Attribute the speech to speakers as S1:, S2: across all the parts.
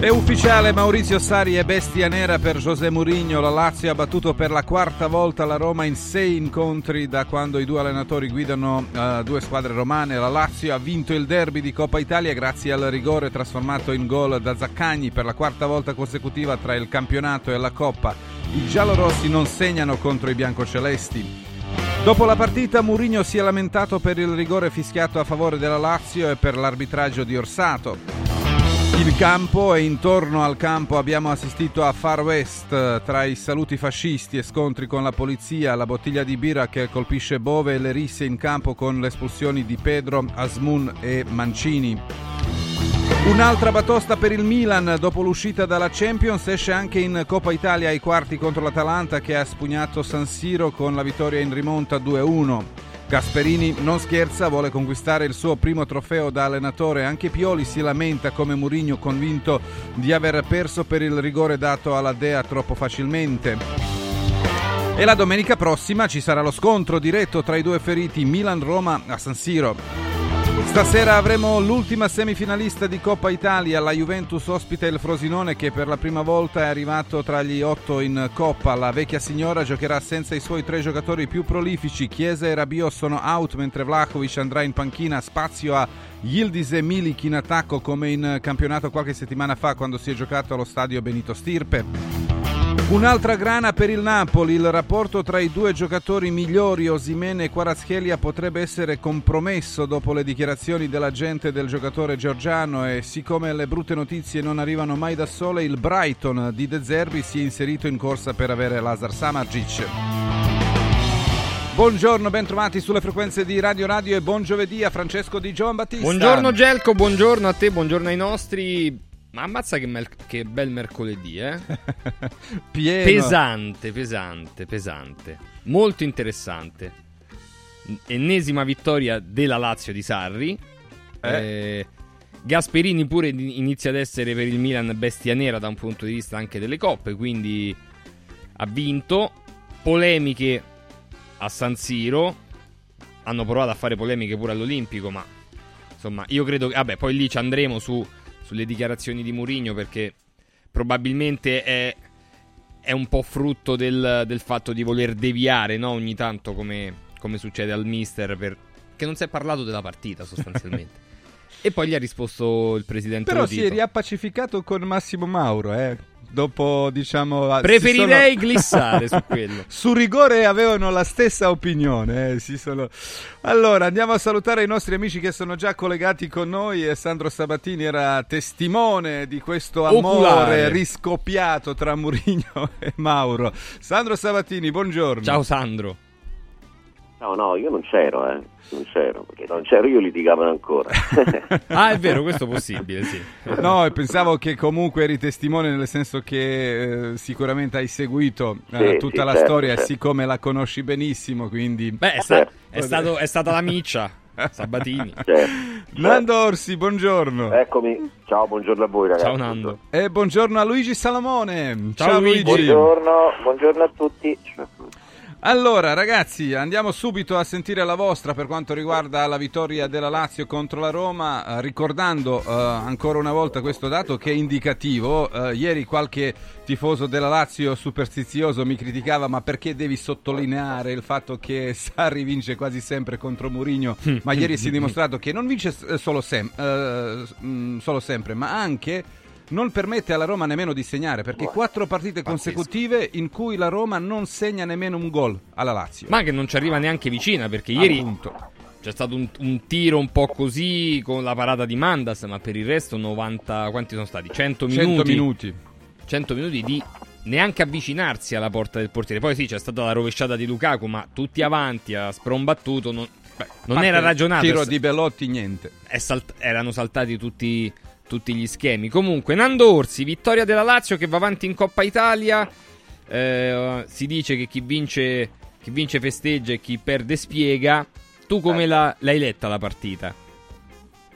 S1: È ufficiale, Maurizio Sari è bestia nera per José Mourinho. La Lazio ha battuto per la quarta volta la Roma in sei incontri da quando i due allenatori guidano uh, due squadre romane. La Lazio ha vinto il derby di Coppa Italia grazie al rigore trasformato in gol da Zaccagni per la quarta volta consecutiva tra il campionato e la Coppa. I giallorossi non segnano contro i biancocelesti. Dopo la partita Mourinho si è lamentato per il rigore fischiato a favore della Lazio e per l'arbitraggio di Orsato. In campo e intorno al campo abbiamo assistito a Far West tra i saluti fascisti e scontri con la polizia, la bottiglia di birra che colpisce Bove e le risse in campo con le espulsioni di Pedro, Asmun e Mancini. Un'altra batosta per il Milan dopo l'uscita dalla Champions esce anche in Coppa Italia ai quarti contro l'Atalanta che ha spugnato San Siro con la vittoria in rimonta 2-1. Gasperini non scherza, vuole conquistare il suo primo trofeo da allenatore. Anche Pioli si lamenta come Murigno convinto di aver perso per il rigore dato alla Dea troppo facilmente. E la domenica prossima ci sarà lo scontro diretto tra i due feriti Milan-Roma a San Siro. Stasera avremo l'ultima semifinalista di Coppa Italia, la Juventus ospita il Frosinone che per la prima volta è arrivato tra gli otto in Coppa. La vecchia signora giocherà senza i suoi tre giocatori più prolifici, Chiesa e Rabiot sono out mentre Vlahovic andrà in panchina, spazio a Yildiz e Milik in attacco come in campionato qualche settimana fa quando si è giocato allo stadio Benito Stirpe. Un'altra grana per il Napoli, il rapporto tra i due giocatori migliori, Osimene e Quarazchelia, potrebbe essere compromesso dopo le dichiarazioni dell'agente del giocatore georgiano e siccome le brutte notizie non arrivano mai da sole, il Brighton di De Zerbi si è inserito in corsa per avere Lazar Samargic. Buongiorno, bentrovati sulle frequenze di Radio Radio e buon giovedì a Francesco Di Giovan Battista.
S2: Buongiorno Gelco, buongiorno a te, buongiorno ai nostri ma ammazza che, mel- che bel mercoledì, eh? Pesante, pesante, pesante. Molto interessante. Ennesima vittoria della Lazio di Sarri. Eh. Eh, Gasperini pure inizia ad essere per il Milan bestia nera da un punto di vista anche delle coppe, quindi ha vinto. Polemiche a San Siro. Hanno provato a fare polemiche pure all'Olimpico, ma insomma, io credo che... Vabbè, poi lì ci andremo su sulle dichiarazioni di Mourinho perché probabilmente è, è un po' frutto del, del, fatto di voler deviare no? ogni tanto come, come succede al mister per... che non si è parlato della partita sostanzialmente. e poi gli ha risposto il presidente
S1: Però
S2: Lodito.
S1: si è riappacificato con Massimo Mauro, eh dopo diciamo
S2: preferirei
S1: sono...
S2: glissare su quello.
S1: Su rigore avevano la stessa opinione eh, sono... allora andiamo a salutare i nostri amici che sono già collegati con noi e Sandro Sabatini era testimone di questo amore
S2: Oculare.
S1: riscoppiato tra Murigno e Mauro. Sandro Sabatini buongiorno.
S2: Ciao Sandro
S3: no no io non c'ero eh non c'ero, perché non c'ero io litigavano ancora.
S2: ah, è vero, questo è possibile, sì.
S1: No, e pensavo che comunque eri testimone nel senso che eh, sicuramente hai seguito eh,
S3: sì,
S1: tutta
S3: sì,
S1: la
S3: certo,
S1: storia
S3: certo.
S1: siccome la conosci benissimo, quindi...
S2: Beh, è, sta- è, stato, è stata la miccia. Sabatini.
S3: Certo,
S1: Nando Orsi, buongiorno.
S3: Eccomi, ciao, buongiorno a voi ragazzi.
S2: Ciao Nando.
S1: E buongiorno a Luigi Salamone.
S2: Ciao,
S1: Ciao
S2: Luigi.
S1: Luigi.
S3: Buongiorno, buongiorno a tutti.
S1: Allora, ragazzi, andiamo subito a sentire la vostra per quanto riguarda la vittoria della Lazio contro la Roma, eh, ricordando eh, ancora una volta questo dato che è indicativo. Eh, ieri qualche tifoso della Lazio superstizioso mi criticava ma perché devi sottolineare il fatto che Sarri vince quasi sempre contro Mourinho, ma ieri si è dimostrato che non vince eh, solo, sem- eh, mm, solo sempre, ma anche non permette alla Roma nemmeno di segnare perché quattro partite consecutive in cui la Roma non segna nemmeno un gol alla Lazio.
S2: Ma che non ci arriva neanche vicina perché ieri
S1: Appunto.
S2: c'è stato un, un tiro un po' così con la parata di Mandas, ma per il resto 90 quanti sono stati? 100 minuti.
S1: 100 minuti.
S2: 100 minuti di neanche avvicinarsi alla porta del portiere. Poi sì, c'è stata la rovesciata di Lukaku, ma tutti avanti, ha sprombattuto, non, beh, non era ragionato.
S1: Tiro di Belotti niente.
S2: è salt- erano saltati tutti, tutti gli schemi. Comunque, Nando Orsi, vittoria della Lazio che va avanti in Coppa Italia. Eh, si dice che chi vince, chi vince festeggia e chi perde spiega. Tu come la- l'hai letta la partita?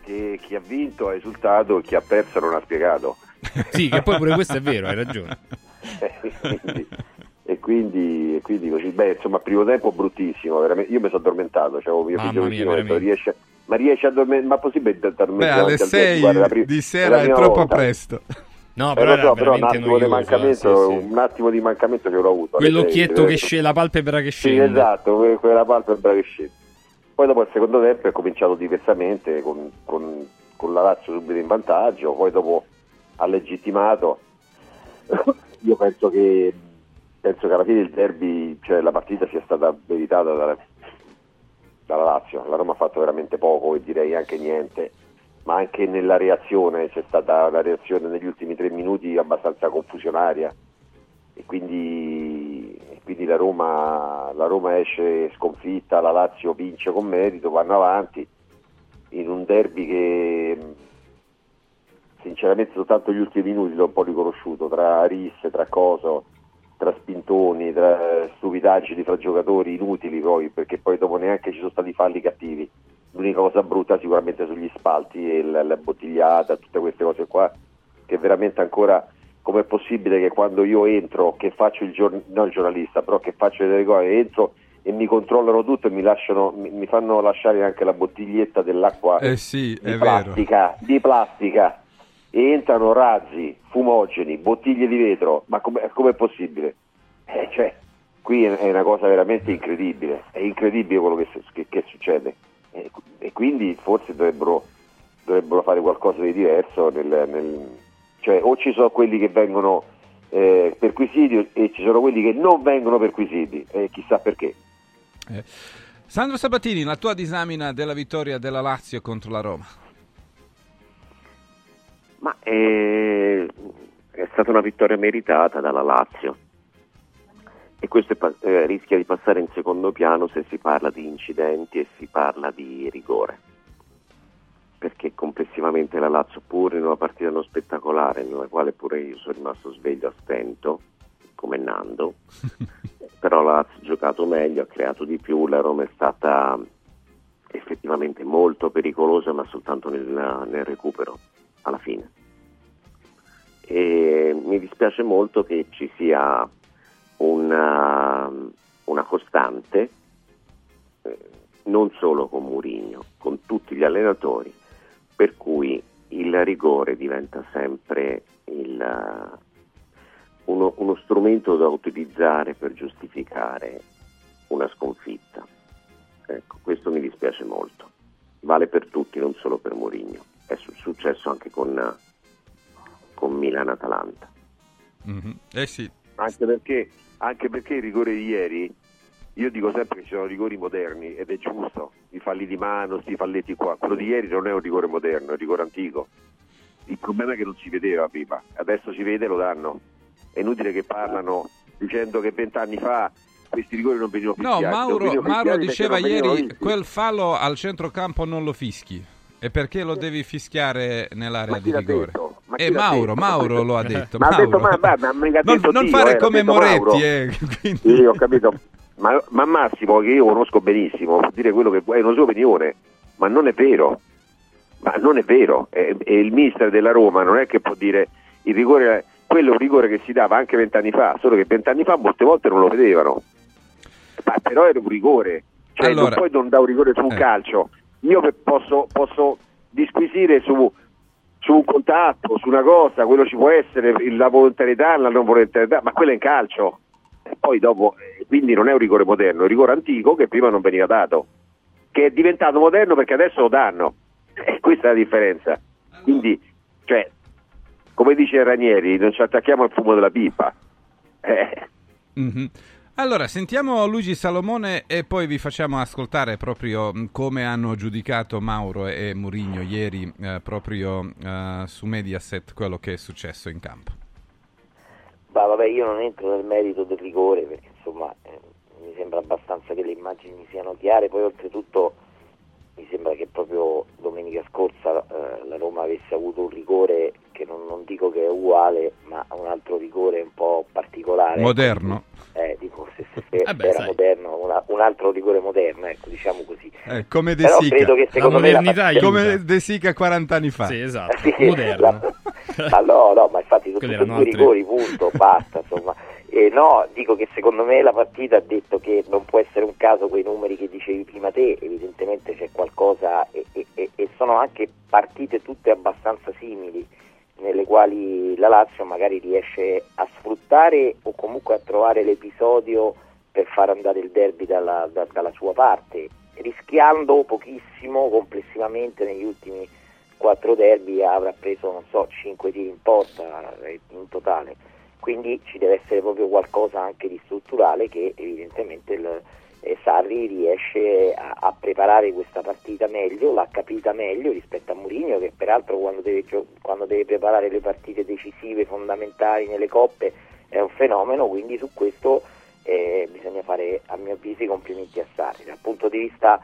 S3: Che chi ha vinto ha esultato, chi ha perso non ha spiegato.
S2: Sì, che poi pure questo è vero, hai ragione.
S3: Quindi- e, quindi, e quindi così, beh, insomma, primo tempo bruttissimo, veramente. Io mi sono addormentato, c'avevo mio figlio
S2: mia,
S3: vicino, riesce, ma riesce a dormire, ma possibile
S1: Beh,
S3: addormentare?
S1: alle 6 di sera è troppo presto.
S2: No, però,
S3: eh, so, però un attimo, di
S2: noioso,
S3: mancamento,
S2: sì, sì.
S3: un attimo di mancamento che l'ho avuto.
S2: Quell'occhietto
S3: Eh,
S2: che scende, la palpebra che
S3: Sì,
S2: scende.
S3: esatto, que- quella palpebra che scende. Poi dopo il secondo tempo è cominciato diversamente, con, con- con la Lazio subito in vantaggio, poi dopo ha legittimato. Io penso che, penso che alla fine il derby, cioè la partita sia stata meritata dalla, dalla Lazio. La Roma ha fatto veramente poco e direi anche niente, ma anche nella reazione c'è stata una reazione negli ultimi tre minuti abbastanza confusionaria e quindi, e quindi la, Roma, la Roma esce sconfitta, la Lazio vince con merito, vanno avanti in un derby che sinceramente soltanto gli ultimi minuti l'ho un po' riconosciuto tra risse, tra coso, tra spintoni, tra stupidaggini fra giocatori inutili poi, perché poi dopo neanche ci sono stati falli cattivi. L'unica cosa brutta sicuramente sugli spalti e la, la bottigliata, tutte queste cose qua, che veramente ancora com'è possibile che quando io entro, che faccio il, giorn- non il giornalista, però che faccio le cose, entro e mi controllano tutto e mi, lasciano, mi, mi fanno lasciare anche la bottiglietta dell'acqua
S1: Eh sì,
S3: di plastica, di plastica e entrano razzi, fumogeni, bottiglie di vetro, ma com'è, com'è possibile? Eh, cioè, qui è, è una cosa veramente incredibile, è incredibile quello che, che- che succede e, e quindi forse dovrebbero, dovrebbero fare qualcosa di diverso, nel, nel- cioè o ci sono quelli che vengono eh, perquisiti e ci sono quelli che non vengono perquisiti, e chissà perché.
S1: Eh. Sandro Sabatini, la tua disamina della vittoria della Lazio contro la Roma.
S4: Ma è, è stata una vittoria meritata dalla Lazio e questo è eh, rischia di passare in secondo piano se si parla di incidenti e si parla di rigore. Perché complessivamente la Lazio, pur in una partita non spettacolare, nella quale pure io sono rimasto sveglio a stento, come Nando, però la Lazio ha giocato meglio, ha creato di più, la Roma è stata effettivamente molto pericolosa, ma soltanto nel, nel recupero alla fine. E mi dispiace molto che ci sia una, una costante, eh, non solo con Murigno, con tutti gli allenatori, per cui il rigore diventa sempre il, eh, uno, uno strumento da utilizzare per giustificare una sconfitta. Ecco, questo mi dispiace molto. Vale per tutti, non solo per Mourinho. È su- successo anche con, con Milan-Atalanta.
S1: Mhm. Eh sì,
S3: Anche perché, anche perché il rigore di ieri, io dico sempre che ci sono rigori moderni ed è giusto, i falli di mano, questi falletti qua. Quello di ieri non è un rigore moderno, è un rigore antico. Il problema è che non si vedeva prima, adesso si vede e lo danno. È inutile che parlano dicendo che vent'anni fa questi rigori non venivano
S1: No,
S3: fischiati. non
S1: Mauro, Mauro diceva ieri
S3: visti.
S1: quel fallo al centrocampo non lo fischi. E perché lo devi fischiare nell'area di rigore?
S3: detto? Ma
S1: E
S3: l'ha
S1: Mauro? Mauro lo ha detto.
S3: Ma ha detto, ma- ma- ma
S1: non,
S3: detto
S1: non
S3: Dio,
S1: fare
S3: eh,
S1: come Moretti, eh, quindi-
S3: Sì, ho capito. Ma, ma Massimo, che io conosco benissimo, può dire quello che vuoi, è una sua opinione, ma non è vero. Ma non è vero. E, e il mister della Roma non è che può dire il rigore, quello è un rigore che si dava anche vent'anni fa, solo che vent'anni fa molte volte non lo vedevano. Ma però era un rigore. Cioè
S1: Allora-
S3: non puoi non dare un rigore su un
S1: Eh.
S3: calcio. Io posso, posso disquisire su, su un contatto, su una cosa, quello ci può essere la volontarietà, la non volontarietà, ma quello è in calcio. Dopo, eh, quindi non è un rigore moderno, è un rigore antico che prima non veniva dato, che è diventato moderno perché adesso lo danno. E questa è la differenza. Quindi, cioè, come dice Ranieri, non ci attacchiamo al fumo della pipa. Eh,
S1: Mhm. Allora, sentiamo Luigi Salomone e poi vi facciamo ascoltare proprio mh, come hanno giudicato Mauro e Murigno ieri eh, proprio eh, su Mediaset quello che è successo in campo.
S5: Ma vabbè, io non entro nel merito del rigore perché insomma eh, mi sembra abbastanza che le immagini siano chiare, poi oltretutto mi sembra che proprio domenica scorsa eh, la Roma avesse avuto un rigore che non, non dico che è uguale, ma un altro rigore un po' particolare.
S1: Moderno.
S5: Eh, dico, se, se- se
S2: Eh beh,
S5: era
S2: sai.
S5: moderno, una- un altro rigore moderno, ecco, diciamo così.
S1: Eh, come De
S5: Però
S1: Sica.
S5: credo che secondo me la
S2: modernità aiuta.
S1: Come De Sica 40 anni fa.
S2: Sì, esatto,
S5: Sì,
S2: moderno.
S5: la- ma no, no, ma infatti sono tutti due
S2: altri.
S5: rigori, punto, basta, insomma. E no, dico che secondo me la partita ha detto che non può essere un caso quei numeri che dicevi prima te, evidentemente c'è qualcosa e- e- e sono anche partite tutte abbastanza simili, nelle quali la Lazio magari riesce a sfruttare o comunque a trovare l'episodio per far andare il derby dalla, da, dalla sua parte, rischiando pochissimo complessivamente negli ultimi quattro derby avrà preso non so 5 tiri in porta eh, in totale. Quindi ci deve essere proprio qualcosa anche di strutturale che evidentemente il, eh, Sarri riesce a, a, preparare questa partita meglio, l'ha capita meglio rispetto a Mourinho che peraltro quando deve, quando deve preparare le partite decisive, fondamentali nelle coppe è un fenomeno, quindi su questo eh, bisogna fare a mio avviso i complimenti a Sarri. Dal punto di vista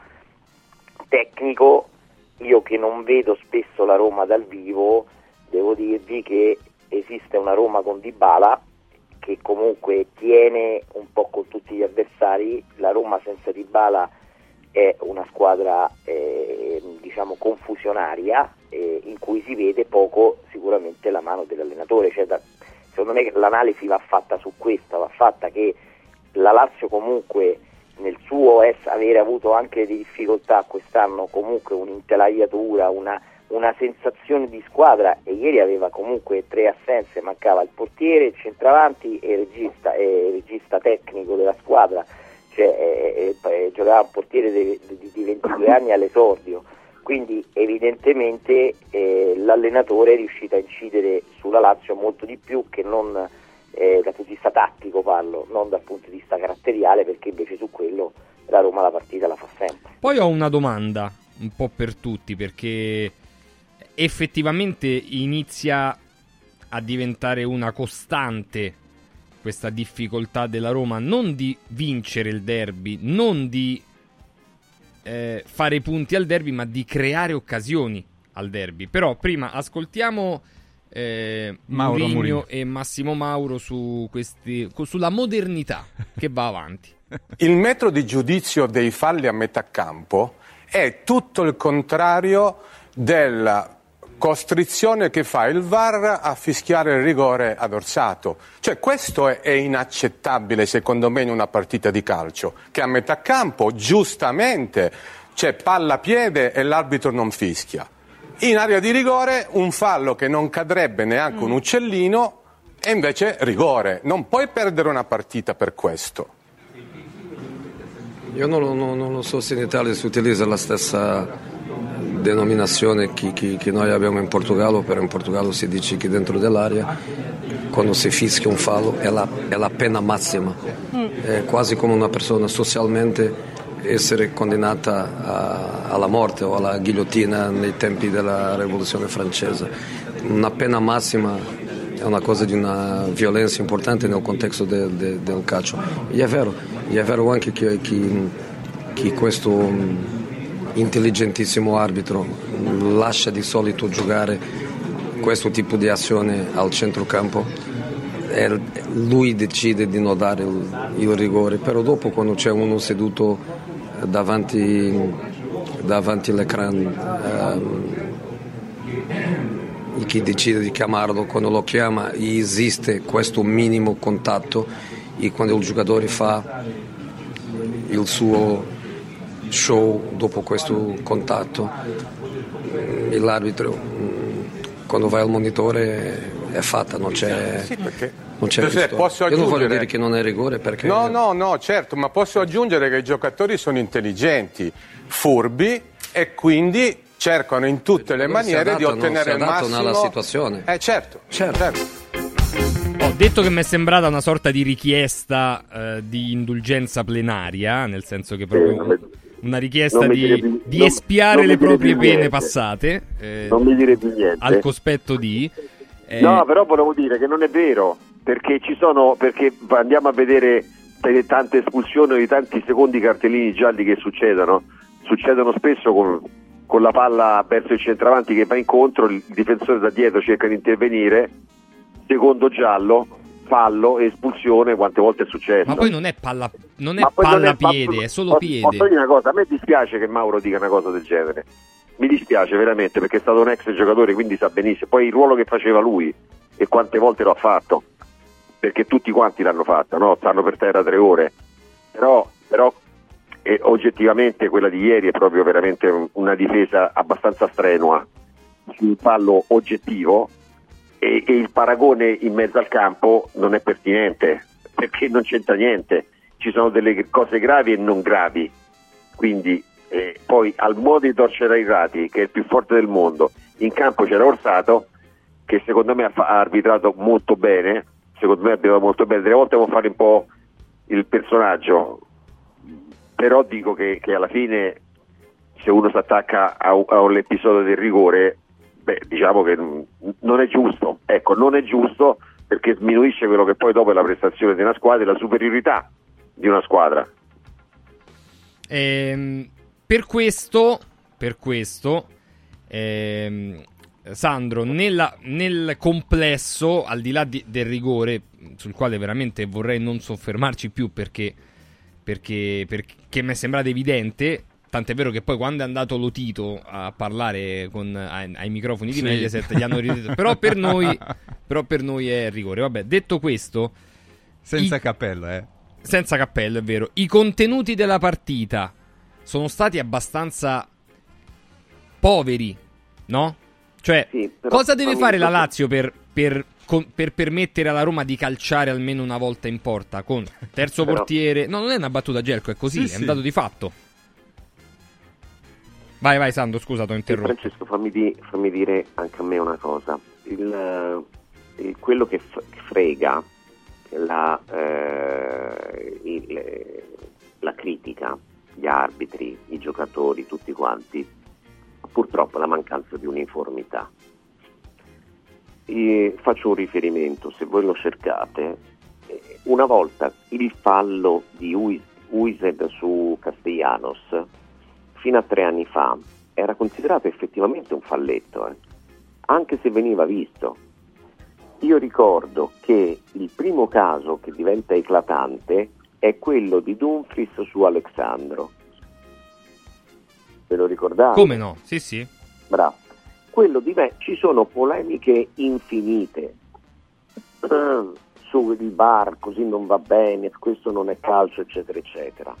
S5: tecnico io che non vedo spesso la Roma dal vivo devo dirvi che esiste una Roma con Dybala che comunque tiene un po' con tutti gli avversari, la Roma senza Dybala è una squadra eh, diciamo confusionaria eh, in cui si vede poco sicuramente la mano dell'allenatore, cioè da, secondo me l'analisi va fatta su questa, va fatta che la Lazio comunque nel suo es- avere avuto anche delle difficoltà quest'anno comunque un'intelaiatura, una una sensazione di squadra e ieri aveva comunque tre assenze, mancava il portiere, il centravanti e il regista, e il regista tecnico della squadra, cioè, eh, eh, giocava un portiere di, di, di 22 anni all'esordio, quindi evidentemente eh, l'allenatore è riuscito a incidere sulla Lazio molto di più che non eh, dal punto di vista tattico parlo, non dal punto di vista caratteriale perché invece su quello la Roma la partita la fa sempre.
S2: Poi ho una domanda un po' per tutti perché effettivamente inizia a diventare una costante questa difficoltà della Roma non di vincere il derby, non di eh, fare punti al derby, ma di creare occasioni al derby. Però prima ascoltiamo eh, Mauro Mourinho e Massimo Mauro su questi, sulla modernità che va avanti.
S6: Il metro di giudizio dei falli a metà campo è tutto il contrario della costrizione che fa il VAR a fischiare il rigore ad Orsato. Cioè questo è, è, inaccettabile secondo me in una partita di calcio, che a metà campo giustamente c'è palla piede e l'arbitro non fischia. In area di rigore un fallo che non cadrebbe neanche un mm. uccellino e invece rigore. Non puoi perdere una partita per questo.
S7: Io non, non, non lo so se in Italia si utilizza la stessa denominazione che, che, che, noi abbiamo in Portogallo, però in Portogallo si dice che dentro dell'area quando si fischia un fallo è la, è la pena massima, mm. è quasi come una persona socialmente essere condannata a, alla morte o alla ghigliottina nei tempi della rivoluzione francese. Una pena massima è una cosa di una violenza importante nel contesto del, del, del calcio. E è vero, è vero anche che, che, che questo intelligentissimo arbitro, lascia di solito giocare questo tipo di azione al centrocampo e lui decide di non dare il, il rigore, però dopo quando c'è uno seduto davanti, davanti all'ecran ehm, chi decide di chiamarlo, quando lo chiama esiste questo minimo contatto e quando il giocatore fa il suo show dopo questo contatto. L'arbitro mm, quando vai al monitore è fatta, non c'è, sì, non c'è Giuseppe, posso Io non voglio dire che non è rigore perché...
S6: No, no, no, certo, ma posso aggiungere che i giocatori sono intelligenti, furbi e quindi cercano in tutte le maniere di ottenere il massimo...
S7: nella situazione.
S6: Eh certo, certo. certo.
S2: Ho detto che mi è sembrata una sorta di richiesta eh, di indulgenza plenaria, nel senso che proprio una richiesta di, più, di non, espiare non le proprie pene passate.
S3: Eh, non mi dire più niente.
S2: Al cospetto di.
S3: Eh... No, però volevo dire che non è vero, perché ci sono, perché andiamo a vedere tante espulsioni di tanti secondi cartellini gialli che succedono, succedono spesso con, con la palla verso il centravanti che va incontro, il difensore da dietro cerca di intervenire, secondo giallo, fallo e espulsione quante volte è successo.
S2: Ma poi non è palla, non è palla non è, piede, ma, è solo piede.
S3: Posso dire una cosa? A me dispiace che Mauro dica una cosa del genere. Mi dispiace veramente perché è stato un ex giocatore, quindi sa benissimo. Poi il ruolo che faceva lui e quante volte lo ha fatto, perché tutti quanti l'hanno fatto, no? stanno per terra tre ore. Però, però eh, oggettivamente quella di ieri è proprio veramente una difesa abbastanza strenua sul fallo oggettivo e, e il paragone in mezzo al campo non è pertinente perché non c'entra niente, ci sono delle cose gravi e non gravi, quindi eh, poi al modo di torcere ai rati che è il più forte del mondo, in campo c'era Orsato che secondo me ha, arbitrato molto bene, secondo me ha arbitrato molto bene, delle volte può fare un po' il personaggio, però dico che, che alla fine se uno si attacca a, a un episodio del rigore, beh, diciamo che non è giusto, ecco, non è giusto perché sminuisce quello che poi dopo è la prestazione di una squadra e la superiorità di una squadra.
S2: Ehm, per questo, per questo ehm, Sandro, nella- nel complesso, al di là di- del rigore, sul quale veramente vorrei non soffermarci più perché, perché, perché mi è sembrato evidente, tant'è vero che poi quando è andato Lotito a parlare con- ai, ai microfoni di
S1: Sì.
S2: Mediaset gli hanno ripetuto, però per noi, però per noi è rigore. Vabbè, detto questo,
S1: Senza
S2: I-
S1: cappello, eh.
S2: senza cappello, è vero. I contenuti della partita sono stati abbastanza poveri, no? Cioè,
S4: Sì, però
S2: cosa deve fare la Lazio per, per- con- per permettere alla Roma di calciare almeno una volta in porta? Con terzo
S4: Però-
S2: portiere. No, non è una battuta, Gelco, è così,
S1: Sì,
S2: è
S1: sì.
S2: un dato di fatto. Vai, vai, Sandro, scusa, ti ho interrotto.
S4: Francesco, fammi, di- fammi dire anche a me una cosa. Il, eh, il- quello che f- frega la, eh, il- la critica, gli arbitri, i giocatori, tutti quanti, purtroppo la mancanza di uniformità. E faccio un riferimento, se voi lo cercate, eh, una volta il fallo di Ui- Uised su Castellanos, fino a tre anni fa, era considerato effettivamente un falletto, eh, anche se veniva visto. Io ricordo che il primo caso che diventa eclatante è quello di Dumfries su Alexandro. Ve lo ricordate?
S2: Come no? Sì, sì.
S4: Bravo. Quello dive- ci sono polemiche infinite sul bar, così non va bene, questo non è calcio, eccetera, eccetera.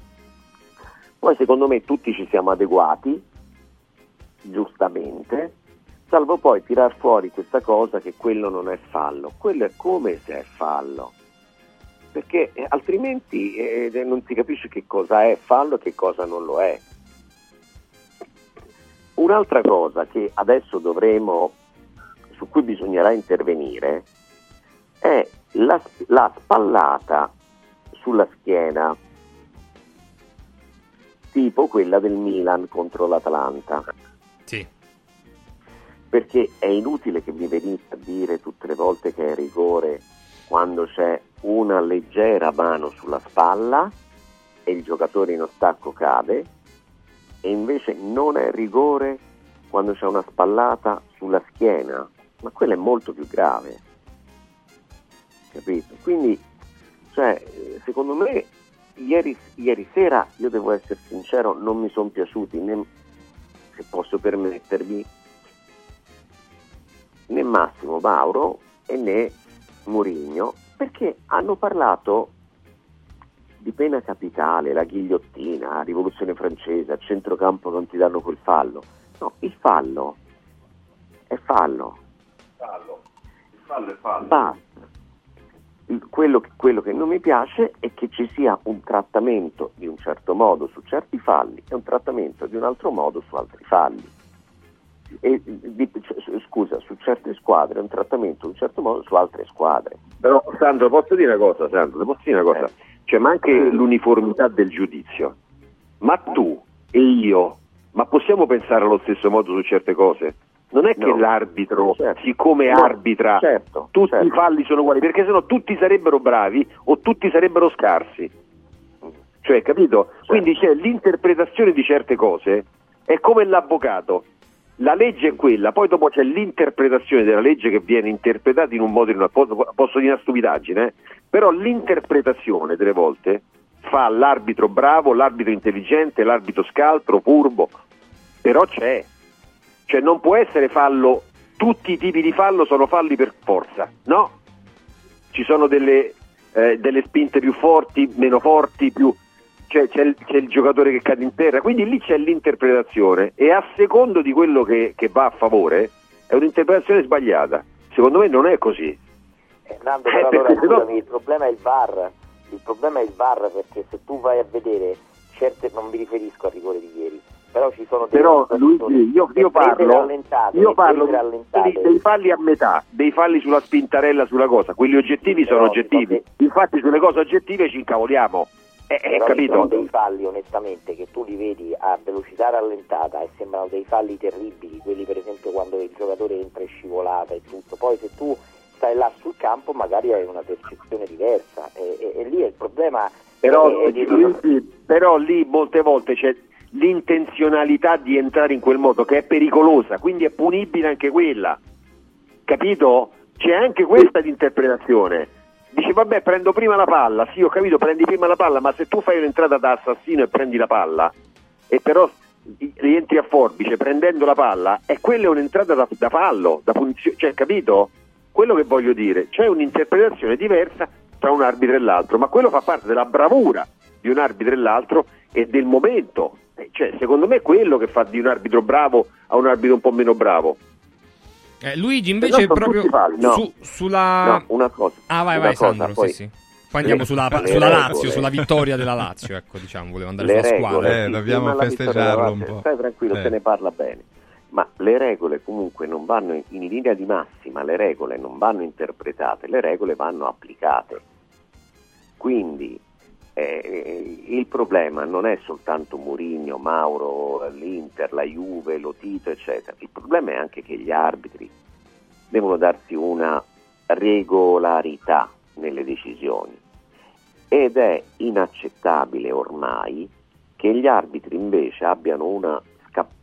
S4: Poi secondo me tutti ci siamo adeguati, giustamente, salvo poi tirar fuori questa cosa che quello non è fallo. Quello è come se è fallo. Perché eh, altrimenti eh, non si capisce che cosa è fallo e che cosa non lo è. Un'altra cosa che adesso dovremo, su cui bisognerà intervenire, è la, la spallata sulla schiena, tipo quella del Milan contro l'Atalanta.
S2: Sì.
S4: Perché è inutile che mi venite a dire tutte le volte che è rigore quando c'è una leggera mano sulla spalla e il giocatore in ostacco cade, e invece non è rigore quando c'è una spallata sulla schiena, ma quello è molto più grave. Capito? Quindi, cioè, secondo me, ieri, ieri sera, io devo essere sincero, non mi sono piaciuti né, se posso permettermi, né Massimo Mauro e né Murigno, perché hanno parlato di pena capitale, la ghigliottina, la rivoluzione francese, a centrocampo non ti danno quel fallo. No, il fallo è fallo.
S3: Il fallo è fallo.
S4: Basta. Quello, quello che non mi piace è che ci sia un trattamento di un certo modo su certi falli e un trattamento di un altro modo su altri falli. E, di- cioè, scusa, su certe squadre un trattamento in un certo modo su altre squadre.
S3: Però Sandro, posso dire una cosa, Sandro, posso dire una cosa? Cioè, ma anche l'uniformità del giudizio. Ma tu e io, ma possiamo pensare allo stesso modo su certe cose? Non è che
S4: No.
S3: l'arbitro,
S4: Certo.
S3: siccome
S4: No,
S3: arbitra,
S4: certo,
S3: tutti
S4: certo.
S3: i falli sono uguali, perché sennò tutti sarebbero bravi o tutti sarebbero scarsi. Cioè, capito? Quindi c'è l'interpretazione di certe cose, è come l'avvocato. La legge è quella, poi dopo c'è l'interpretazione della legge che viene interpretata in un modo o in un altro. Posso, posso dire una stupidaggine, eh? però l'interpretazione delle volte fa l'arbitro bravo, l'arbitro intelligente, l'arbitro scaltro, furbo, però c'è. Cioè non può essere fallo, tutti i tipi di fallo sono falli per forza, no? Ci sono delle, eh, delle spinte più forti, meno forti, più... Cioè, c'è, il, c'è il giocatore che cade in terra, quindi lì c'è l'interpretazione e a secondo di quello che, che va a favore è un'interpretazione sbagliata. Secondo me non è così.
S5: Eh, Nando, però
S3: Eh,
S5: allora
S3: no-
S5: scusami, il problema è il VAR. Il problema è il VAR perché se tu vai a vedere certe, non mi riferisco al rigore di ieri, però ci sono
S3: Però Luigi, io, io parlo, io parlo dei, dei falli a metà, dei falli sulla spintarella, sulla cosa. Quelli oggettivi sono
S5: Però,
S3: oggettivi.
S5: infatti-
S3: Infatti sulle cose oggettive ci incavoliamo. Eh, eh,
S5: Però ci sono
S3: capito?
S5: dei falli onestamente che tu li vedi a velocità rallentata e sembrano dei falli terribili, quelli per esempio quando il giocatore entra in scivolata e tutto, poi se tu stai là sul campo magari hai una percezione diversa e, e- e lì è il problema
S3: Però,
S5: è- è
S3: Luigi, però lì molte volte c'è l'intenzionalità di entrare in quel modo che è pericolosa, quindi è punibile anche quella. Capito? C'è anche questa di interpretazione. Dici vabbè prendo prima la palla, sì ho capito prendi prima la palla, ma se tu fai un'entrata da assassino e prendi la palla e però rientri a forbice prendendo la palla, e quella è un'entrata da, da fallo, da punizione, cioè capito? Quello che voglio dire, c'è un'interpretazione diversa tra un arbitro e l'altro, ma quello fa parte della bravura di un arbitro e l'altro e del momento. Eh, Cioè, secondo me è quello che fa di un arbitro bravo a un arbitro un po' meno bravo.
S2: Eh, Luigi,
S3: Però
S2: invece,
S3: sono
S2: proprio
S3: falli, no.
S2: su- sulla.
S3: No, una cosa.
S2: Ah, vai, vai,
S3: cosa,
S2: Sandro.
S3: poi-
S2: Sì, sì. Poi andiamo
S3: Le-
S2: sulla,
S3: le
S2: sulla
S3: regole.
S2: Lazio, sulla vittoria della Lazio. Ecco, diciamo, volevo andare
S3: le
S2: sulla
S3: regole,
S2: squadra.
S1: Eh,
S3: sì,
S1: dobbiamo festeggiarlo un po'.
S3: Stai tranquillo,
S1: Eh.
S3: se ne parla bene. Ma le regole comunque non vanno in, in linea di massima, le regole non vanno interpretate, le regole vanno applicate. Quindi eh, il problema non è soltanto Murigno, Mauro, l'Inter, la Juve, lo Tito, eccetera. Il problema è anche che gli arbitri devono darsi una regolarità nelle decisioni ed è inaccettabile ormai che gli arbitri invece abbiano una,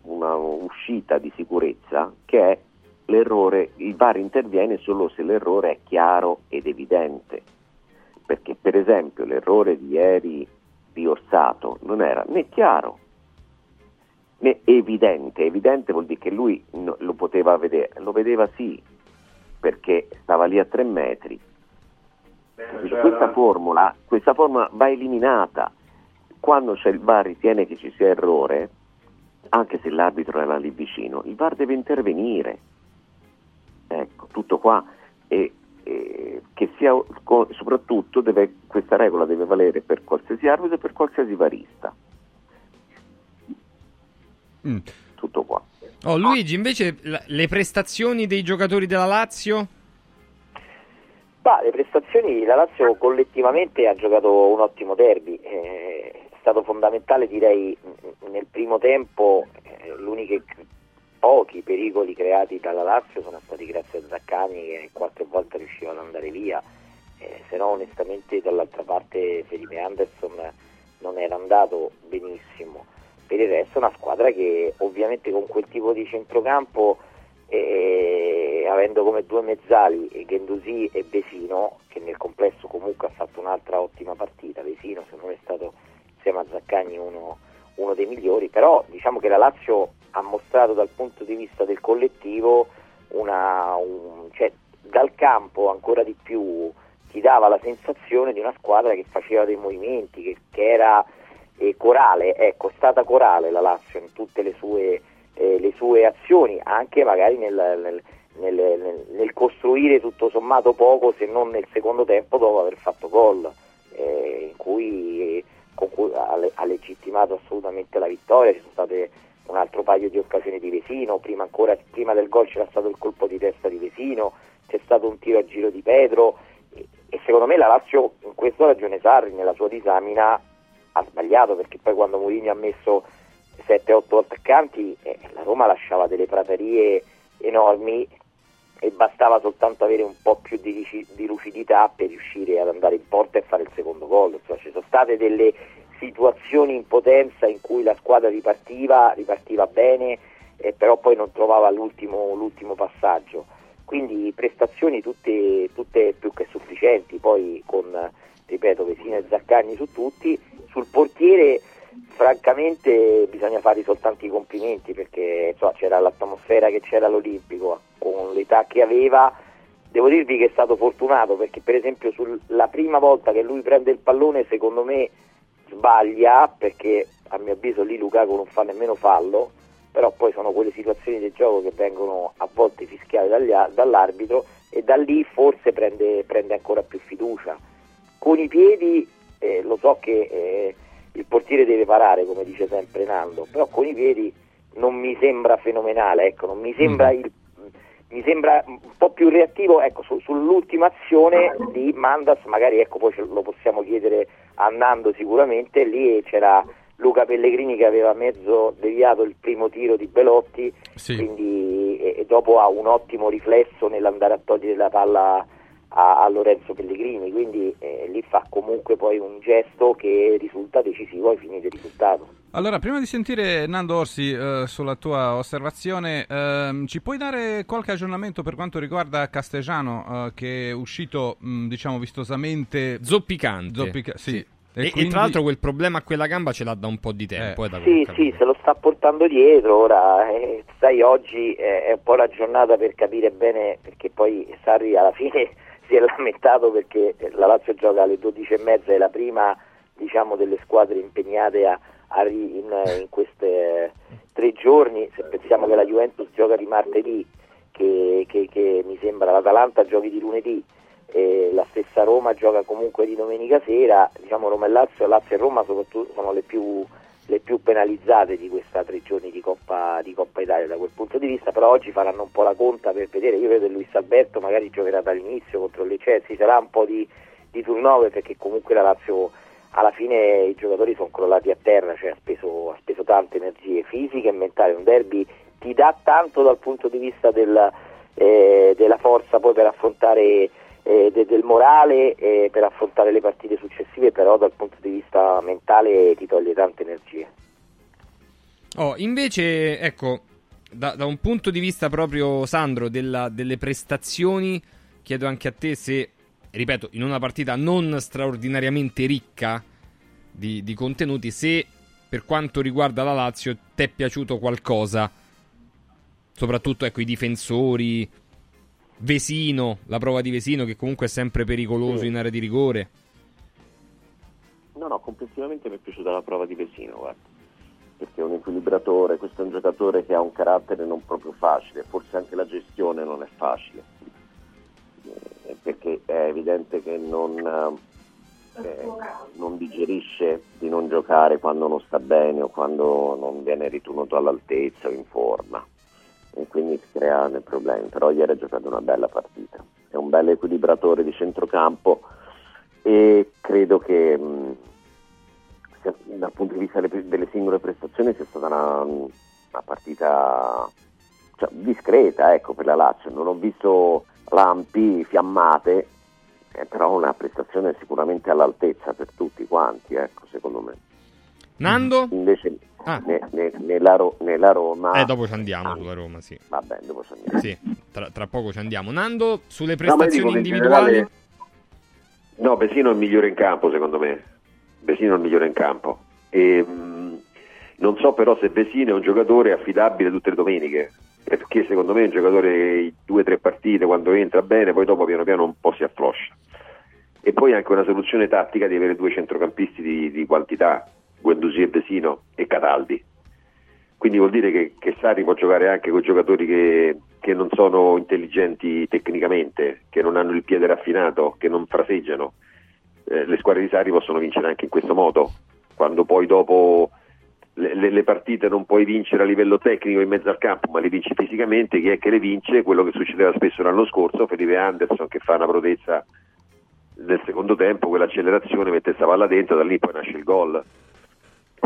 S3: una uscita di sicurezza che è l'errore, il VAR interviene solo se l'errore è chiaro ed evidente, perché per esempio l'errore di ieri di Orsato non era né chiaro né evidente, evidente vuol dire che lui lo poteva vedere, lo vedeva sì, perché stava lì a tre metri, questa formula, questa formula va eliminata. Quando c'è il VAR ritiene che ci sia errore, anche se l'arbitro era lì vicino, il VAR deve intervenire. Ecco, tutto qua. E, e che sia, soprattutto deve- questa regola deve valere per qualsiasi arbitro e per qualsiasi varista.
S1: Mm.
S3: Tutto qua.
S2: Oh, Luigi, invece, le prestazioni dei giocatori della Lazio?
S5: Ma le prestazioni, la Lazio collettivamente ha giocato un ottimo derby, eh, è stato fondamentale direi nel primo tempo, eh, l'uniche pochi pericoli creati dalla Lazio sono stati grazie a Zaccani che qualche volta riusciva ad andare via, eh, se no onestamente dall'altra parte Felipe Anderson non era andato benissimo. Per il resto è una squadra che ovviamente con quel tipo di centrocampo e avendo come due mezzali Gendusi e Vesino che nel complesso comunque ha fatto un'altra ottima partita. Vesino secondo me è stato insieme a Zaccagni uno, uno dei migliori. Però diciamo che la Lazio ha mostrato dal punto di vista del collettivo una, un- cioè, dal campo ancora di più ti dava la sensazione di una squadra che faceva dei movimenti che, che era eh, corale. Ecco è stata corale la Lazio in tutte le sue eh, le sue azioni, anche magari nel, nel- nel- nel- costruire tutto sommato poco, se non nel secondo tempo dopo aver fatto gol, eh, in cui, con cui ha, ha legittimato assolutamente la vittoria, ci sono state un altro paio di occasioni di Vesino, prima ancora prima del gol c'era stato il colpo di testa di Vesino, c'è stato un tiro a giro di Pedro e, e secondo me la Lazio in questo ha ragione Sarri nella sua disamina ha sbagliato perché poi quando Mourinho ha messo 7-8 attaccanti, eh, la Roma lasciava delle praterie enormi e bastava soltanto avere un po' più di, di lucidità per riuscire ad andare in porta e fare il secondo gol. Insomma, ci sono state delle situazioni in potenza in cui la squadra ripartiva, ripartiva bene, eh, però poi non trovava l'ultimo, l'ultimo passaggio. Quindi prestazioni tutte, tutte più che sufficienti, poi con, ripeto, Vesino e Zaccagni su tutti. Sul portiere francamente bisogna fargli soltanto i complimenti perché insomma, c'era l'atmosfera che c'era all'Olimpico con l'età che aveva devo dirvi che è stato fortunato perché per esempio sulla prima volta che lui prende il pallone secondo me sbaglia perché a mio avviso lì Lukaku non fa nemmeno fallo però poi sono quelle situazioni del gioco che vengono a volte fischiate dagli, dall'arbitro e da lì forse prende, prende, ancora più fiducia. Con i piedi eh, lo so che eh, il portiere deve parare, come dice sempre Nando, però con i piedi non mi sembra fenomenale, ecco, non mi sembra mm. il mi sembra un po' più reattivo ecco, su, sull'ultima azione di Mandas, magari ecco, poi lo possiamo chiedere andando sicuramente, lì c'era Luca Pellegrini che aveva mezzo deviato il primo tiro di Belotti, sì. quindi e, e dopo ha un ottimo riflesso nell'andare a togliere la palla a, a Lorenzo Pellegrini, quindi eh, lì fa comunque poi un gesto che risulta decisivo ai fini del risultato.
S1: Allora, prima di sentire Nando Orsi eh, sulla tua osservazione, ehm, ci puoi dare qualche aggiornamento per quanto riguarda Castegiano, eh, che è uscito, mh, diciamo, vistosamente
S2: zoppicante?
S1: Zoppica- sì.
S2: sì. E, e, quindi... e, tra l'altro quel problema a quella gamba ce l'ha da un po' di tempo.
S5: Eh. sì, sì, se lo sta portando dietro. Ora, eh, sai, oggi è un po' la giornata per capire bene, perché poi Sarri alla fine si è lamentato perché la Lazio gioca alle 12.30 è la prima diciamo, delle squadre impegnate a, a in, in questi eh, tre giorni, se pensiamo che la Juventus gioca di martedì, che, che, che mi sembra l'Atalanta giochi di lunedì, e la stessa Roma gioca comunque di domenica sera, diciamo Roma e Lazio, Lazio e Roma soprattutto sono le più le più penalizzate di questi tre giorni di Coppa, di Coppa, Italia da quel punto di vista, però oggi faranno un po' la conta per vedere, io vedo che Luis Alberto magari giocherà dall'inizio contro il Lecce, sarà un po' di, di turnover perché comunque la Lazio alla fine i giocatori sono crollati a terra, cioè ha speso, ha speso tante energie fisiche e mentali, un derby ti dà tanto dal punto di vista del, eh, della forza poi per affrontare eh, de, del morale eh, per affrontare le partite successive, però dal punto di vista mentale ti toglie tante energie.
S2: Oh, invece, ecco, da, da, un punto di vista proprio, Sandro, della, delle prestazioni, chiedo anche a te se, ripeto, in una partita non straordinariamente ricca di, di contenuti, se per quanto riguarda la Lazio ti è piaciuto qualcosa, soprattutto ecco, i difensori, Vesino, la prova di Vesino che comunque è sempre pericoloso sì. in area di rigore.
S4: No, no, complessivamente mi è piaciuta la prova di Vesino, guarda. Perché è un equilibratore, questo è un giocatore che ha un carattere non proprio facile, forse anche la gestione non è facile. Eh, perché è evidente che non, eh, non digerisce di non giocare quando non sta bene o quando non viene ritenuto all'altezza o in forma e quindi si creano problemi, però ieri ha giocato una bella partita, è un bel equilibratore di centrocampo e credo che mh, sia, dal punto di vista delle, delle singole prestazioni sia stata una, una partita cioè, discreta ecco, per la Lazio, non ho visto lampi, fiammate, eh, però una prestazione sicuramente all'altezza per tutti quanti, ecco, secondo me.
S2: Nando?
S4: Invece ah. ne, ne, nella, nella, Roma...
S2: Eh, dopo ci andiamo ah. sulla Roma, sì.
S4: Vabbè, dopo ci andiamo.
S2: Sì, tra, tra poco ci andiamo. Nando, sulle prestazioni no, individuali... Generale...
S3: No, Vesino è il migliore in campo, secondo me. Vesino è il migliore in campo. E, mh, mm, non so però se Vesino è un giocatore affidabile tutte le domeniche, perché secondo me è un giocatore due o tre partite, quando entra bene, poi dopo piano piano un po' si affloscia. E poi anche una soluzione tattica di avere due centrocampisti di, di quantità, Guendouzi e Vesino e Cataldi. Quindi vuol dire che, che Sarri può giocare anche con giocatori che, che, non sono intelligenti tecnicamente, che non hanno il piede raffinato, che non fraseggiano. Eh, le squadre di Sarri possono vincere anche in questo modo, quando poi dopo le, le, le, partite non puoi vincere a livello tecnico in mezzo al campo, ma le vinci fisicamente, chi è che le vince? Quello che succedeva spesso l'anno scorso, Felipe Anderson che fa una prodezza nel secondo tempo, quell'accelerazione mette questa palla dentro, da lì poi nasce il gol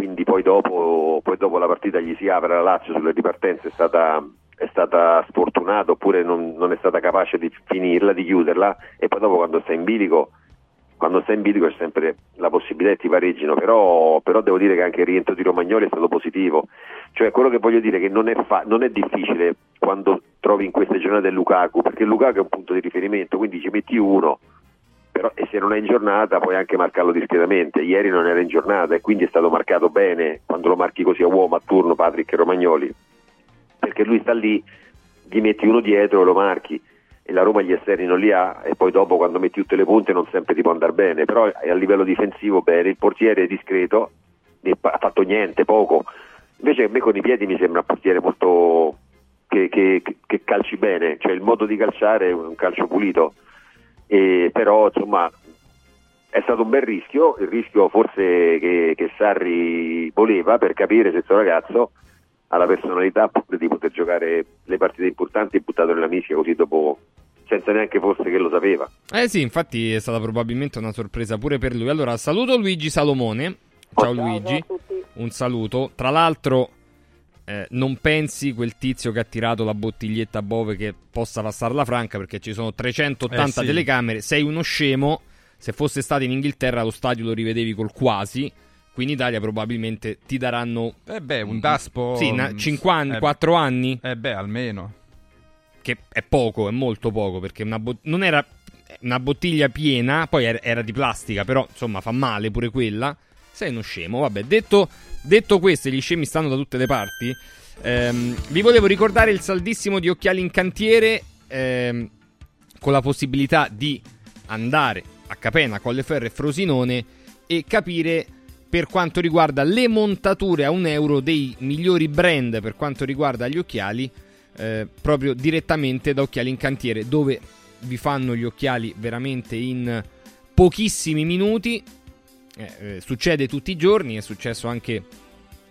S3: quindi poi dopo, poi dopo, la partita gli si apre la Lazio sulle ripartenze è stata, è stata sfortunata oppure non, non, è stata capace di finirla, di chiuderla. E poi dopo quando sta in bilico quando sta in bilico c'è sempre la possibilità che ti pareggino. Però, però, devo dire che anche il rientro di Romagnoli è stato positivo. Cioè quello che voglio dire è che non è, fa- non è difficile quando trovi in queste giornate Lukaku perché Lukaku è un punto di riferimento. Quindi ci metti uno però, e se non è in giornata puoi anche marcarlo discretamente. Ieri non era in giornata e quindi è stato marcato bene. Quando lo marchi così a uomo a turno Patrick Romagnoli, perché lui sta lì, gli metti uno dietro e lo marchi. E la Roma gli esterni non li ha e poi dopo quando metti tutte le punte non sempre ti può andare bene, però a livello difensivo bene, il portiere è discreto, ha fatto niente, poco, Invece a me con i piedi mi sembra un portiere molto che, che, che calci bene, cioè il modo di calciare è un calcio pulito, e, però insomma è stato un bel rischio, il rischio forse che, che Sarri voleva per capire se questo ragazzo ha la personalità di poter giocare le partite importanti buttato nella mischia così dopo senza neanche forse che lo sapeva.
S2: Eh sì, infatti è stata probabilmente una sorpresa pure per lui. Allora, saluto Luigi Salomone. Ciao, Ciao Luigi, un saluto. Tra l'altro, eh, non pensi quel tizio che ha tirato la bottiglietta a Bove che possa passarla franca perché ci sono 380 eh sì. telecamere. Sei uno scemo. Se fosse stato in Inghilterra, lo stadio lo rivedevi col quasi. Qui in Italia probabilmente ti daranno.
S1: Eh beh, un daspo.
S2: Sì, 54 eh, anni.
S1: Eh beh, almeno
S2: che è poco, è molto poco, perché bot- non era una bottiglia piena, poi era, era, di plastica, però insomma fa male pure quella. Sei uno scemo, vabbè. Detto, detto questo, gli scemi stanno da tutte le parti. Ehm, vi volevo ricordare il saldissimo di occhiali in cantiere, ehm, con la possibilità di andare a Capena, Colleferro e Frosinone e capire per quanto riguarda le montature a un euro dei migliori brand per quanto riguarda gli occhiali eh, proprio direttamente da Occhiali in Cantiere, dove vi fanno gli occhiali veramente in pochissimi minuti. Eh, eh, succede tutti i giorni, è successo anche,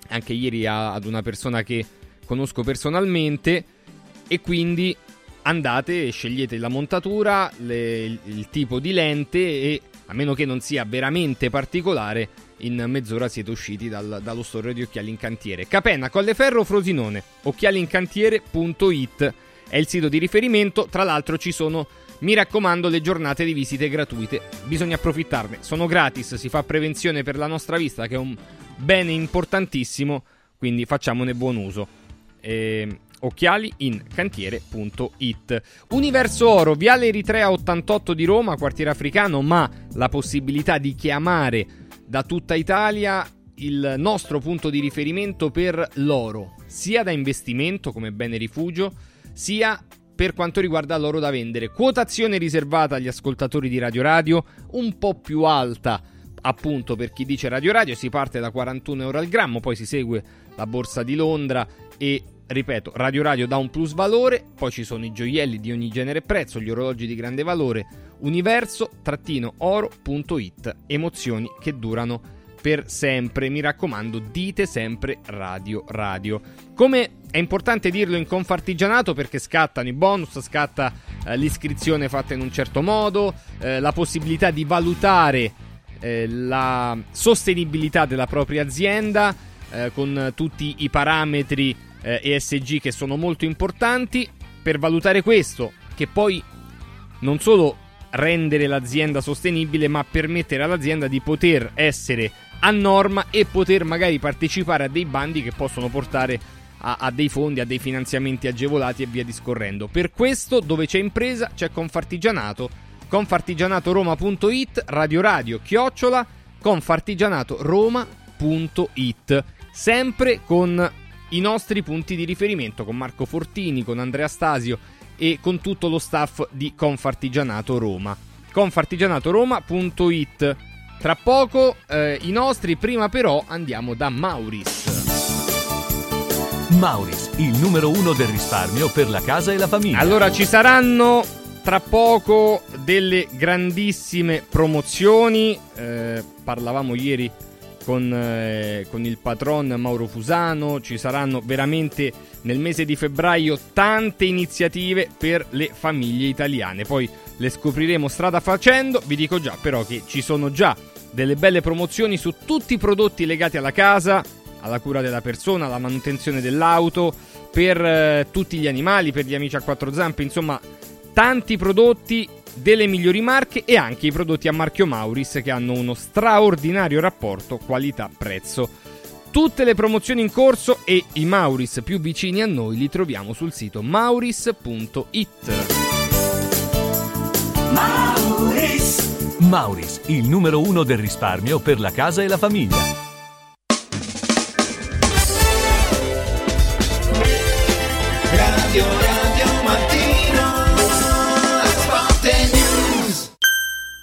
S2: anche ieri a, ad una persona che conosco personalmente e quindi andate e scegliete la montatura, le, il, tipo di lente e a meno che non sia veramente particolare in mezz'ora siete usciti dal, dallo store di Occhiali in Cantiere. Capenna, Colleferro, Frosinone, occhialincantiere.it è il sito di riferimento, tra l'altro ci sono, mi raccomando, le giornate di visite gratuite, bisogna approfittarne, sono gratis, si fa prevenzione per la nostra vista che è un bene importantissimo, quindi facciamone buon uso. E occhialiincantiere.it. Universo Oro, Viale Eritrea 88 di Roma, quartiere africano, ma la possibilità di chiamare da tutta Italia il nostro punto di riferimento per l'oro, sia da investimento come bene rifugio, sia per quanto riguarda l'oro da vendere. Quotazione riservata agli ascoltatori di Radio Radio, un po' più alta appunto per chi dice Radio Radio, si parte da 41 euro al grammo, poi si segue la borsa di Londra e ripeto, Radio Radio dà un plus valore, poi ci sono i gioielli di ogni genere e prezzo, gli orologi di grande valore, universo-oro.it. Emozioni che durano per sempre. Mi raccomando, dite sempre radio radio. Come è importante dirlo in Confartigianato perché scattano i bonus, scatta eh, l'iscrizione fatta in un certo modo, eh, la possibilità di valutare eh, la sostenibilità della propria azienda eh, con tutti i parametri eh, ESG che sono molto importanti. Per valutare questo, che poi non solo rendere l'azienda sostenibile, ma permettere all'azienda di poter essere a norma e poter magari partecipare a dei bandi che possono portare a, a, dei fondi, a dei finanziamenti agevolati e via discorrendo. Per questo, dove c'è impresa, c'è Confartigianato. Confartigianatoroma.it, Radio Radio, chiocciola, confartigianatoroma.it. Sempre con i nostri punti di riferimento, con Marco Fortini, con Andrea Stasio e con tutto lo staff di Confartigianato Roma. Confartigianatoroma.it Tra poco eh, i nostri, prima però andiamo da Mauris.
S8: Mauris, il numero uno del risparmio per la casa e la famiglia.
S2: Allora ci saranno tra poco delle grandissime promozioni. Eh, parlavamo ieri con, eh, con, il patron Mauro Fusano. Ci saranno veramente nel mese di febbraio tante iniziative per le famiglie italiane. Poi le scopriremo strada facendo. Vi dico già però che ci sono già delle belle promozioni su tutti i prodotti legati alla casa, alla cura della persona, alla manutenzione dell'auto, per eh, tutti gli animali, per gli amici a quattro zampe, insomma tanti prodotti delle migliori marche e anche i prodotti a marchio Mauris che hanno uno straordinario rapporto qualità-prezzo. Tutte le promozioni in corso e i Mauris più vicini a noi li troviamo sul sito mauris.it.
S8: Mauris. Mauris, il numero uno del risparmio per la casa e la famiglia.
S9: Radio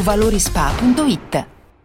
S10: valorispa.it.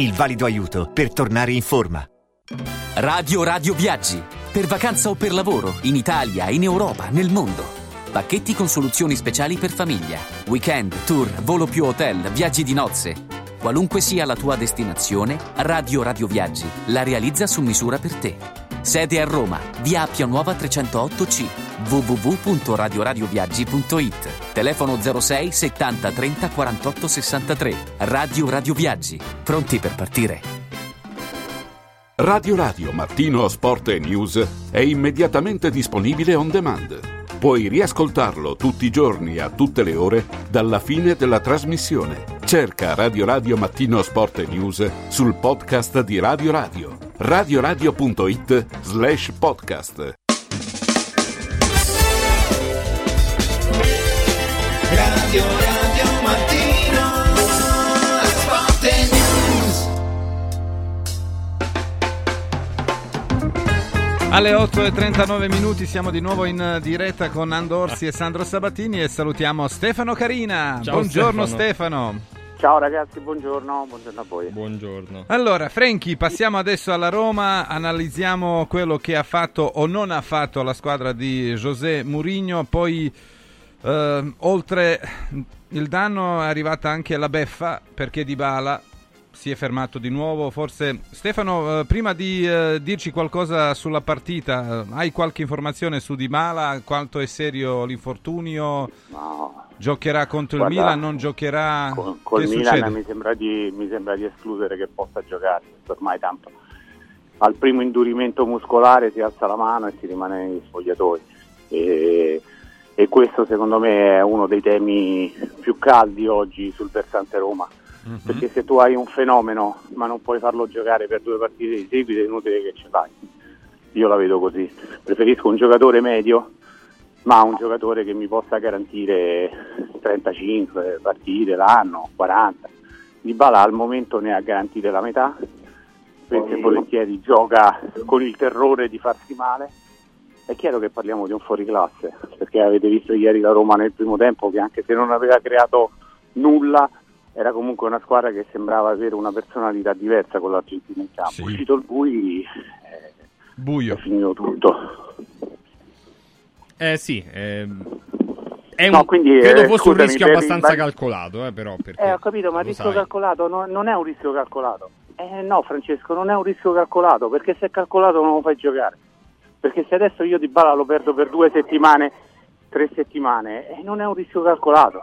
S11: il valido aiuto per tornare in forma.
S12: Radio Radio Viaggi. Per vacanza o per lavoro, in Italia, in Europa, nel mondo. Pacchetti con soluzioni speciali per famiglia. Weekend, tour, volo più hotel, viaggi di nozze. Qualunque sia la tua destinazione, Radio Radio Viaggi la realizza su misura per te. Sede a Roma, via Appia Nuova 308C, www.radioradioviaggi.it. Telefono 06 70 30 48 63. Radio Radio Viaggi. Pronti per partire?
S13: Radio Radio Mattino Sport e News è immediatamente disponibile on demand. Puoi riascoltarlo tutti i giorni a tutte le ore dalla fine della trasmissione. Cerca Radio Radio Mattino Sport e News sul podcast di Radio Radio. radioradio.it slash podcast.
S14: Radio Radio Mattino Sport e News
S1: Alle 8.39 minuti siamo di nuovo in diretta con Andorsi e Sandro Sabatini e salutiamo Stefano Carina.
S2: Ciao,
S1: Buongiorno
S2: Stefano.
S1: Stefano.
S15: Ciao ragazzi, buongiorno, buongiorno a voi.
S2: Buongiorno.
S1: Allora, Franchi, passiamo adesso alla Roma, analizziamo quello che ha fatto o non ha fatto la squadra di José Mourinho, poi eh, oltre il danno è arrivata anche la beffa perché Dybala si è fermato di nuovo, forse Stefano, eh, prima di eh, dirci qualcosa sulla partita, hai qualche informazione su Dybala, quanto è serio l'infortunio?
S15: No.
S1: Giocherà contro
S15: Guarda,
S1: il Milan, non giocherà?
S15: Con, col
S1: che
S15: Milan mi sembra, di, mi sembra di escludere che possa giocare, ormai tanto al primo indurimento muscolare si alza la mano e si rimane negli spogliatoi. E, e questo secondo me è uno dei temi più caldi oggi sul versante Roma. Perché se tu hai un fenomeno ma non puoi farlo giocare per due partite di seguito è inutile che ci fai. io la vedo così. Preferisco un giocatore medio, ma un giocatore che mi possa garantire 35 partite l'anno, 40. Di Bala al momento ne ha garantite la metà, perché volentieri gioca con il terrore di farsi male. È chiaro che parliamo di un fuoriclasse, perché avete visto ieri la Roma nel primo tempo che anche se non aveva creato nulla, era comunque una squadra che sembrava avere una personalità diversa con l'Argentina in campo.
S1: Sì.
S15: Uscito il Bui
S1: Buio.
S15: è finito tutto.
S2: Eh sì, ehm, è un,
S15: No, quindi,
S2: credo
S15: eh,
S2: fosse
S15: scusami,
S2: un rischio
S15: per
S2: abbastanza
S15: il-
S2: calcolato, eh, però. Perché
S15: Eh, ho capito, ma il rischio
S2: sai.
S15: calcolato no- non è un rischio calcolato. Eh no, Francesco, non è un rischio calcolato, perché se è calcolato non lo fai giocare. Perché se adesso io di Bala lo perdo per due settimane, tre settimane, eh, non è un rischio calcolato.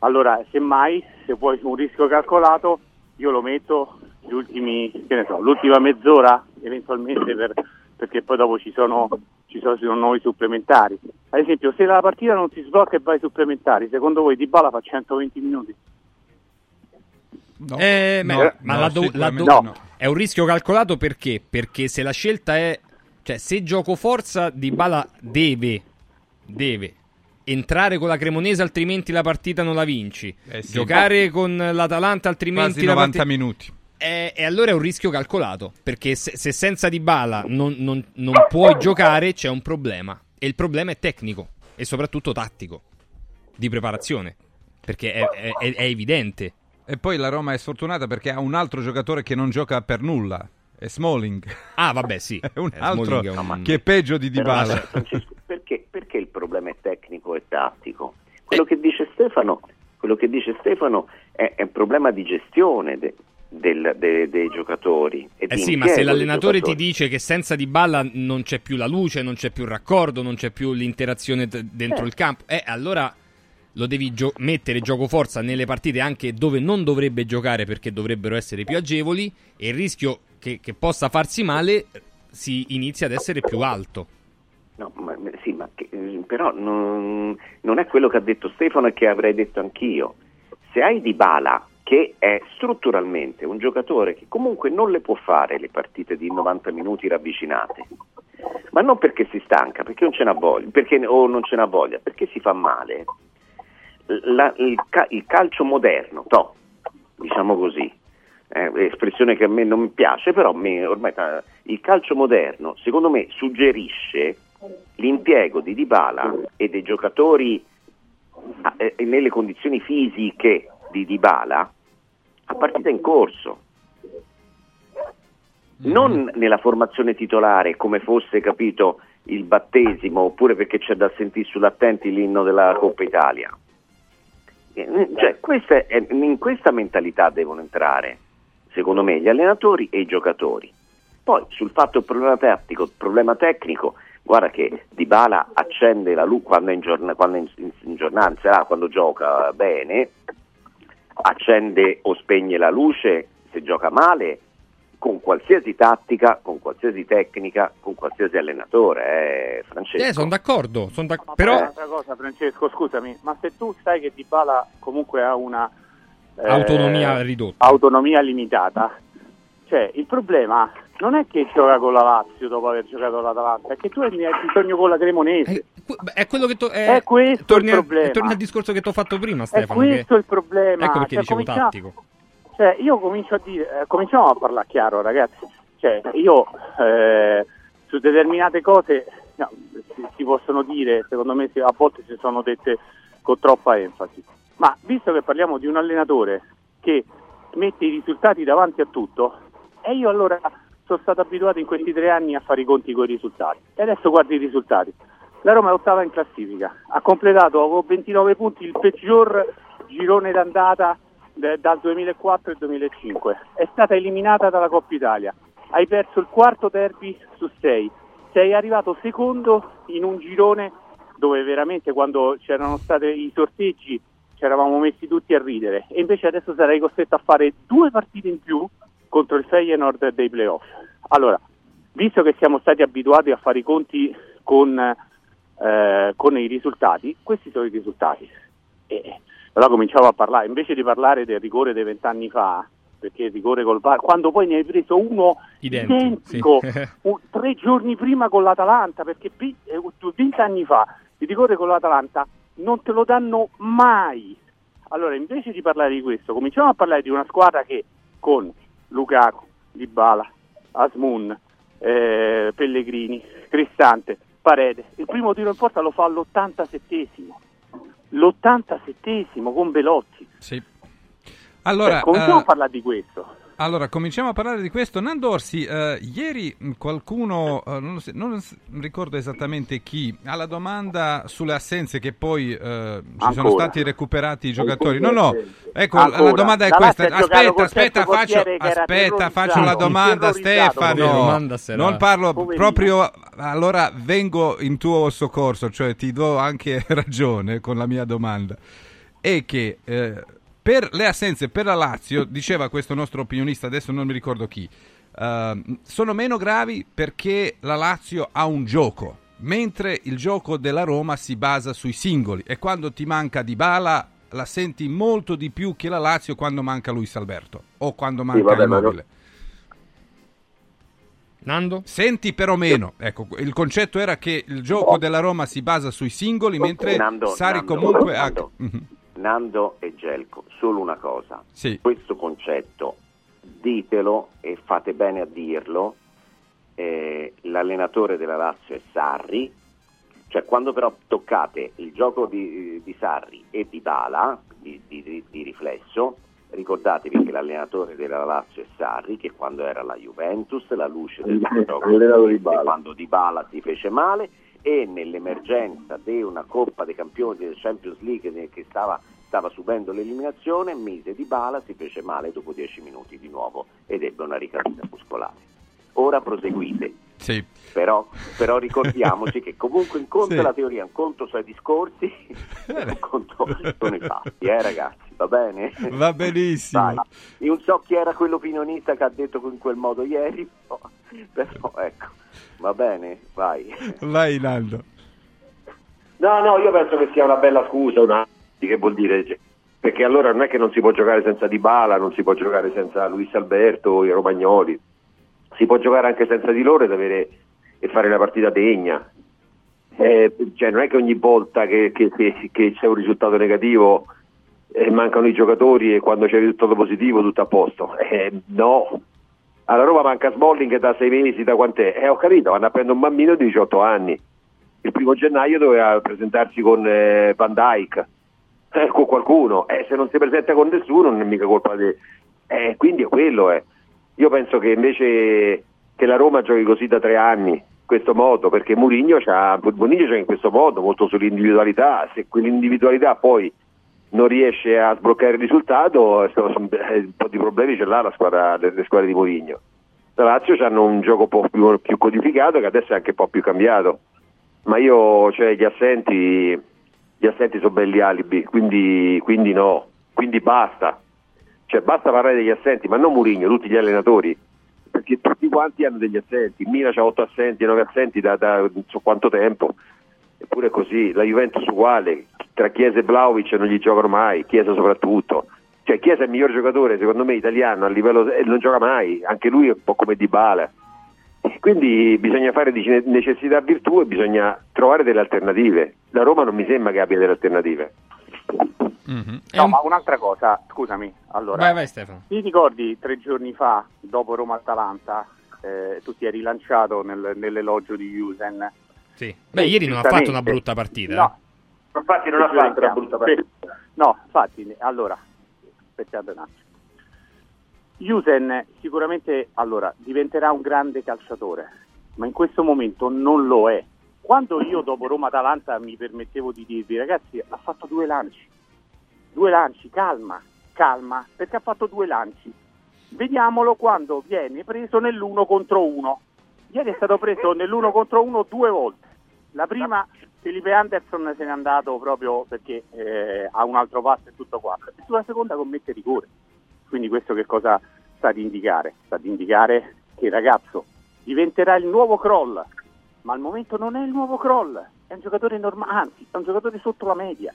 S15: Allora, semmai, se vuoi un rischio calcolato, io lo metto gli ultimi, che ne so, l'ultima mezz'ora, eventualmente, per- perché poi dopo ci sono, ci sono, nuovi supplementari. Ad esempio, se la partita non si sblocca e vai ai supplementari, secondo voi Di Bala fa 120 minuti?
S2: Eh,
S15: No,
S2: ma-
S15: no,
S2: ma la do- la do-
S15: no.
S2: è un rischio calcolato perché? Perché se la scelta è, cioè, se gioco forza, Di Bala deve, deve entrare con la Cremonese, altrimenti la partita non la vinci.
S1: Eh sì.
S2: Giocare con l'Atalanta, altrimenti
S1: Quasi
S2: la
S1: 90
S2: partita-
S1: minuti.
S2: Eh, e allora è un rischio calcolato. Perché se, se senza Di Bala non, non- non puoi giocare, c'è un problema. E il problema è tecnico e soprattutto tattico di preparazione. Perché è, è- è- evidente.
S1: E poi la Roma è sfortunata perché ha un altro giocatore che non gioca per nulla. È Smalling.
S2: Ah, vabbè, sì.
S1: È un
S2: Eh,
S1: altro
S2: è un-
S1: che è peggio di Dybala.
S4: Francesco, perché, perché il problema è tecnico e tattico? Quello che dice Stefano, quello che dice Stefano è, è un problema di gestione de- del- de- dei giocatori.
S2: Eh
S4: di
S2: sì, ma se l'allenatore ti dice che senza Di Balla non c'è più la luce, non c'è più il raccordo, non c'è più l'interazione t- dentro
S4: Eh.
S2: il campo, eh, allora lo devi gio- mettere gioco forza nelle partite anche dove non dovrebbe giocare perché dovrebbero essere più agevoli e il rischio che, che possa farsi male eh, si inizia ad essere più alto.
S4: No, ma, sì, ma che- eh, però non, non è quello che ha detto Stefano e che avrei detto anch'io. Se hai Dybala che è strutturalmente un giocatore che comunque non le può fare le partite di 90 minuti ravvicinate, ma non perché si stanca, perché non ce n'ha voglia, perché, o non ce n'ha voglia, perché si fa male. La- il, il calcio moderno, to, diciamo così, è espressione che a me non piace, però me ormai il calcio moderno secondo me suggerisce l'impiego di Dybala e dei giocatori nelle condizioni fisiche di Dybala a partita in corso. Non nella formazione titolare come fosse capito il battesimo oppure perché c'è da sentire sull'attenti l'inno della Coppa Italia. Eh, Cioè, questa è- in questa mentalità devono entrare, secondo me, gli allenatori e i giocatori. Poi sul fatto del problema tattico, il problema tecnico, guarda che Dybala accende la luce quando è in, giorn- quando è in, in- in giornata, quando gioca bene, accende o spegne la luce se gioca male, con qualsiasi tattica, con qualsiasi tecnica, con qualsiasi allenatore, eh, Francesco.
S2: Eh, sono d'accordo, son d'ac-
S15: Ma
S2: però
S15: un'altra cosa, Francesco, scusami, ma se tu sai che Dybala comunque ha una eh,
S2: Autonomia ridotta.
S15: autonomia limitata, cioè il problema non è che gioca con la Lazio dopo aver giocato l'Atalanta, è che tu hai bisogno con la Cremonese.
S2: è quello che to- è,
S15: È questo
S2: torni,
S15: il
S2: a-
S15: problema.
S2: torni al discorso che ti ho fatto prima,
S15: È
S2: Stefano.
S15: questo
S2: che-
S15: il problema.
S2: Ecco perché
S15: Cioè,
S2: dicevo
S15: cominciamo-
S2: tattico.
S15: Cioè, io comincio a dire, eh, cominciamo a parlare chiaro, ragazzi. Cioè, io eh, su determinate cose no, si, si possono dire, secondo me si- a volte si sono dette con troppa enfasi. Ma visto che parliamo di un allenatore che mette i risultati davanti a tutto, e io allora sono stato abituato in questi tre anni a fare i conti con i risultati. E adesso guardi i risultati. La Roma è ottava in classifica, ha completato con 29 punti il peggior girone d'andata dal 2004 al 2005. È stata eliminata dalla Coppa Italia. Hai perso il quarto derby su sei. Sei arrivato secondo in un girone dove veramente quando c'erano stati i sorteggi ci eravamo messi tutti a ridere e invece adesso sarai costretto a fare due partite in più contro il Feyenoord dei playoff. Allora, visto che siamo stati abituati a fare i conti con, eh, con i risultati, questi sono i risultati. E allora cominciavo a parlare, invece di parlare del rigore dei vent'anni fa, perché il rigore col VAR, quando poi ne hai preso uno
S2: Identico,
S15: identico
S2: sì.
S15: un- tre giorni prima con l'Atalanta, perché eh, 20 anni fa il rigore con l'Atalanta non te lo danno mai. Allora, invece di parlare di questo, cominciamo a parlare di una squadra che con Lukaku, Dybala, Asmun, eh, Pellegrini, Cristante, Parede, il primo tiro in porta lo fa all'87esimo. L'87esimo con Belotti.
S1: Sì. Allora,
S15: Cioè, cominciamo
S1: eh,
S15: a parlare di questo.
S1: Allora, cominciamo a parlare di questo. Nando Orsi, eh, ieri qualcuno, eh, non, so- non ricordo esattamente chi, alla domanda sulle assenze che poi eh, ci sono
S15: Ancora.
S1: stati recuperati i giocatori. No, no, ecco, la
S15: Ancora.
S1: domanda è
S15: La
S1: questa. Aspetta, aspetta, faccio, aspetta, faccio la domanda, Stefano. Non parlo proprio, allora vengo in tuo soccorso, cioè ti do anche ragione con la mia domanda. È che eh, per le assenze per la Lazio, diceva questo nostro opinionista, adesso non mi ricordo chi, eh, sono meno gravi perché la Lazio ha un gioco, mentre il gioco della Roma si basa sui singoli e quando ti manca Di Bala la senti molto di più che la Lazio quando manca Luis Alberto o quando manca
S3: vabbè, ma
S1: Immobile.
S2: Nando?
S1: Senti però meno. Ecco, il concetto era che il gioco della Roma si basa sui singoli, mentre
S4: Nando,
S1: Sari
S4: Nando,
S1: comunque ha...
S4: Nando.
S1: Mhm.
S4: Nando e Gelco, solo una cosa.
S1: Sì.
S4: Questo concetto, ditelo e fate bene a dirlo, eh, l'allenatore della Lazio è Sarri, cioè quando però toccate il gioco di, di Sarri e di Bala, di, di- di- di riflesso, ricordatevi che l'allenatore della Lazio è Sarri, che quando era la Juventus, la luce del gioco
S3: di Bala.
S4: quando Di Bala si fece male e nell'emergenza di una Coppa dei Campioni del Champions League che stava, stava subendo l'eliminazione, mise Di Bala, si fece male dopo 10 minuti di nuovo ed ebbe una ricaduta muscolare. Ora proseguite,
S1: Sì.
S4: però, però ricordiamoci che comunque un conto
S1: Sì.
S4: è la teoria, un conto sono i discorsi, un conto sono i fatti, eh ragazzi, va bene?
S1: Va benissimo.
S4: Dai. Io non so chi era quell'opinionista che ha detto in quel modo ieri, però ecco, va bene, vai.
S1: Vai Nando.
S3: No, no, io penso che sia una bella scusa, una... che vuol dire? Cioè, Perché allora non è che non si può giocare senza Dybala, non si può giocare senza Luis Alberto, i Romagnoli, si può giocare anche senza di loro ed avere, e fare una partita degna. Eh, cioè, non è che ogni volta che, che- che- che c'è un risultato negativo eh, mancano i giocatori e quando c'è il risultato positivo tutto a posto. Eh, no. Alla Roma manca Smalling da sei mesi, da quant'è? Eh, ho capito, vanno a prendere un bambino di 18 anni. Il primo gennaio doveva presentarsi con eh, Van Dyke, eh, con qualcuno. Eh, se non si presenta con nessuno non è mica colpa di... Eh, quindi è quello. eh. Io penso che invece che la Roma giochi così da tre anni, in questo modo, perché Mourinho c'ha, in questo modo, molto sull'individualità. Se quell'individualità poi non riesce a sbloccare il risultato, eh, un po' di problemi ce l'ha la squadra, le, squadre di Mourinho. La Lazio hanno un gioco un po' più, più codificato che adesso è anche un po' più cambiato. Ma io, cioè, gli assenti, gli assenti sono belli alibi, quindi, quindi no, quindi basta. Cioè, basta parlare degli assenti, ma non Mourinho, tutti gli allenatori, perché tutti quanti hanno degli assenti. Milan ha 8 assenti, 9 assenti da, da non so quanto tempo. Eppure è così, la Juventus uguale, tra Chiesa e Vlaovic non gli giocano mai, Chiesa soprattutto. Cioè Chiesa è il miglior giocatore, secondo me, italiano a livello e non gioca mai, anche lui è un po' come Dybala. Quindi bisogna fare di ne- necessità virtù e bisogna trovare delle alternative. La Roma non mi sembra che abbia delle alternative.
S15: No, ma un'altra cosa, scusami, allora,
S2: Vai, vai Stefano.
S15: ti ricordi tre giorni fa, dopo Roma-Atalanta, eh, tu ti eri lanciato nel- nell'elogio di Jusen?
S2: Sì. Beh, ieri non ha fatto una brutta partita.
S15: No,
S3: infatti non ha fatto una brutta partita.
S15: No, infatti, allora, aspettate un attimo. Jusen sicuramente allora, diventerà un grande calciatore, ma in questo momento non lo è. Quando io dopo Roma-Atalanta mi permettevo di dirvi, ragazzi, ha fatto due lanci, due lanci, calma, calma, perché ha fatto due lanci. Vediamolo quando viene preso nell'uno contro uno. Ieri è stato preso nell'uno contro uno due volte. La prima Felipe Anderson se n'è andato proprio perché eh, ha un altro passo e tutto qua. E sulla seconda commette rigore. Quindi questo che cosa sta ad indicare? Sta ad indicare che il ragazzo diventerà il nuovo Kroll, ma al momento non è il nuovo Kroll, è un giocatore normale, anzi è un giocatore sotto la media,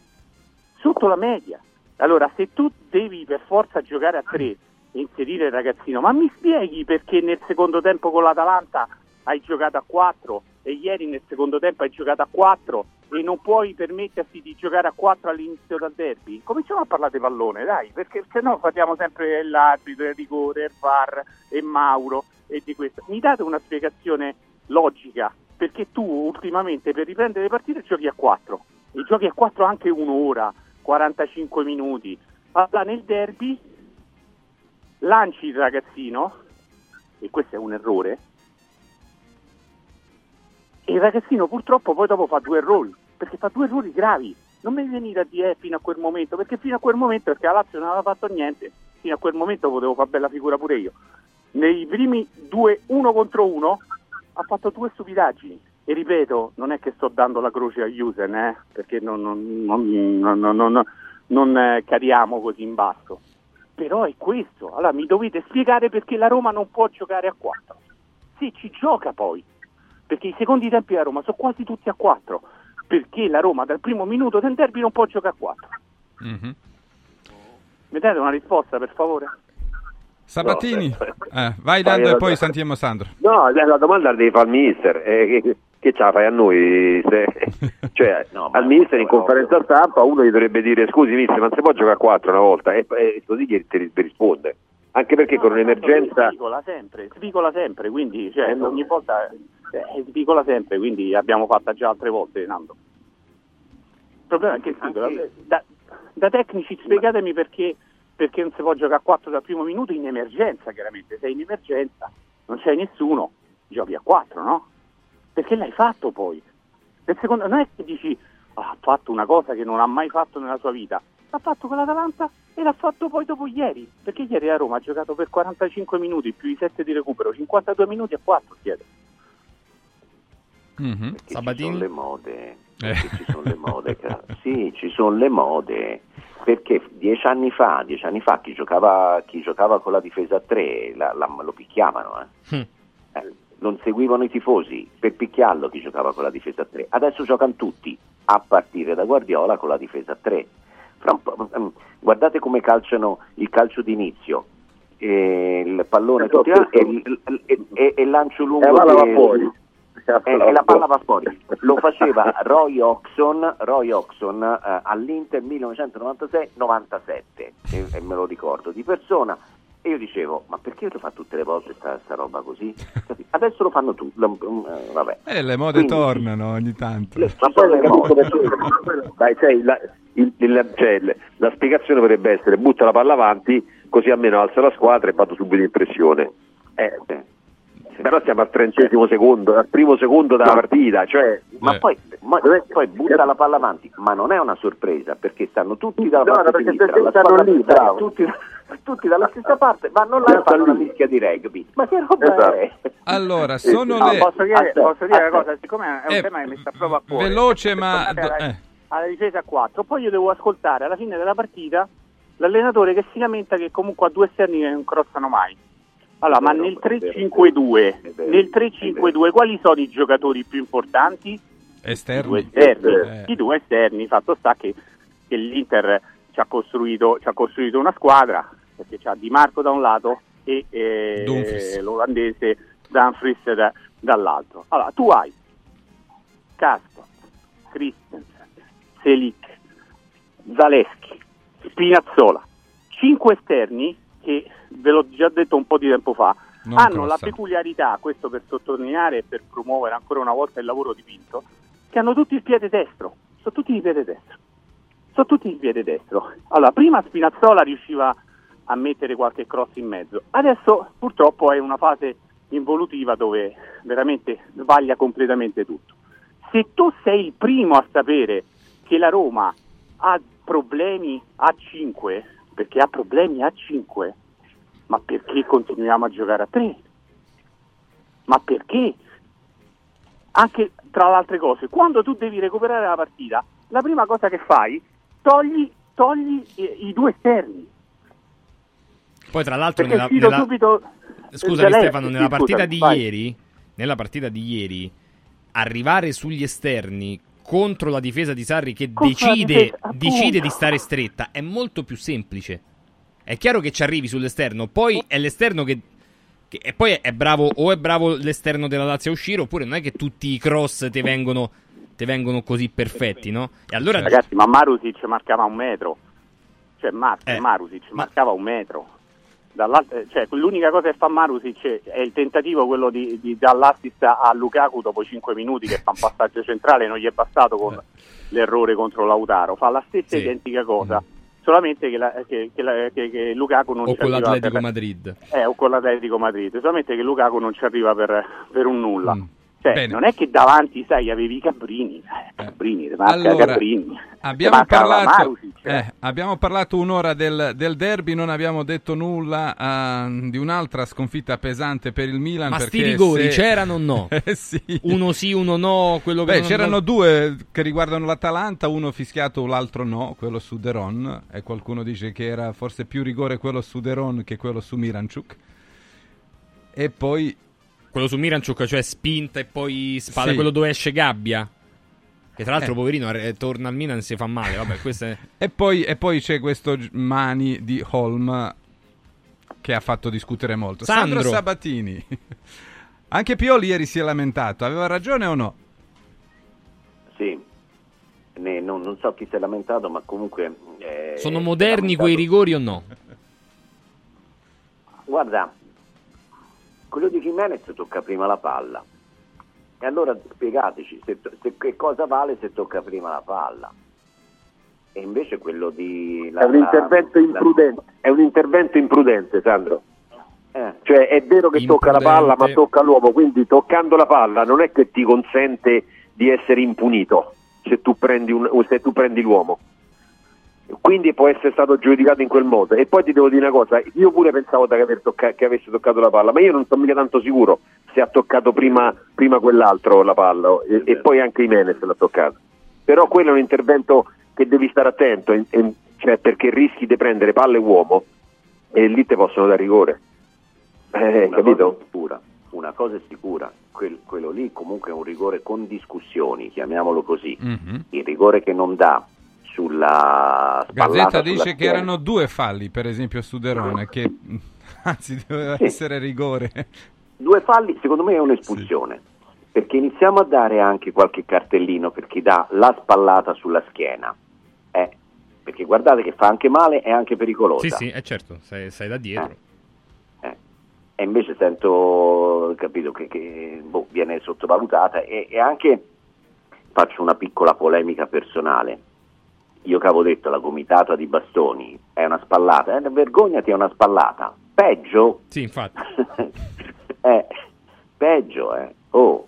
S15: sotto la media. Allora se tu devi per forza giocare a tre e inserire il ragazzino. Ma mi spieghi perché nel secondo tempo con l'Atalanta hai giocato a 4 e ieri nel secondo tempo hai giocato a 4 e non puoi permetterti di giocare a 4 all'inizio del derby? Cominciamo a parlare di pallone, dai, perché se no parliamo sempre dell'arbitro, il rigore, il VAR e Mauro e di questo. Mi date una spiegazione logica, perché tu ultimamente per riprendere le partite giochi a 4 e giochi a 4 anche un'ora, 45 minuti. Allora nel derby lanci il ragazzino, e questo è un errore, e il ragazzino purtroppo poi dopo fa due errori, perché fa due errori gravi. Non mi venire a dire eh, fino a quel momento, perché fino a quel momento, perché la Lazio non aveva fatto niente, fino a quel momento potevo fare bella figura pure io. Nei primi due, uno contro uno, ha fatto due stupidaggini. E ripeto, non è che sto dando la croce a Jusen, eh, perché non, non, non, non, eh, cadiamo così in basso. Però è questo. Allora mi dovete spiegare perché la Roma non può giocare a 4. Sì, ci gioca poi, perché i secondi tempi della Roma sono quasi tutti a 4, perché la Roma dal primo minuto del derby non può giocare a 4.
S1: Mhm.
S15: Mi date una risposta per favore?
S1: Sabatini,
S3: No,
S1: Eh, vai Dando e poi sentiamo Sandro.
S3: No, la domanda la devi fare al mister. eh, che, che ce la fai a noi? Se- cioè, al mister in conferenza stampa uno gli dovrebbe dire scusi mister, ma si può giocare a 4 una volta? E, e così gli ti ri- risponde. Anche perché con un'emergenza...
S15: Spigola sempre, spigola sempre, quindi cioè, ogni volta eh, spigola sempre, quindi abbiamo fatto già altre volte, Nando. Il problema è che spigola. Da, da tecnici spiegatemi perché, perché non si può giocare a 4 dal primo minuto in emergenza, chiaramente. Sei in emergenza, non c'è nessuno, giochi a 4, no? Perché l'hai fatto poi. Nel secondo, non è che dici "Ah, ha fatto una cosa che non ha mai fatto nella sua vita. L'ha fatto con l'Atalanta e l'ha fatto poi dopo ieri. Perché ieri a Roma ha giocato per 45 minuti più i 7 di recupero, 52 minuti a 4 chiedo.
S1: Mhm.
S4: Ci sono le mode,
S1: Eh.
S4: perché ci sono le mode, cara. sì, ci sono le mode, perché dieci anni fa, dieci anni fa chi giocava, chi giocava con la difesa a tre la- la- lo picchiavano, eh. Eh, non seguivano i tifosi per picchiarlo chi giocava con la difesa a tre. Adesso giocano tutti, a partire da Guardiola con la difesa a tre. Ehm, guardate come calciano il calcio d'inizio. eh, il pallone e, e- e- e- e il lancio lungo
S3: Eh, palla va
S4: che-
S3: fuori.
S4: E, e la palla va fuori. Lo faceva Roy Oxon, Roy Oxon eh, all'Inter 1996-97 e, e me lo ricordo di persona. E io dicevo, ma perché lo fa tutte le volte sta, sta roba così? Adesso lo fanno tutti, vabbè.
S1: Eh, le mode
S3: Quindi-
S1: tornano ogni tanto.
S3: Ma poi capisco perché. Dai, sai, la, il- il- cioè, la spiegazione potrebbe essere butta la palla avanti, così almeno alza la squadra e vado subito in pressione. Eh, Però siamo al trentesimo secondo, al primo secondo della partita, cioè...
S4: Ma poi, ma- poi butta la palla avanti, ma non è una sorpresa perché stanno tutti dalla
S3: No,
S4: parte
S3: no, perché
S4: sinistra, la
S3: stanno lì, bravo.
S4: tutti, tutti dalla stessa parte, ma non la fanno una mischia di rugby. Ma che roba
S3: Esatto.
S4: è?
S1: Allora, sono
S15: No,
S1: le...
S15: posso dire,
S4: Aspetta,
S15: posso dire una cosa, siccome è un
S1: Eh,
S15: tema che mi sta proprio a cuore.
S1: veloce, ma-
S15: alla,
S1: eh.
S15: alla difesa a 4, poi io devo ascoltare alla fine della partita l'allenatore che si lamenta che comunque ha due esterni che non crossano mai. Allora, ma nel 3-5-2, nel 3-5-2 quali sono i giocatori più importanti? I due
S1: Esterni.
S15: esterni,
S1: Eh.
S15: i due esterni, fatto sta che, che l'Inter ci ha, costruito, ci ha costruito una squadra, perché c'ha Di Marco da un lato e eh, l'olandese Dumfries da- dall'altro. Allora, tu hai Casper, Christensen, Selic, Zaleschi, Spinazzola, cinque esterni che, ve l'ho già detto un po' di tempo fa,
S1: Non
S15: hanno la
S1: crossano.
S15: peculiarità, questo per sottolineare e per promuovere ancora una volta il lavoro di Pinto, che hanno tutti il piede destro, sono tutti di piede destro, sono tutti di piede destro. Allora, prima Spinazzola riusciva a mettere qualche cross in mezzo, adesso purtroppo è una fase involutiva dove veramente sbaglia completamente tutto. Se tu sei il primo a sapere che la Roma ha problemi a 5, perché ha problemi a 5, ma perché continuiamo a giocare a 3? Ma perché? Anche tra le altre cose, quando tu devi recuperare la partita, la prima cosa che fai, togli, togli i, i due esterni.
S2: Poi tra l'altro
S15: Perché
S2: nella, nella- Scusami Stefano, nella partita
S15: scusami,
S2: ieri, nella partita di ieri arrivare sugli esterni contro la difesa di Sarri che decide,
S15: difesa,
S2: decide di stare stretta è molto più semplice. È chiaro che ci arrivi sull'esterno, poi è l'esterno che, che- e poi è bravo o è bravo l'esterno della Lazio a uscire oppure non è che tutti i cross ti vengono, te vengono così perfetti, no? E allora
S15: Ragazzi, ma Marusic marcava un metro. Cioè, Mar-
S2: Eh,
S15: Marusic marcava un metro. Eh, cioè, l'unica cosa che fa Marusic è il tentativo quello di, di dare l'assist a Lukaku dopo 5 minuti che fa un passaggio centrale, non gli è bastato con l'errore contro Lautaro. Fa la stessa
S2: Sì.
S15: identica cosa, solamente che, la- che- che la- che- che Lukaku non
S2: o
S15: ci
S2: con
S15: arriva
S2: l'Atletico
S15: per-
S2: Madrid.
S15: eh, o con l'Atletico Madrid, solamente che Lukaku non ci arriva per, per un nulla.
S2: Mm.
S15: Cioè,
S1: Bene.
S15: non è che davanti, sai, avevi i Cabrini, eh, Cabrini, marca
S1: Allora,
S15: Cabrini.
S1: Abbiamo parlato,
S15: eh.
S1: eh, abbiamo parlato un'ora del, del derby, non abbiamo detto nulla ah, di un'altra sconfitta pesante per il Milan.
S2: Ma sti rigori
S1: se-
S2: c'erano o no?
S1: Eh, sì.
S2: Uno sì, uno no, quello
S1: Beh, c'erano due che riguardano l'Atalanta, uno fischiato, l'altro no, quello su Deron, e qualcuno dice che era forse più rigore quello su Deron che quello su Miranchuk. E poi
S2: Quello su Miranchuk, cioè spinta e poi spalla,
S1: Sì.
S2: quello dove esce Gabbia. Che tra l'altro,
S1: Eh.
S2: poverino, eh, torna al Milan e si fa male. Vabbè, questo è...
S1: E poi, e poi c'è questo Mani di Holm che ha fatto discutere molto. Sandro,
S2: Sandro.
S1: Sabatini. Anche Pioli ieri si è lamentato, aveva ragione o no?
S4: Sì, Ne- non, non so chi si è lamentato, ma comunque... eh,
S2: Sono moderni quei rigori o no?
S4: Guarda, quello di Jimenez tocca prima la palla. E allora spiegateci se, se- che cosa vale se tocca prima la palla. E invece quello di... la-
S3: È un intervento
S4: la-
S3: imprudente, è un intervento imprudente, Sandro.
S4: Eh.
S3: Cioè è vero che tocca la palla, ma
S4: Imprudente.
S3: tocca l'uomo, quindi toccando la palla non è che ti consente di essere impunito se tu prendi, un- se tu prendi l'uomo. Quindi può essere stato giudicato in quel modo. E poi ti devo dire una cosa, io pure pensavo tocca- che avesse toccato la palla, ma io non sono mica tanto sicuro se ha toccato prima, prima quell'altro la palla e, e poi anche Jimenez l'ha toccato. Però quello è un intervento che devi stare attento, in- in- cioè perché rischi di prendere palle uomo e lì ti possono dare rigore. Eh,
S4: una
S3: capito?
S4: cosa è sicura, una cosa è sicura, quel- quello lì comunque è un rigore con discussioni, chiamiamolo così.
S1: Mhm.
S4: Il rigore che non dà sulla
S1: Gazzetta
S4: sulla
S1: dice che
S4: schiena.
S1: erano due falli, per esempio su Derone, che anzi doveva
S4: Sì.
S1: essere rigore.
S4: Due falli, secondo me è un'espulsione. Perché iniziamo a dare anche qualche cartellino per chi dà la spallata sulla schiena. Eh, perché guardate che fa anche male e anche pericolosa.
S2: Sì, sì, è certo, sei, sei da dietro.
S4: e invece sento capito che, che, boh, viene sottovalutata e, e anche faccio una piccola polemica personale io che avevo detto la gomitata di bastoni è una spallata eh, vergognati è una spallata. Peggio?
S2: Sì, infatti.
S4: eh, peggio eh. oh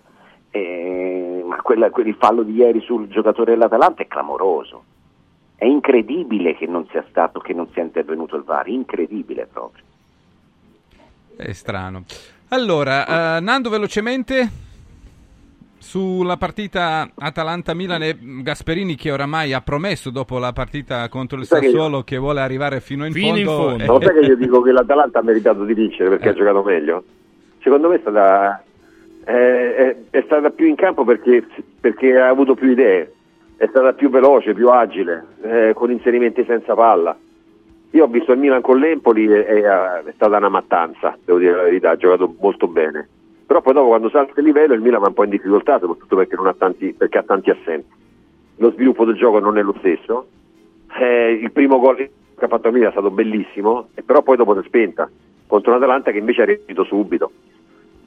S4: eh, ma quella, quel- fallo di ieri sul giocatore dell'Atalanta è clamoroso. È incredibile che non sia stato che non sia intervenuto il VAR. Incredibile proprio.
S1: È strano. Allora, eh, Nando velocemente sulla partita Atalanta-Milan e Gasperini che oramai ha promesso dopo la partita contro il
S3: io-
S1: Sassuolo che vuole arrivare fino in
S2: Fino in
S1: fondo.
S2: fondo.
S1: e-
S3: Lo sai che io dico che l'Atalanta ha meritato di vincere perché
S1: Eh.
S3: ha giocato meglio? Secondo me è stata, è, è- è stata più in campo perché, perché ha avuto più idee, è stata più veloce, più agile, eh, con inserimenti senza palla. Io ho visto il Milan con l'Empoli e, e, eh, è stata una mattanza, devo dire la verità, ha giocato molto bene. Però poi dopo quando salta il livello il Milan va un po' in difficoltà, soprattutto perché, non ha, tanti, perché ha tanti assenti. Lo sviluppo del gioco non è lo stesso. Eh, il primo gol che ha fatto il Milan è stato bellissimo, e però poi dopo si è spenta contro l'Atalanta che invece ha reagito subito.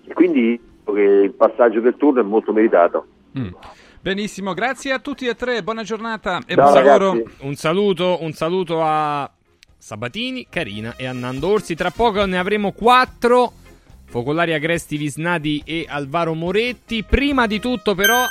S3: E quindi il passaggio del turno è molto meritato.
S1: Mm. Benissimo, grazie a tutti e tre, buona giornata e
S3: Ciao,
S1: buon lavoro.
S2: Un saluto, un saluto a Sabatini, Carina e a Nando Orsi. Tra poco ne avremo quattro. Focolari Agresti Visnadi e Alvaro Moretti. Prima di tutto, però,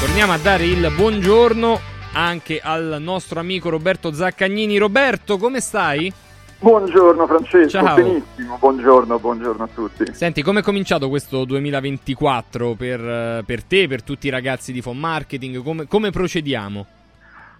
S2: torniamo a dare il buongiorno anche al nostro amico Roberto Zaccagnini. Roberto, come stai?
S16: Buongiorno Francesco,
S2: Ciao.
S16: benissimo, buongiorno, buongiorno a tutti.
S2: Senti, come è cominciato questo 2024 per, eh, per te, per tutti i ragazzi di Phone Marketing? Come, come procediamo?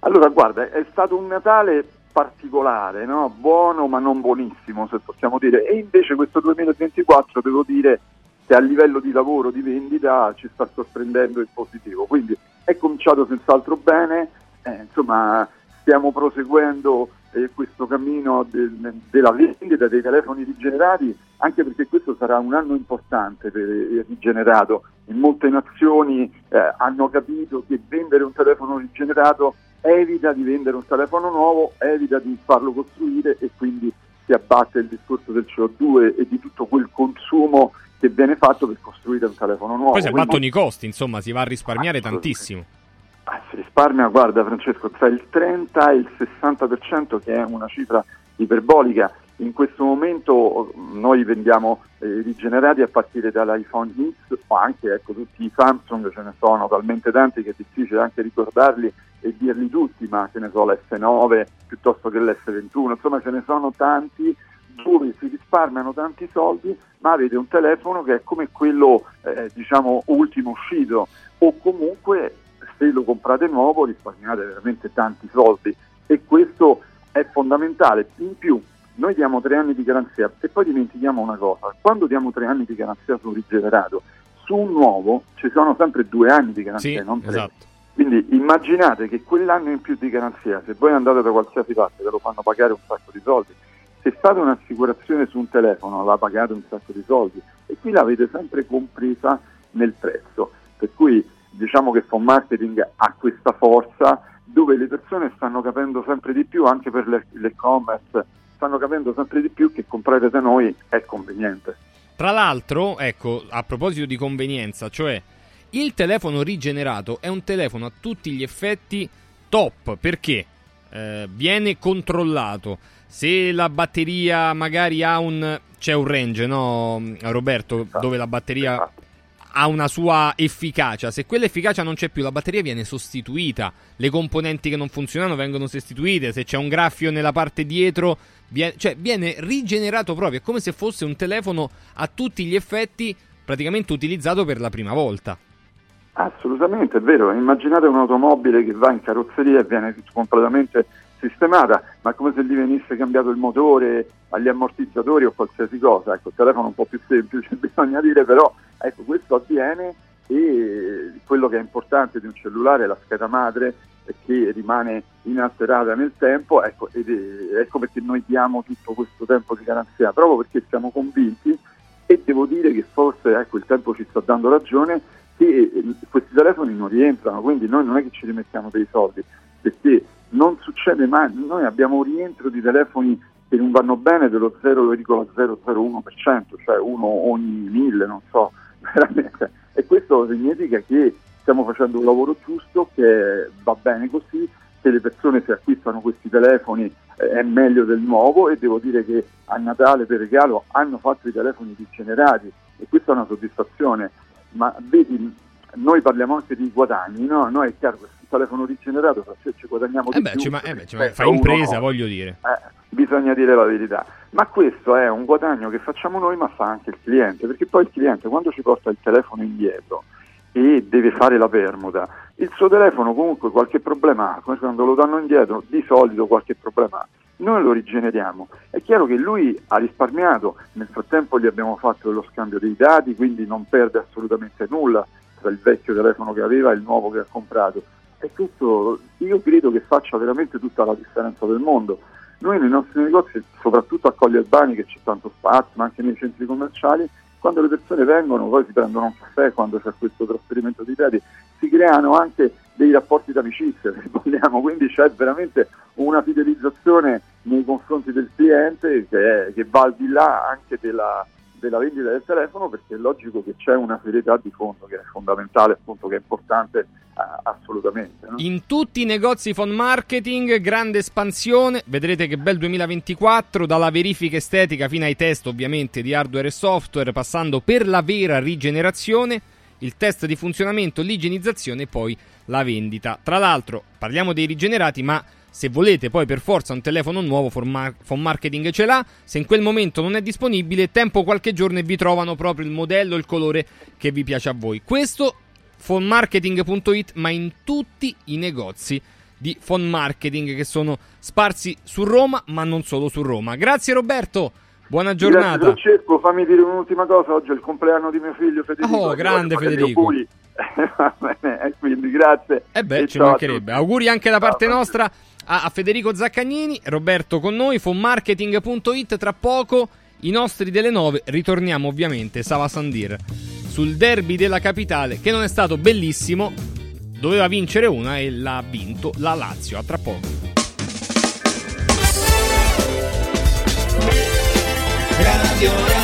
S16: Allora, guarda, è stato un Natale particolare, no? buono ma non buonissimo, se possiamo dire, e invece questo 2024 devo dire che a livello di lavoro, di vendita, ci sta sorprendendo in positivo, quindi è cominciato senz'altro bene, eh, insomma stiamo proseguendo eh, questo cammino de- della vendita dei telefoni rigenerati, anche perché questo sarà un anno importante per il rigenerato. In molte nazioni eh, hanno capito che vendere un telefono rigenerato evita di vendere un telefono nuovo, evita di farlo costruire e quindi si abbatte il discorso del CO2 e di tutto quel consumo che viene fatto per costruire un telefono nuovo.
S2: Poi si abbattono
S16: Quindi-
S2: i costi, insomma, si va a risparmiare tantissimo.
S16: Ah, si risparmia, guarda Francesco, tra il 30 e il 60% che è una cifra iperbolica. In questo momento noi vendiamo eh, rigenerati a partire dall'iPhone X o anche ecco, tutti i Samsung, ce ne sono talmente tanti che è difficile anche ricordarli e dirli tutti, ma ce ne so l'S9 piuttosto che l'S21, insomma ce ne sono tanti dove si risparmiano tanti soldi, ma avete un telefono che è come quello eh, diciamo ultimo uscito o comunque se lo comprate nuovo risparmiate veramente tanti soldi e questo è fondamentale. In più noi diamo tre anni di garanzia e poi dimentichiamo una cosa, quando diamo tre anni di garanzia su un rigenerato, su un nuovo ci sono sempre due anni di garanzia,
S2: Sì,
S16: non tre.
S2: esatto.
S16: Quindi immaginate che quell'anno in più di garanzia, se voi andate da qualsiasi parte ve lo fanno pagare un sacco di soldi, se fate un'assicurazione su un telefono la pagate un sacco di soldi e qui l'avete sempre compresa nel prezzo. Per cui diciamo che Phone Marketing ha questa forza dove le persone stanno capendo sempre di più, anche per l'e- l'e-commerce, stanno capendo sempre di più che comprare da noi è conveniente.
S2: Tra l'altro, ecco, a proposito di convenienza, cioè il telefono rigenerato è un telefono a tutti gli effetti top perché eh, viene controllato. Se la batteria magari ha un c'è un range, no, Roberto, dove la batteria ha una sua efficacia. Se quell'efficacia non c'è più, la batteria viene sostituita. Le componenti che non funzionano vengono sostituite. Se c'è un graffio nella parte dietro, viene, cioè viene rigenerato proprio. È come se fosse un telefono a tutti gli effetti praticamente utilizzato per la prima volta.
S16: Assolutamente, è vero. Immaginate un'automobile che va in carrozzeria e viene completamente sistemata, ma come se gli venisse cambiato il motore, agli ammortizzatori o qualsiasi cosa. Ecco, il telefono è un po' più semplice, bisogna dire, però ecco, questo avviene e quello che è importante di un cellulare è la scheda madre che rimane inalterata nel tempo, ecco, ed ecco perché noi diamo tutto questo tempo di garanzia, proprio perché siamo convinti e devo dire che forse ecco, il tempo ci sta dando ragione che eh, questi telefoni non rientrano, quindi noi non è che ci rimettiamo dei soldi, perché non succede mai, noi abbiamo un rientro di telefoni che non vanno bene dello 0,001%, cioè uno ogni mille, non so, veramente. E questo significa che stiamo facendo un lavoro giusto, che va bene così, che le persone se acquistano questi telefoni eh, è meglio del nuovo e devo dire che a Natale per regalo hanno fatto i telefoni rigenerati e questa è una soddisfazione, ma vedi noi parliamo anche di guadagni, no? Noi è chiaro che il telefono rigenerato se ci guadagniamo
S2: Eh
S16: di
S2: beh,
S16: più.
S2: ma- eh beh, ci ma- fa impresa,
S16: no.
S2: voglio dire.
S16: Eh, bisogna dire la verità. Ma questo è un guadagno che facciamo noi, ma fa anche il cliente, perché poi il cliente quando ci porta il telefono indietro e deve fare la permuta, il suo telefono comunque qualche problema ha, quando lo danno indietro, di solito qualche problema ha. Noi lo rigeneriamo. È chiaro che lui ha risparmiato, nel frattempo gli abbiamo fatto lo scambio dei dati, quindi non perde assolutamente nulla tra il vecchio telefono che aveva e il nuovo che ha comprato. È tutto, io credo che faccia veramente tutta la differenza del mondo. Noi nei nostri negozi, soprattutto a Colli Albani, che c'è tanto spazio, ma anche nei centri commerciali, quando le persone vengono, poi si prendono un caffè quando c'è questo trasferimento di dati, si creano anche dei rapporti d'amicizia, se vogliamo, quindi c'è veramente una fidelizzazione nei confronti del cliente che, è- che va al di là anche della, della vendita del telefono perché è logico che c'è una serietà di fondo che è fondamentale, appunto, che è importante eh, assolutamente. no?
S2: In tutti i negozi phone marketing, grande espansione. Vedrete che bel 2024, dalla verifica estetica fino ai test, ovviamente, di hardware e software, passando per la vera rigenerazione, il test di funzionamento, l'igienizzazione e poi la vendita. Tra l'altro, parliamo dei rigenerati, ma se volete poi per forza un telefono nuovo, phone mar- phone marketing ce l'ha. Se in quel momento non è disponibile, tempo qualche giorno e vi trovano proprio il modello, il colore che vi piace a voi. Questo fonmarketing.it, ma in tutti i negozi di phone marketing che sono sparsi su Roma, ma non solo su Roma. Grazie Roberto, buona giornata.
S16: Grazie Francesco, fammi dire un'ultima cosa, oggi è il compleanno di mio figlio Federico.
S2: Oh, grande Federico.
S16: auguri. Va bene, e quindi grazie.
S2: Eh beh,
S16: E
S2: ci
S16: ciao
S2: mancherebbe. Auguri anche da parte nostra a, Federico Zaccagnini, Roberto con noi, fonmarketing.it. Tra poco i nostri delle 9 ritorniamo ovviamente Sava Sandir sul derby della capitale che non è stato bellissimo, doveva vincere una e l'ha vinto la Lazio. A tra poco.
S14: Radio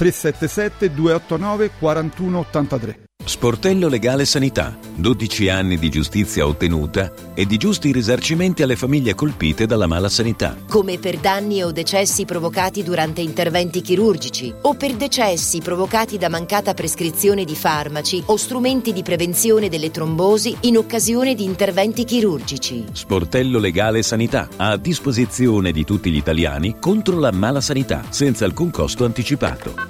S17: 377 289 4183.
S18: Sportello Legale Sanità. 12 anni di giustizia ottenuta e di giusti risarcimenti alle famiglie colpite dalla mala sanità.
S19: come per danni o decessi provocati durante interventi chirurgici o per decessi provocati da mancata prescrizione di farmaci o strumenti di prevenzione delle trombosi in occasione di interventi chirurgici.
S18: Sportello Legale Sanità. A disposizione di tutti gli italiani contro la mala sanità, senza alcun costo anticipato.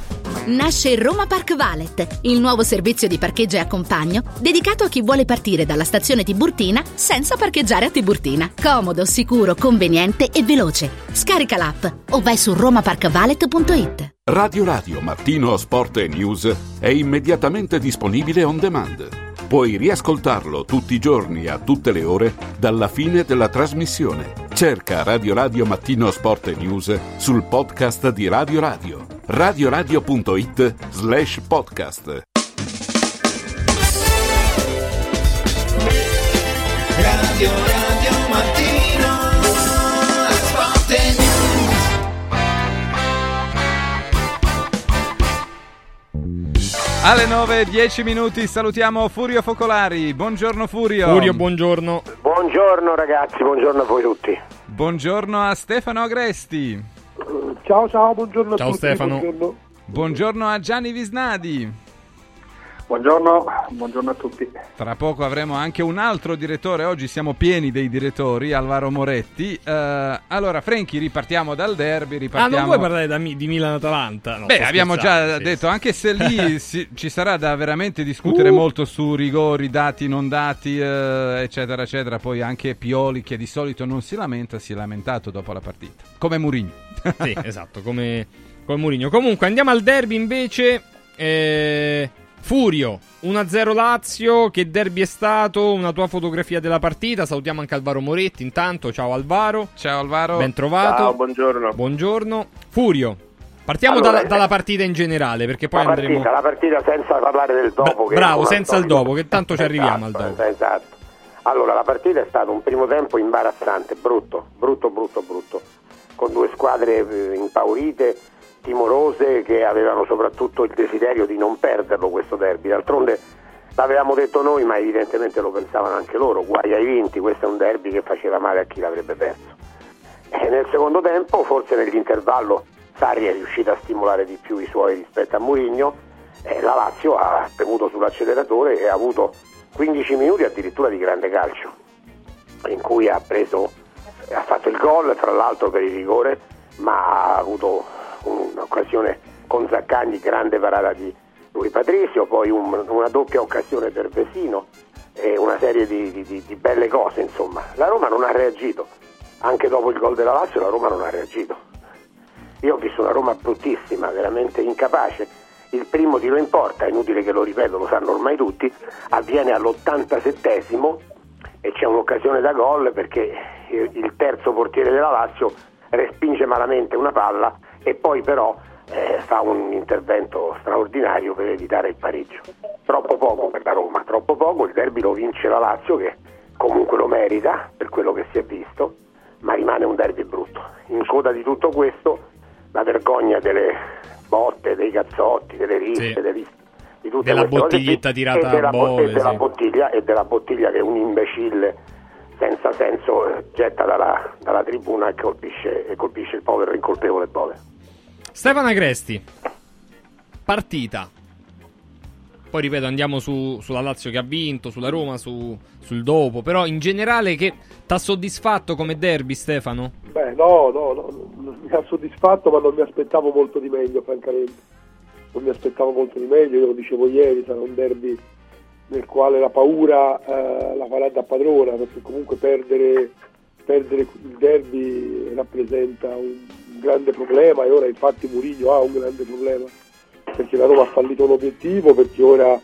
S20: Nasce Roma Park Valet, il nuovo servizio di parcheggio e accompagno dedicato a chi vuole partire dalla stazione Tiburtina senza parcheggiare a Tiburtina. Comodo, sicuro, conveniente e veloce. Scarica l'app o vai su romaparkvalet.it.
S13: Radio Radio Mattino Sport e News è immediatamente disponibile on demand. Puoi riascoltarlo tutti i giorni a tutte le ore dalla fine della trasmissione. Cerca Radio Radio Mattino Sport e News sul podcast di Radio Radio. radioradio.it slash podcast.
S14: Radio Radio Mattino Sport News
S1: Alle 9, 10 minuti salutiamo Furio Focolari. Buongiorno Furio.
S2: Furio, buongiorno.
S21: Buongiorno ragazzi, buongiorno a voi tutti.
S1: Buongiorno a Stefano Agresti.
S22: Ciao ciao, buongiorno
S2: Ciao,
S22: a tutti.
S2: Stefano.
S22: Buongiorno.
S1: Buongiorno a Gianni Visnadi.
S23: Buongiorno, buongiorno a tutti.
S1: Tra poco avremo anche un altro direttore, oggi siamo pieni dei direttori, Alvaro Moretti. Eh, allora, Franchi, ripartiamo dal derby,
S2: Ah,
S1: ripartiamo...
S2: non vuoi parlare da Mi- di Milan-Atalanta? No,
S1: Beh, abbiamo già
S2: sì,
S1: detto, anche se lì si- ci sarà da veramente discutere
S2: Uh.
S1: molto su rigori, dati, non dati, eh, eccetera, eccetera. Poi anche Pioli, che di solito non si lamenta, si è lamentato dopo la partita. Come Mourinho.
S2: Sì, esatto, come, come Mourinho. Comunque, andiamo al derby invece. Eh, Furio, 1-0 Lazio. Che derby è stato? Una tua fotografia della partita. Salutiamo anche Alvaro Moretti. Intanto, ciao Alvaro.
S1: Ciao Alvaro.
S2: Ben trovato.
S21: Ciao, buongiorno.
S2: Buongiorno. Furio, partiamo
S21: Allora,
S2: dalla,
S21: eh,
S2: dalla partita in generale, perché poi
S21: la
S2: andremo.
S21: partita, la partita senza parlare del dopo. che
S2: bravo, senza il dopo, che tanto ci arriviamo al
S21: Esatto,
S2: dopo.
S21: Esatto. Allora, la partita è stato un primo tempo imbarazzante, brutto, brutto, brutto, brutto, con due squadre eh, impaurite, timorose, che avevano soprattutto il desiderio di non perderlo questo derby. D'altronde l'avevamo detto noi, ma evidentemente lo pensavano anche loro, guai ai vinti, questo è un derby che faceva male a chi l'avrebbe perso. E nel secondo tempo, forse nell'intervallo, Sarri è riuscito a stimolare di più i suoi rispetto a Mourinho, e la Lazio ha premuto sull'acceleratore e ha avuto 15 minuti addirittura di grande calcio, in cui ha preso ha fatto il gol, tra l'altro per il rigore, ma ha avuto un'occasione con Zaccagni, grande parata di lui Patrizio, poi un- una doppia occasione per Vesino e una serie di, di- di- belle cose, insomma. La Roma non ha reagito, anche dopo il gol della Lazio la Roma non ha reagito. Io ho visto una Roma bruttissima, veramente incapace. Il primo tiro in porta, è inutile che lo ripeto, lo sanno ormai tutti, avviene all'87esimo e c'è un'occasione da gol perché il terzo portiere della Lazio respinge malamente una palla e poi però eh, fa un intervento straordinario per evitare il pareggio. Troppo poco per la Roma, troppo poco, il derby lo vince la Lazio che comunque lo merita per quello che si è visto, ma rimane un derby brutto. In coda di tutto questo la vergogna delle botte, dei cazzotti, delle risse,
S2: Sì.
S21: delle- di tutte
S2: Della bottiglietta tirata
S21: e della,
S2: a
S21: bo-
S2: bolle,
S21: e della
S2: sì.
S21: bottiglia, e della bottiglia che un imbecille senza senso eh, getta dalla, dalla tribuna e colpisce, e colpisce il povero incolpevole Bove.
S2: Stefano Agresti, partita. Poi ripeto, andiamo su- sulla Lazio che ha vinto, sulla Roma, su- sul dopo. Però in generale che ti ha soddisfatto come derby, Stefano?
S24: Beh, no, no, no, mi ha soddisfatto, ma non mi aspettavo molto di meglio, francamente. Non mi aspettavo molto di meglio, io lo dicevo ieri, sarà un derby nel quale la paura eh, la farà da padrona, perché comunque perdere, perdere il derby rappresenta un grande problema e ora infatti Murillo ha un grande problema, perché la Roma ha fallito un obiettivo, perché ora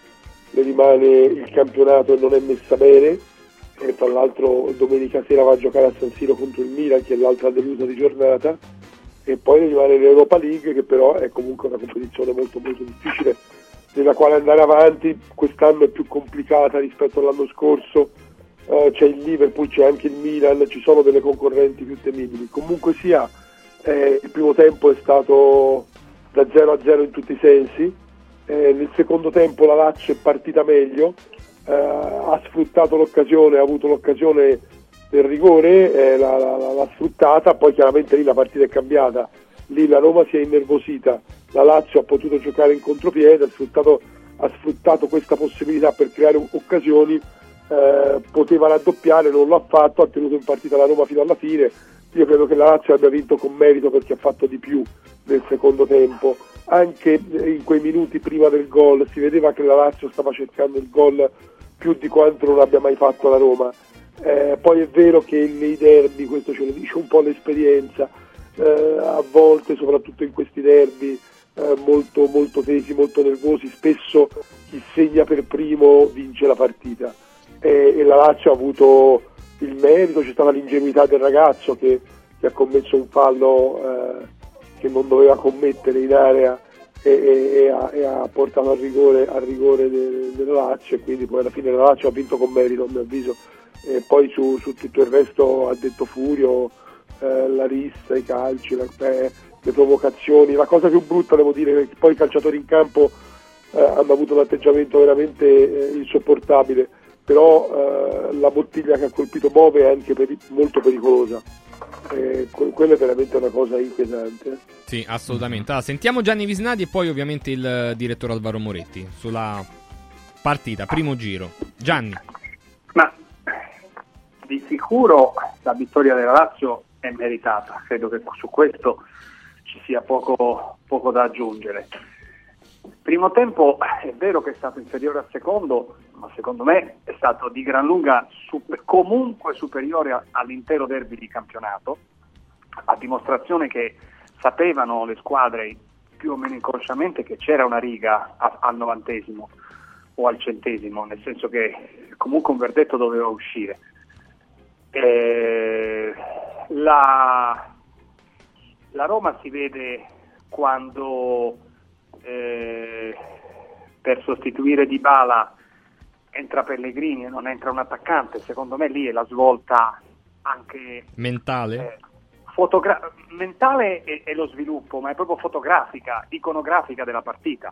S24: le rimane il campionato e non è messa bene, e tra l'altro domenica sera va a giocare a San Siro contro il Milan che è l'altra delusa di giornata e poi le rimane l'Europa League che però è comunque una competizione molto molto difficile nella quale andare avanti quest'anno è più complicata rispetto all'anno scorso. Eh, c'è il Liverpool, c'è anche il Milan ci sono delle concorrenti più temibili. Comunque sia eh, il primo tempo è stato da 0 a 0 in tutti i sensi. Eh, nel secondo tempo la Lazio è partita meglio eh, ha sfruttato l'occasione, ha avuto l'occasione del rigore, eh, l'ha, l'ha- l'ha sfruttata, poi chiaramente lì la partita è cambiata, lì la Roma si è innervosita, la Lazio ha potuto giocare in contropiede, ha sfruttato, ha sfruttato questa possibilità per creare occasioni, eh, poteva raddoppiare, non l'ha fatto, ha tenuto in partita la Roma fino alla fine, io credo che la Lazio abbia vinto con merito perché ha fatto di più nel secondo tempo, anche in quei minuti prima del gol si vedeva che la Lazio stava cercando il gol più di quanto non abbia mai fatto la Roma. Eh, poi è vero che nei derby, questo ce lo dice un po' l'esperienza, eh, a volte, soprattutto in questi derby eh, molto, molto tesi, molto nervosi, spesso chi segna per primo vince la partita. E, e la Lazio ha avuto il merito, c'è stata l'ingenuità del ragazzo che, che ha commesso un fallo eh, che non doveva commettere in area e, e- e ha, e ha portato al rigore, al rigore de- della Lazio e quindi poi alla fine la Lazio ha vinto con merito a mio avviso e poi su, su tutto il resto ha detto Furio eh, la rissa, i calci, la- eh, le provocazioni la cosa più brutta devo dire è che poi i calciatori in campo eh, hanno avuto un atteggiamento veramente eh, insopportabile però eh, la bottiglia che ha colpito Bove è anche peri- molto pericolosa Eh, que- quella è veramente una cosa inquietante eh.
S2: Sì, assolutamente. Allora, sentiamo Gianni Visnadi e poi ovviamente il direttore Alvaro Moretti sulla partita, primo giro. Gianni.
S23: Ma di sicuro la vittoria della Lazio è meritata, credo che su questo ci sia poco, poco da aggiungere. Primo tempo è vero che è stato inferiore al secondo, ma secondo me è stato di gran lunga super- comunque superiore all'intero derby di campionato, a dimostrazione che sapevano le squadre più o meno inconsciamente che c'era una riga a- al novantesimo o al centesimo, nel senso che comunque un verdetto doveva uscire. Eh, la, la Roma si vede quando eh, per sostituire Dybala entra Pellegrini e non entra un attaccante, secondo me lì è la svolta anche
S2: Mentale?
S23: fotogra- mentale è, è lo sviluppo, ma è proprio fotografica, iconografica della partita.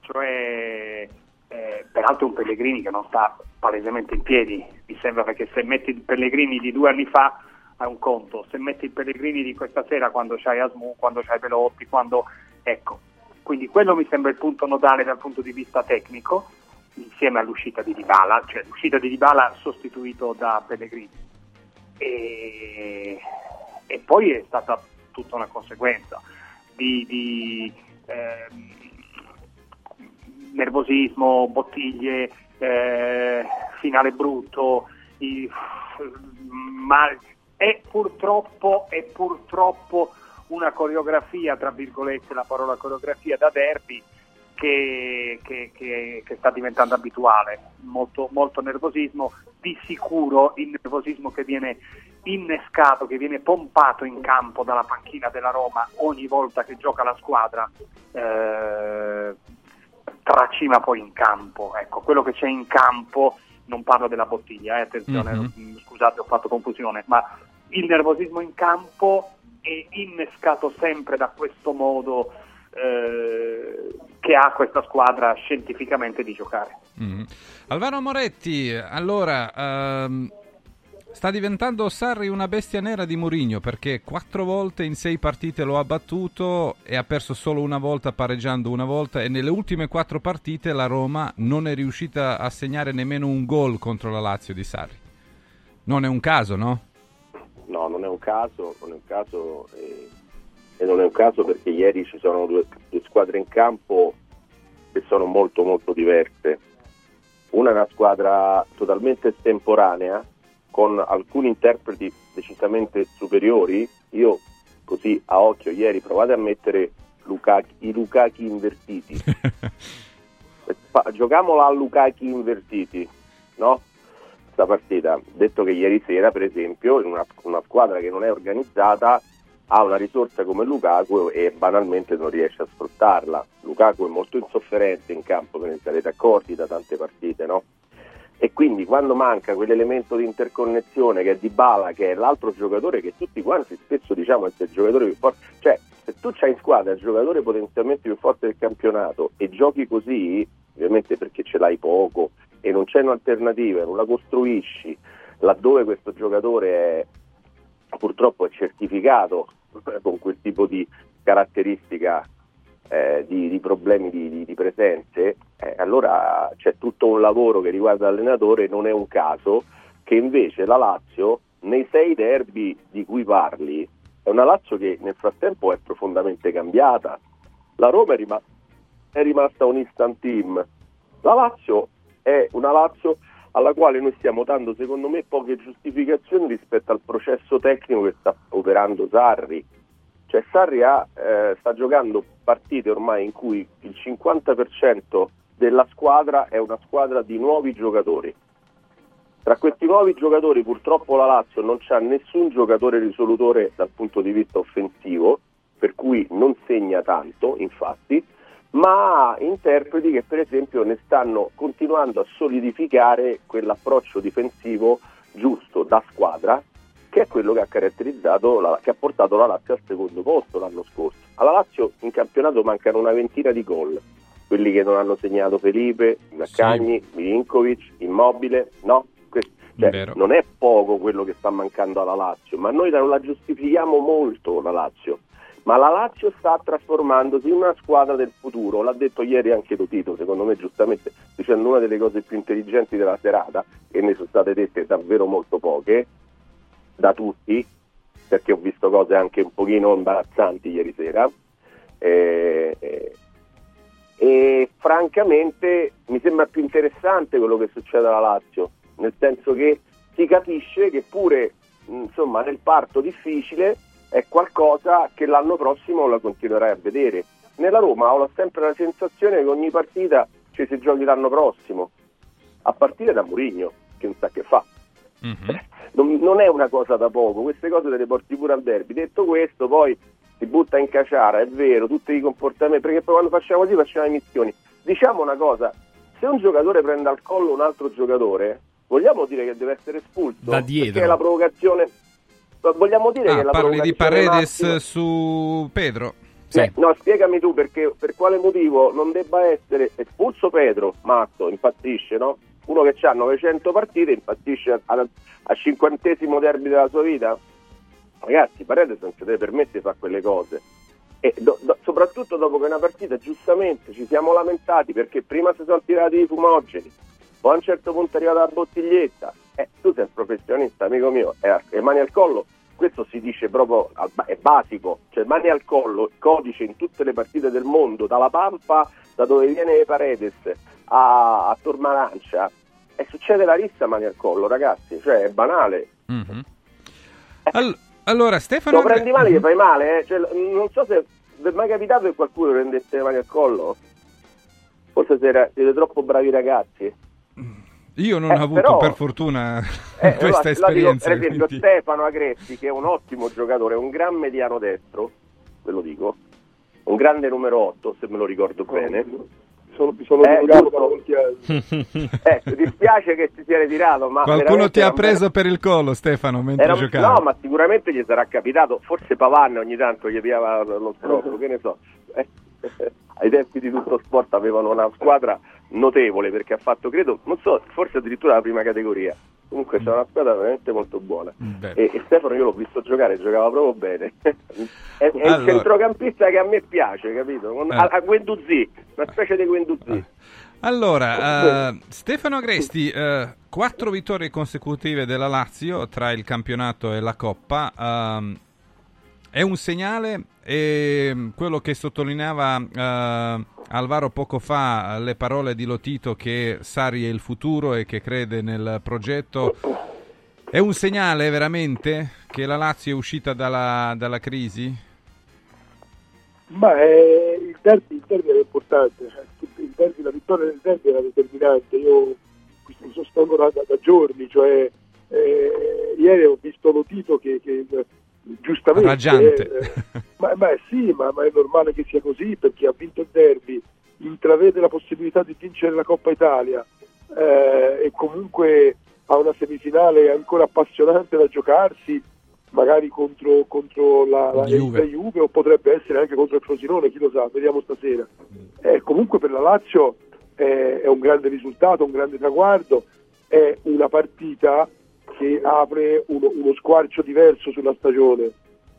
S23: Cioè, eh, peraltro un Pellegrini che non sta palesemente in piedi, mi sembra perché se metti Pellegrini di due anni fa è un conto, se metti il Pellegrini di questa sera quando c'hai Asmu, quando c'hai Pelotti, quando... ecco, quindi quello mi sembra il punto nodale dal punto di vista tecnico, insieme all'uscita di Dybala, cioè l'uscita di Dybala sostituito da Pellegrini. E, e poi è stata tutta una conseguenza di, di, ehm, nervosismo, bottiglie, eh, finale brutto, i- ma è purtroppo, è purtroppo una coreografia, tra virgolette la parola coreografia da derby che, che- che- che sta diventando abituale, molto, molto nervosismo, di sicuro il nervosismo che viene innescato, che viene pompato in campo dalla panchina della Roma ogni volta che gioca la squadra, eh, tracima poi in campo. Ecco, quello che c'è in campo, non parlo della bottiglia, eh, attenzione,
S2: Mhm.
S23: mm, scusate ho fatto confusione, ma il nervosismo in campo è innescato sempre da questo modo eh, che ha questa squadra scientificamente di giocare.
S1: Mm. Alvaro Moretti, allora, ehm, sta diventando Sarri una bestia nera di Mourinho perché quattro volte in sei partite lo ha battuto e ha perso solo una volta pareggiando una volta e nelle ultime quattro partite la Roma non è riuscita a segnare nemmeno un gol contro la Lazio di Sarri. Non è un caso, no?
S25: No, non è un caso, non è un caso eh, e non è un caso perché ieri ci sono due, due squadre in campo che sono molto molto diverse. Una è una squadra totalmente estemporanea con alcuni interpreti decisamente superiori. Io così a occhio ieri provate a mettere Lukaku- i Lukaku invertiti. Giocamola a Lukaku invertiti, no? Questa partita. Detto che ieri sera, per esempio, in una, una squadra che non è organizzata ha una risorsa come Lukaku e banalmente non riesce a sfruttarla. Lukaku è molto insofferente in campo, ve ne sarete accorti da tante partite, no? E quindi quando manca quell'elemento di interconnessione che è di Bala, che è l'altro giocatore che tutti quanti spesso diciamo è il giocatore più forte, cioè se tu c'hai in squadra il giocatore potenzialmente più forte del campionato e giochi così, ovviamente perché ce l'hai poco e non c'è un'alternativa, non la costruisci, laddove questo giocatore è, purtroppo è certificato con quel tipo di caratteristica eh, di, di problemi di, di- di presenze, eh, allora c'è tutto un lavoro che riguarda l'allenatore, non è un caso che invece la Lazio nei sei derby di cui parli è una Lazio che nel frattempo è profondamente cambiata. La Roma è, rima- è rimasta un instant team. La Lazio è una Lazio alla quale noi stiamo dando secondo me poche giustificazioni rispetto al processo tecnico che sta operando Sarri. Cioè Sarri ha, eh, sta giocando partite ormai in cui il 50% della squadra è una squadra di nuovi giocatori. Tra questi nuovi giocatori purtroppo la Lazio non c'ha nessun giocatore risolutore dal punto di vista offensivo, per cui non segna tanto, infatti, ma interpreti che per esempio ne stanno continuando a solidificare quell'approccio difensivo giusto da squadra, che è quello che ha caratterizzato, la- che ha portato la Lazio al secondo posto l'anno scorso. Alla Lazio in campionato mancano una ventina di gol, quelli che non hanno segnato Felipe, Zaccagni, Milinkovic, Immobile, no? Cioè, non è poco quello che sta mancando alla Lazio, ma noi non la giustifichiamo molto la Lazio, ma la Lazio sta trasformandosi in una squadra del futuro, l'ha detto ieri anche Totito, secondo me giustamente dicendo una delle cose più intelligenti della serata, e ne sono state dette davvero molto poche, da tutti, perché ho visto cose anche un pochino imbarazzanti ieri sera, e, e- e francamente mi sembra più interessante quello che succede alla Lazio, nel senso che si capisce che pure insomma, nel parto difficile è qualcosa che l'anno prossimo la continuerai a vedere. Nella Roma ho sempre la sensazione che ogni partita ci si giochi l'anno prossimo, a partire da Mourinho, che non sa che fa. Non, non è una cosa da poco, queste cose te le porti pure al derby. Detto questo, poi si butta in caciara, è vero, tutti i comportamenti, perché poi quando facciamo così facciamo le missioni. Diciamo una cosa, se un giocatore prende al collo un altro giocatore, vogliamo dire che deve essere espulso?
S2: Da dietro.
S25: Perché è la provocazione... Vogliamo dire che
S1: Ah,
S25: la
S1: parli di Paredes
S25: massima-
S1: su Pedro.
S25: eh, no, spiegami tu perché, per quale motivo non debba essere espulso Pedro, matto, impazzisce, no? Uno che ha 900 partite impazzisce al al cinquantesimo derby della sua vita? Ragazzi, Paredes non si deve permettere di fare quelle cose. E do- do- soprattutto dopo che una partita, giustamente, ci siamo lamentati perché prima si sono tirati i fumogeni, poi a un certo punto è arrivata la bottiglietta. Eh, tu sei un professionista, amico mio, e e mani al collo, questo si dice proprio, è basico, cioè mani al collo, codice in tutte le partite del mondo, dalla Pampa, da dove viene Paredes, a, a Tormarancia, e succede la rissa mani al collo, ragazzi, cioè è banale.
S1: Mhm. All- allora, Stefano...
S25: Lo prendi male che fai male, eh? Cioè, non so se vi è mai capitato che qualcuno prendesse le mani al collo. Forse siete, siete troppo bravi ragazzi.
S1: Io non
S25: Eh,
S1: ho avuto
S25: però-
S1: per fortuna
S25: Eh,
S1: questa
S25: allora, la dico,
S1: esperienza.
S25: per esempio,
S1: quindi-
S25: Stefano Agresti, che è un ottimo giocatore, un gran mediano destro, ve lo dico, un grande numero 8, se me lo ricordo bene.
S24: Sono, mi sono
S25: Eh,
S24: anni.
S25: Ecco, dispiace che si sia ritirato, ma
S1: Qualcuno ti ha preso per il collo, Stefano, mentre
S25: Era
S1: giocavi.
S25: no, ma sicuramente gli sarà capitato, forse Pavan ogni tanto gli piava lo stroppo, che ne so. Eh, eh, ai tempi di tutto sport avevano una squadra notevole perché ha fatto, credo, non so, forse addirittura la prima categoria. Comunque c'era una squadra veramente molto buona. E, e Stefano io l'ho visto giocare, giocava proprio bene. è è il
S1: Allora.
S25: centrocampista che a me piace, capito? Con-
S1: Eh.
S25: A, a Guendouzi, una specie di Guendouzi.
S1: Allora, eh, Stefano Agresti, eh, quattro vittorie consecutive della Lazio tra il campionato e la Coppa. ehm, è un segnale e mm, quello che sottolineava eh, Alvaro poco fa, le parole di Lotito che Sari è il futuro e che crede nel progetto. È un segnale veramente che la Lazio è uscita dalla, dalla crisi?
S24: Ma eh, il derby, il derby era importante, il derby, la vittoria del derby era determinante. Io lo sostengo da, da- giorni, cioè eh, ieri ho visto Lotito che, che eh, giustamente
S1: Raggiante.
S24: eh, ma, ma sì, ma, ma è normale che sia così perché ha vinto il derby, intravede la possibilità di vincere la Coppa Italia eh, e comunque ha una semifinale ancora appassionante da giocarsi, magari contro, contro la, la,
S1: Juve.
S24: Juve o potrebbe essere anche contro il Frosinone, chi lo sa, vediamo stasera. Eh, comunque per la Lazio eh, è un grande risultato, un grande traguardo, è una partita che apre uno, uno squarcio diverso sulla stagione,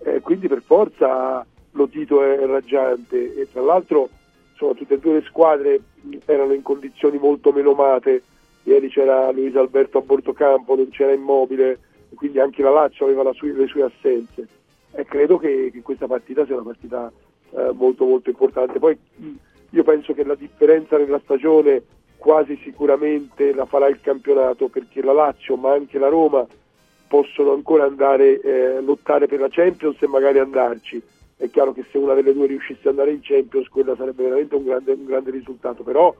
S24: Eh, quindi per forza lo Tito è raggiante. E tra l'altro insomma, tutte e due le squadre erano in condizioni molto menomate, ieri c'era Luis Alberto a bordo campo, non c'era Immobile, quindi anche la Lazio aveva la sue- le sue assenze. E credo che, che questa partita sia una partita eh, molto molto importante. Poi io penso che la differenza nella stagione quasi sicuramente la farà il campionato perché la Lazio ma anche la Roma possono ancora andare eh, lottare per la Champions e magari andarci. È chiaro che se una delle due riuscisse ad andare in Champions quella sarebbe veramente un grande, un grande risultato, però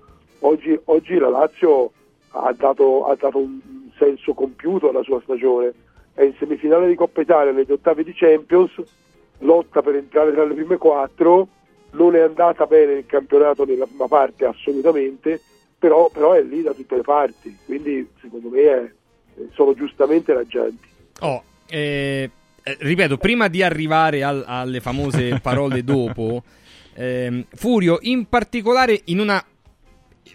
S24: oggi, oggi la Lazio ha dato, ha dato un senso compiuto alla sua stagione. È in semifinale di Coppa Italia, negli ottavi di Champions, lotta per entrare tra le prime quattro, non è andata bene il campionato nella prima parte assolutamente, però, però è lì da tutte le parti, quindi secondo me è- sono giustamente raggianti.
S2: Oh, eh, eh, ripeto, prima di arrivare al- alle famose parole dopo, ehm, Furio, in particolare in una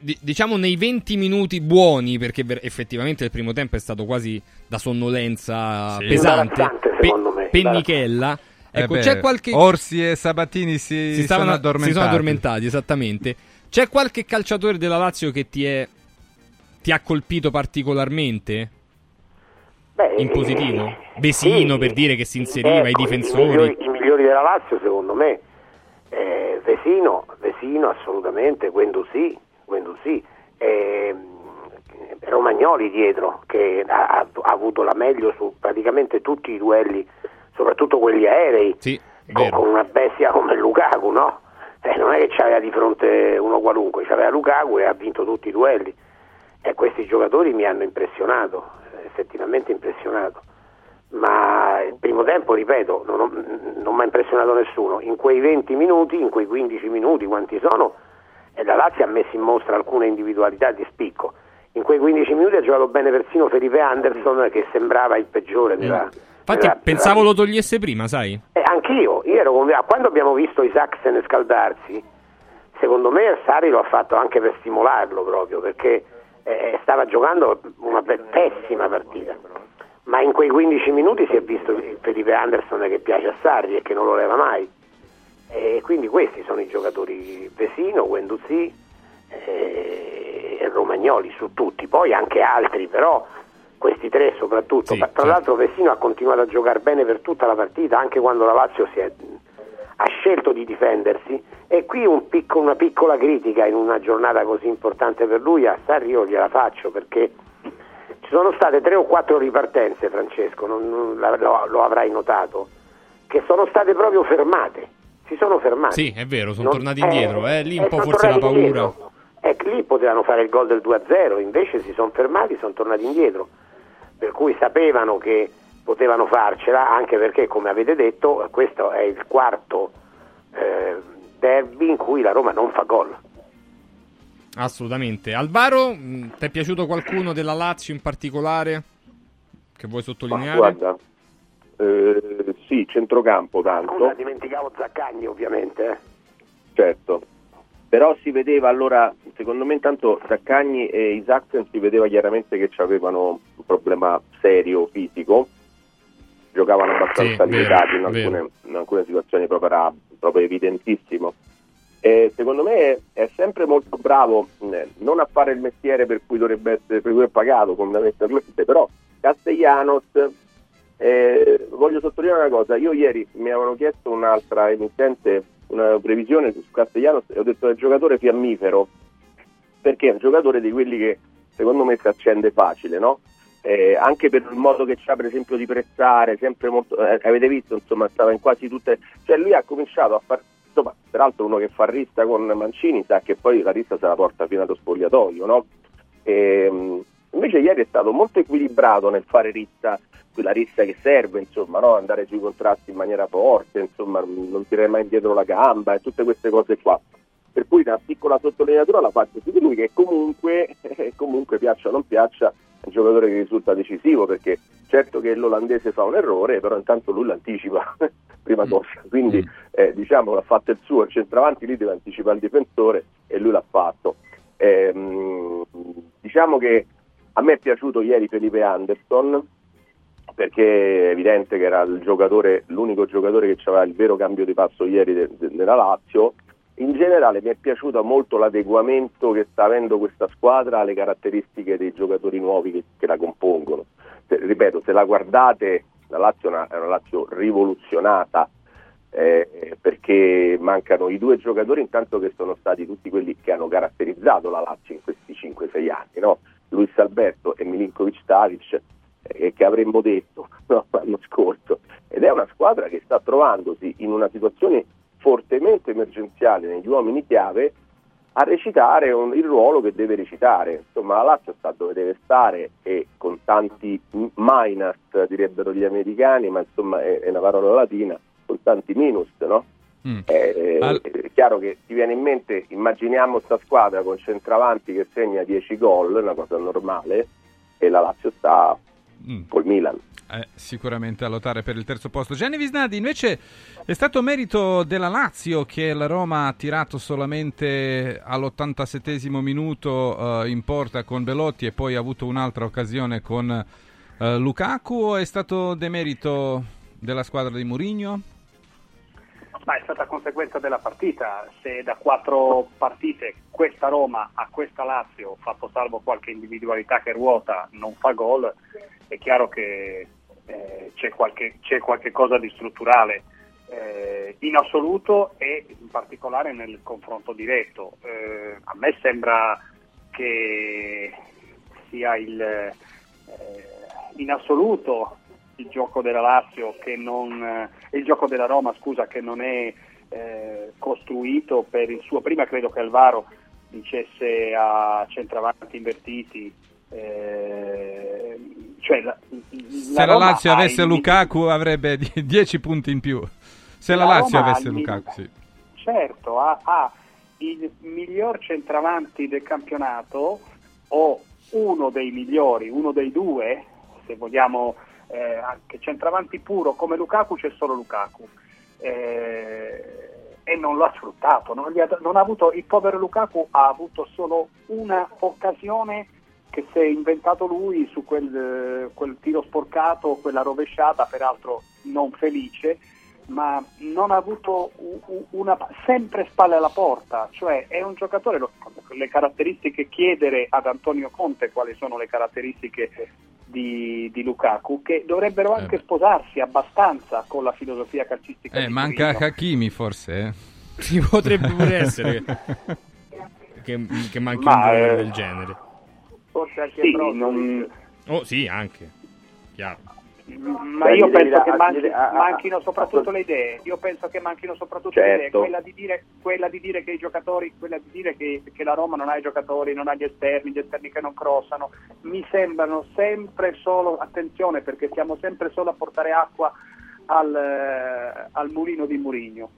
S2: di- diciamo nei 20 minuti buoni, perché effettivamente il primo tempo è stato quasi da sonnolenza
S21: Sì.
S2: pesante,
S21: me,
S2: pennichella. Ecco,
S1: Eh beh,
S2: c'è qualche...
S1: Orsi e Sabatini si,
S2: si, stavano-
S1: sono addormentati.
S2: si sono addormentati, esattamente. C'è qualche calciatore della Lazio che ti, è, ti ha colpito particolarmente?
S21: Beh,
S2: In positivo? Vesino,
S21: sì.
S2: per dire che si inseriva, i
S21: Ecco,
S2: difensori.
S21: I migliori, i migliori della Lazio, secondo me, eh, Vesino, Vesino assolutamente, Guendouzi, Guendouzi, ehm, Romagnoli dietro, che ha, ha- avuto la meglio su praticamente tutti i duelli, soprattutto quelli aerei, con, con una bestia come Lukaku, no? Eh, non è che c'aveva di fronte uno qualunque, c'aveva Lukaku e ha vinto tutti i duelli. E questi giocatori mi hanno impressionato, effettivamente impressionato. Ma il primo tempo, ripeto, non, ho- non mi ha impressionato nessuno. In quei 20 minuti, in quei 15 minuti, quanti sono, e la Lazio ha messo in mostra alcune individualità di spicco. In quei 15 minuti ha giocato bene persino Felipe Anderson, che sembrava il peggiore della.
S2: Infatti,
S21: della-
S2: pensavo lo togliesse prima, sai?
S21: eh, anch'io, io ero convinto, quando abbiamo visto i Saxen scaldarsi, secondo me Sari lo ha fatto anche per stimolarlo proprio, perché eh, stava giocando una pe- pessima partita. Ma in quei 15 minuti si è visto il Felipe Anderson che piace a Sarri e che non lo leva mai. E quindi questi sono i giocatori Vesino, Guendouzi eh, e Romagnoli su tutti, poi anche altri, però questi tre soprattutto. Tra
S2: certo.
S21: l'altro Vesino ha continuato a giocare bene per tutta la partita, anche quando la Lazio si è- ha scelto di difendersi. E qui un picco- una piccola critica in una giornata così importante per lui a Sarri io gliela faccio perché ci sono state tre o quattro ripartenze, Francesco, non- non- lo, lo avrai notato, che sono state proprio fermate. Si sono fermate.
S2: Sì, è vero, sono
S21: Non-
S2: tornati
S21: eh,
S2: indietro. Eh, lì un
S21: eh,
S2: po' forse la paura.
S21: indietro. E lì potevano fare il gol del 2-0, invece si sono fermati, sono tornati indietro. Per cui sapevano che potevano farcela, anche perché, come avete detto, questo è il quarto eh, derby in cui la Roma non fa gol.
S2: Assolutamente. Alvaro, mh, ti è piaciuto qualcuno della Lazio in particolare che vuoi sottolineare?
S25: Guarda, eh, sì, centrocampo tanto,
S21: Scusa, dimenticavo Zaccagni ovviamente. eh.
S25: certo. Però si vedeva allora, secondo me intanto Zaccagni e Isaacsen si vedeva chiaramente che avevano un problema serio fisico, giocavano abbastanza
S2: Sì,
S25: limitati in in alcune situazioni proprio era proprio evidentissimo. E secondo me è, è sempre molto bravo eh, non a fare il mestiere per cui dovrebbe essere per cui è pagato fondamentalmente, però Castellanos eh, voglio sottolineare una cosa, io ieri mi avevano chiesto un'altra emittente una previsione su Castellanos e ho detto è un giocatore fiammifero perché è un giocatore di quelli che secondo me si accende facile, no? Eh, anche per il modo che c'ha per esempio di prezzare, sempre molto, eh, avete visto insomma stava in quasi tutte, cioè lui ha cominciato a far, insomma peraltro uno che fa rissa con Mancini sa che poi la rissa se la porta fino allo spogliatoio, no? Ehm, invece ieri è stato molto equilibrato nel fare rissa, quella rissa che serve, insomma, no? andare sui contrasti in maniera forte, insomma, non tirare mai indietro la gamba e tutte queste cose qua. Per cui una piccola sottolineatura la faccio su di lui che comunque, comunque piaccia o non piaccia, è un giocatore che risulta decisivo perché certo che l'olandese fa un errore, però intanto lui l'anticipa prima cosa. Quindi eh, diciamo l'ha fatto il suo, il centravanti lì deve anticipare il difensore e lui l'ha fatto. Ehm, diciamo che a me è piaciuto ieri Felipe Anderson perché è evidente che era giocatore, l'unico giocatore che aveva il vero cambio di passo ieri de- nella Lazio. In generale mi è piaciuto molto l'adeguamento che sta avendo questa squadra alle caratteristiche dei giocatori nuovi che, che la compongono. Se- ripeto, se la guardate, la Lazio è una, è una Lazio rivoluzionata eh, perché mancano i due giocatori intanto che sono stati tutti quelli che hanno caratterizzato la Lazio in questi 5-6 anni, no? Luis Alberto e Milinkovic Savic eh, che avremmo detto no, l'anno scorso ed è una squadra che sta trovandosi in una situazione fortemente emergenziale negli uomini chiave a recitare un- il ruolo che deve recitare. Insomma, la Lazio sta dove deve stare e con tanti minus, direbbero gli americani, ma insomma è, è una parola latina, con tanti minus, no? Eh,
S1: Al-
S25: È chiaro che ti viene in mente, immaginiamo questa squadra con centravanti che segna 10 gol, una cosa normale, e la Lazio sta col Milan.
S1: Eh, sicuramente a lottare per il terzo posto. Gianni Visnadi invece è stato merito della Lazio che la Roma ha tirato solamente all'87 minuto eh, in porta con Belotti e poi ha avuto un'altra occasione con eh, Lukaku o è stato demerito della squadra di Mourinho?
S23: Ma è stata conseguenza della partita. Se da quattro partite questa Roma a questa Lazio, fatto salvo qualche individualità che ruota, non fa gol, è chiaro che eh, c'è, qualche, c'è qualche cosa di strutturale eh, in assoluto e in particolare nel confronto diretto. Eh, a me sembra che sia il, eh, in assoluto il gioco della Lazio che non eh, il gioco della Roma scusa che non è eh, costruito per il suo prima credo che Alvaro dicesse a centravanti invertiti eh, cioè la,
S1: Se la Lazio avesse Lukaku avrebbe 10 punti in più. Se la
S23: La
S1: Lazio
S23: Roma
S1: avesse
S23: il-
S1: Lukaku, sì.
S23: certo ha, ha il miglior centravanti del campionato o uno dei migliori, uno dei due, se vogliamo eh, anche centravanti puro come Lukaku c'è solo Lukaku Eh, e non lo ha sfruttato, non, ha, non ha avuto, il povero Lukaku ha avuto solo una occasione che si è inventato lui su quel, eh, quel tiro sporcato, quella rovesciata, peraltro non felice, ma non ha avuto una, sempre spalle alla porta, cioè è un giocatore, lo- le caratteristiche chiedere ad Antonio Conte quali sono le caratteristiche di, di Lukaku, che dovrebbero anche sposarsi abbastanza con la filosofia calcistica
S1: Eh,
S23: di
S1: manca
S23: Mourinho.
S1: Hakimi forse, eh.
S2: Potrebbe pure essere che, che manchi
S23: Ma,
S2: un giocatore
S23: eh,
S2: del genere.
S23: Forse anche
S24: Sì,
S23: Brozovic.
S24: non-
S2: Oh sì, anche. Chiaro.
S23: Ma
S24: Beh,
S23: io penso
S24: da-
S23: che manchi- manchino soprattutto le idee. Io penso che manchino soprattutto le idee.
S24: Certo.
S23: Quella di dire, quella di dire che i giocatori, quella di dire che, che la Roma non ha i giocatori, non ha gli esterni, gli esterni che non crossano, mi sembrano sempre solo, attenzione perché siamo sempre solo a portare acqua al, eh, al mulino di Murigno.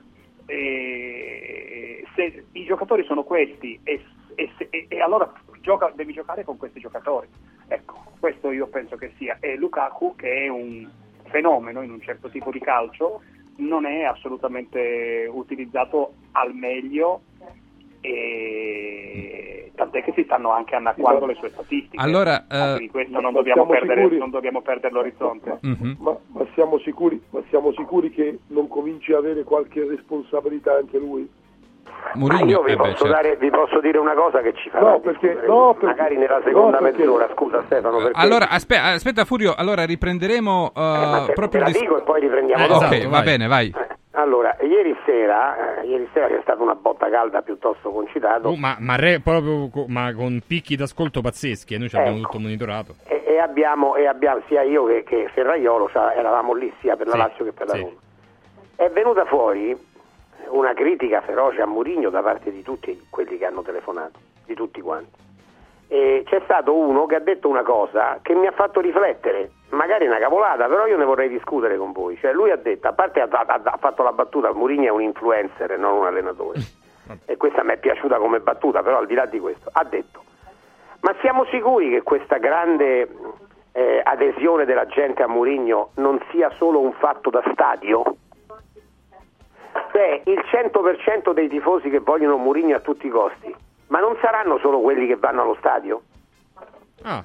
S23: E se i giocatori sono questi e, e e- e allora gioca- devi giocare con questi giocatori. Ecco, questo io penso che sia. E Lukaku, che è un fenomeno in un certo tipo di calcio, non è assolutamente utilizzato al meglio e tant'è che si stanno anche annacquando le sue statistiche.
S1: Allora, eh,
S23: di questo non dobbiamo, perdere, non dobbiamo perdere l'orizzonte.
S1: Mhm.
S24: Ma, ma siamo sicuri, ma siamo sicuri che non cominci a avere qualche responsabilità anche lui?
S21: Ma
S1: Mourinho,
S21: io vi,
S1: eh beh,
S21: posso
S1: certo.
S21: dare- vi posso dire una cosa che ci farà
S24: No, perché- no, perché-
S21: magari nella seconda
S24: no, perché-
S21: mezz'ora, scusa Stefano, perché
S1: Allora, aspe- aspetta Furio, allora riprenderemo uh,
S21: ma te,
S1: proprio
S21: te la
S1: dis-
S21: dico e poi riprendiamo
S1: Eh,
S21: dopo.
S1: ok, va bene, vai.
S21: Allora, ieri sera, eh, ieri sera c'è stata una botta calda piuttosto concitato
S2: Oh, ma, ma re- proprio ma con picchi d'ascolto pazzeschi, e noi ci abbiamo
S21: Ecco.
S2: tutto monitorato.
S21: e, e abbiamo, e abbiamo- sia io che, che Ferraiolo cioè, eravamo lì sia per la
S2: Sì,
S21: Lazio che per la
S2: sì.
S21: Roma. È venuta fuori una critica feroce a Murigno da parte di tutti quelli che hanno telefonato, di tutti quanti. E c'è stato uno che ha detto una cosa che mi ha fatto riflettere, magari una cavolata, però io ne vorrei discutere con voi. Cioè lui ha detto, a parte ha, ha- ha fatto la battuta, Murigno è un influencer e non un allenatore. e questa mi è piaciuta come battuta, però al di là di questo, ha detto, ma siamo sicuri che questa grande eh, adesione della gente a Murigno non sia solo un fatto da stadio? Cioè, il 100% dei tifosi che vogliono Murigno a tutti i costi, ma non saranno solo quelli che vanno allo stadio?
S2: Ah.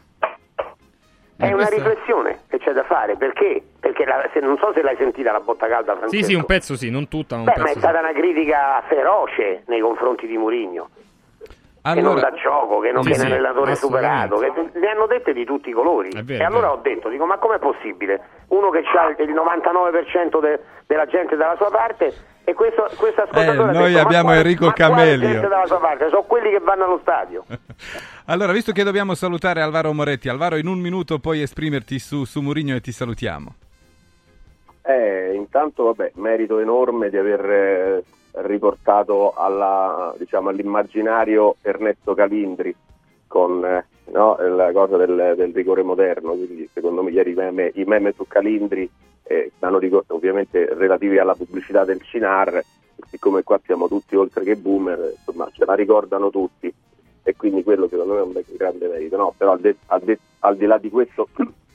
S21: È
S2: Eh,
S21: una riflessione che c'è da fare, perché? Perché la- se- non so se l'hai sentita la botta calda,
S2: Sì,
S21: Francesco.
S2: sì, un pezzo sì, non tutta, ma un
S21: Beh, ma è
S2: pezzo sì.
S21: stata una critica feroce nei confronti di Murigno. che non
S1: Allora-
S21: dà gioco, che non
S1: Sì,
S21: è un
S1: sì,
S21: allenatore superato, che ne hanno dette di tutti i colori.
S1: Vero,
S21: e allora ho detto, dico, ma com'è possibile? Uno che ha il 99% de- della gente dalla sua parte e questo, questo ascoltatore
S1: Eh, noi
S21: detto,
S1: abbiamo
S21: quale-
S1: Enrico Camelio.
S21: gente dalla sua parte? Sono quelli che vanno allo stadio.
S1: Allora, visto che dobbiamo salutare Alvaro Moretti, Alvaro, in un minuto puoi esprimerti su, su Mourinho e ti salutiamo.
S25: Eh, intanto, vabbè, merito enorme di aver eh, riportato alla, diciamo, all'immaginario Ernesto Calindri con eh, no, la cosa del, del rigore moderno. Quindi, secondo me, ieri i meme, i meme su Calindri eh, stanno ricor- ovviamente relativi alla pubblicità del Cinar. Siccome qua siamo tutti oltre che boomer, insomma, ce la ricordano tutti. E quindi quello secondo me è un grande merito. No, però al, de- al de- al di là di questo,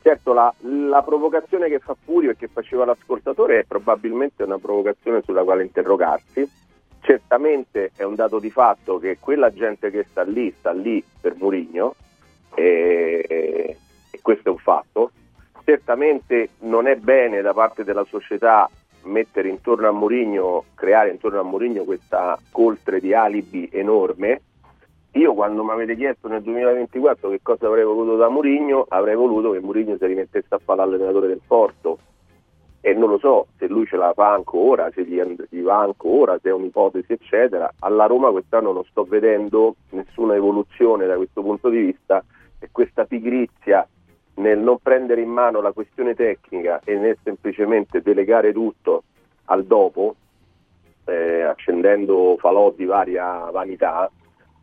S25: Certo, la, la provocazione che fa Furio e che faceva l'ascoltatore è probabilmente una provocazione sulla quale interrogarsi. Certamente è un dato di fatto che quella gente che sta lì sta lì per Murigno e, e questo è un fatto. Certamente non è bene da parte della società mettere intorno a Mourinho, creare intorno a Mourinho questa coltre di alibi enorme. Io quando mi avete chiesto nel 2024 che cosa avrei voluto da Mourinho, avrei voluto che Mourinho si rimettesse a fare l'allenatore del Porto e non lo so se lui ce la fa ancora, se gli, gli va ancora, se è un'ipotesi eccetera. Alla Roma quest'anno non sto vedendo nessuna evoluzione da questo punto di vista e questa pigrizia nel non prendere in mano la questione tecnica e nel semplicemente delegare tutto al dopo, eh, accendendo falò di varia vanità,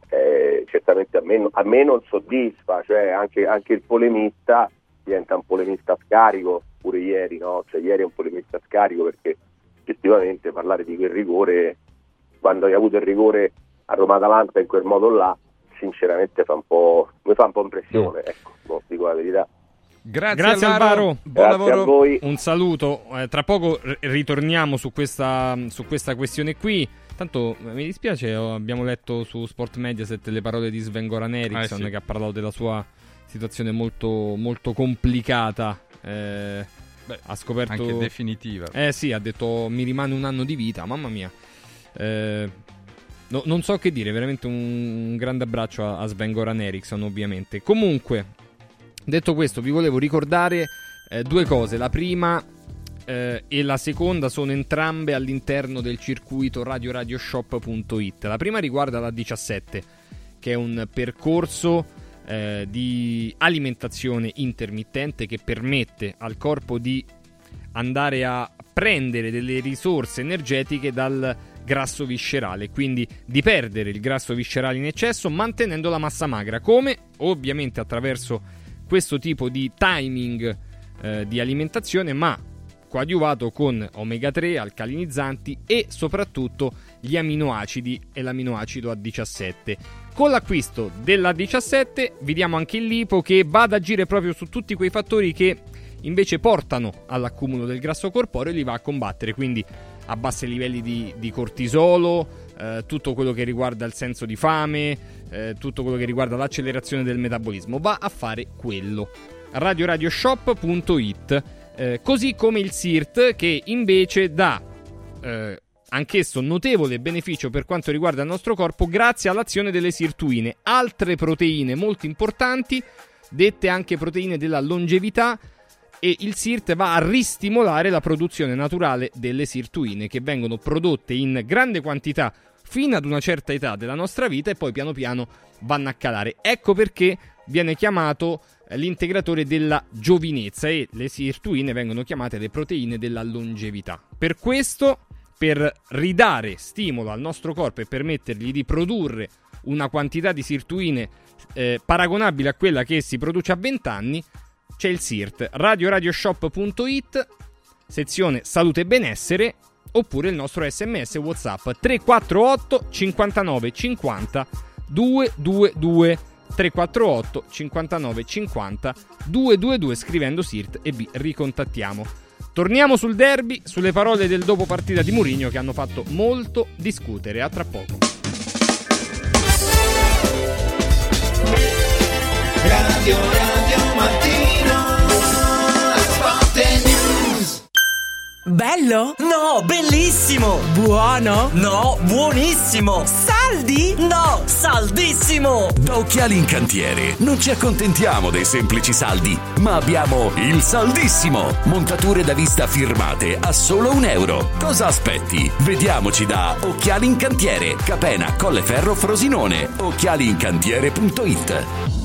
S25: eh, certamente a me, a me non soddisfa, cioè anche, anche il polemista diventa un polemista a scarico, pure ieri, no? Cioè, ieri è un polemista a scarico perché effettivamente parlare di quel rigore, quando hai avuto il rigore a Roma Atalanta in quel modo là, sinceramente fa un po', mi fa un po' impressione, ecco, no, dico la verità.
S1: Grazie,
S2: Grazie Alvaro.
S1: Buon
S25: Grazie
S1: lavoro.
S25: a voi.
S2: Un saluto. Eh, tra poco ritorniamo su questa, su questa questione qui. Tanto eh, mi dispiace, abbiamo letto su Sport Mediaset le parole di Sven Goran Eriksson
S1: Eh, sì.
S2: che ha parlato della sua situazione molto, molto complicata. Eh, ha scoperto.
S1: Anche definitiva.
S2: Eh sì, ha detto mi rimane un anno di vita, mamma mia. Eh, no- non so che dire, veramente un, un grande abbraccio a, a Sven Goran Eriksson ovviamente. Comunque, detto questo, vi volevo ricordare eh, due cose. La prima eh, e la seconda sono entrambe all'interno del circuito radioradioshop.it. La prima riguarda la 17, che è un percorso eh, di alimentazione intermittente che permette al corpo di andare a prendere delle risorse energetiche dal grasso viscerale, quindi di perdere il grasso viscerale in eccesso mantenendo la massa magra, come ovviamente attraverso questo tipo di timing eh, di alimentazione, ma coadiuvato con omega 3, alcalinizzanti e soprattutto gli aminoacidi e l'aminoacido A17. Con l'acquisto della 17 vi diamo anche il lipo che va ad agire proprio su tutti quei fattori che invece portano all'accumulo del grasso corporeo e li va a combattere, quindi a bassi livelli di, di cortisolo, eh, tutto quello che riguarda il senso di fame, eh, tutto quello che riguarda l'accelerazione del metabolismo, va a fare quello. radioradioshop.it eh, così come il SIRT che invece dà eh, anch'esso notevole beneficio per quanto riguarda il nostro corpo grazie all'azione delle sirtuine, altre proteine molto importanti, dette anche proteine della longevità e il SIRT va a ristimolare la produzione naturale delle sirtuine che vengono prodotte in grande quantità fino ad una certa età della nostra vita e poi piano piano vanno a calare. Ecco perché viene chiamato eh, l'integratore della giovinezza e le sirtuine vengono chiamate le proteine della longevità. Per questo, per ridare stimolo al nostro corpo e permettergli di produrre una quantità di sirtuine eh, paragonabile a quella che si produce a 20 anni, c'è il SIRT, radioradioshop.it, sezione salute e benessere, oppure il nostro sms WhatsApp 348 59 50 222 348 59 50 222 scrivendo SIRT e vi ricontattiamo. Torniamo sul derby, sulle parole del dopo partita di Mourinho che hanno fatto molto discutere. A tra poco.
S14: Radio Radio
S26: Bello? No, bellissimo! Buono? No, buonissimo! Saldi? No, saldissimo!
S18: Da Occhiali in Cantiere non ci accontentiamo dei semplici saldi, ma abbiamo il saldissimo! Montature da vista firmate a solo un euro. Cosa aspetti? Vediamoci da Occhiali in Cantiere, Capena, Colleferro, Frosinone. Occhialiincantiere.it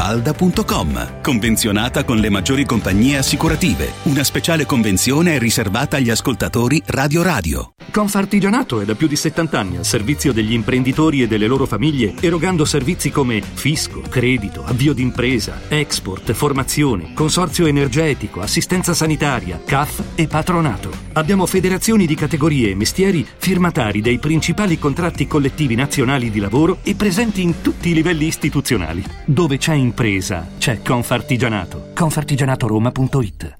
S27: villamafalda.com. Convenzionata con le maggiori compagnie assicurative. Una speciale convenzione è riservata agli ascoltatori Radio Radio.
S28: Confartigianato è da più di 70 anni al servizio degli imprenditori e delle loro famiglie, erogando servizi come fisco, credito, avvio d'impresa, export, formazione, consorzio energetico, assistenza sanitaria, CAF e patronato. Abbiamo federazioni di categorie e mestieri firmatari dei principali contratti collettivi nazionali di lavoro e presenti in tutti i livelli istituzionali. Dove c'è impresa, c'è Confartigianato. Confartigianatoroma.it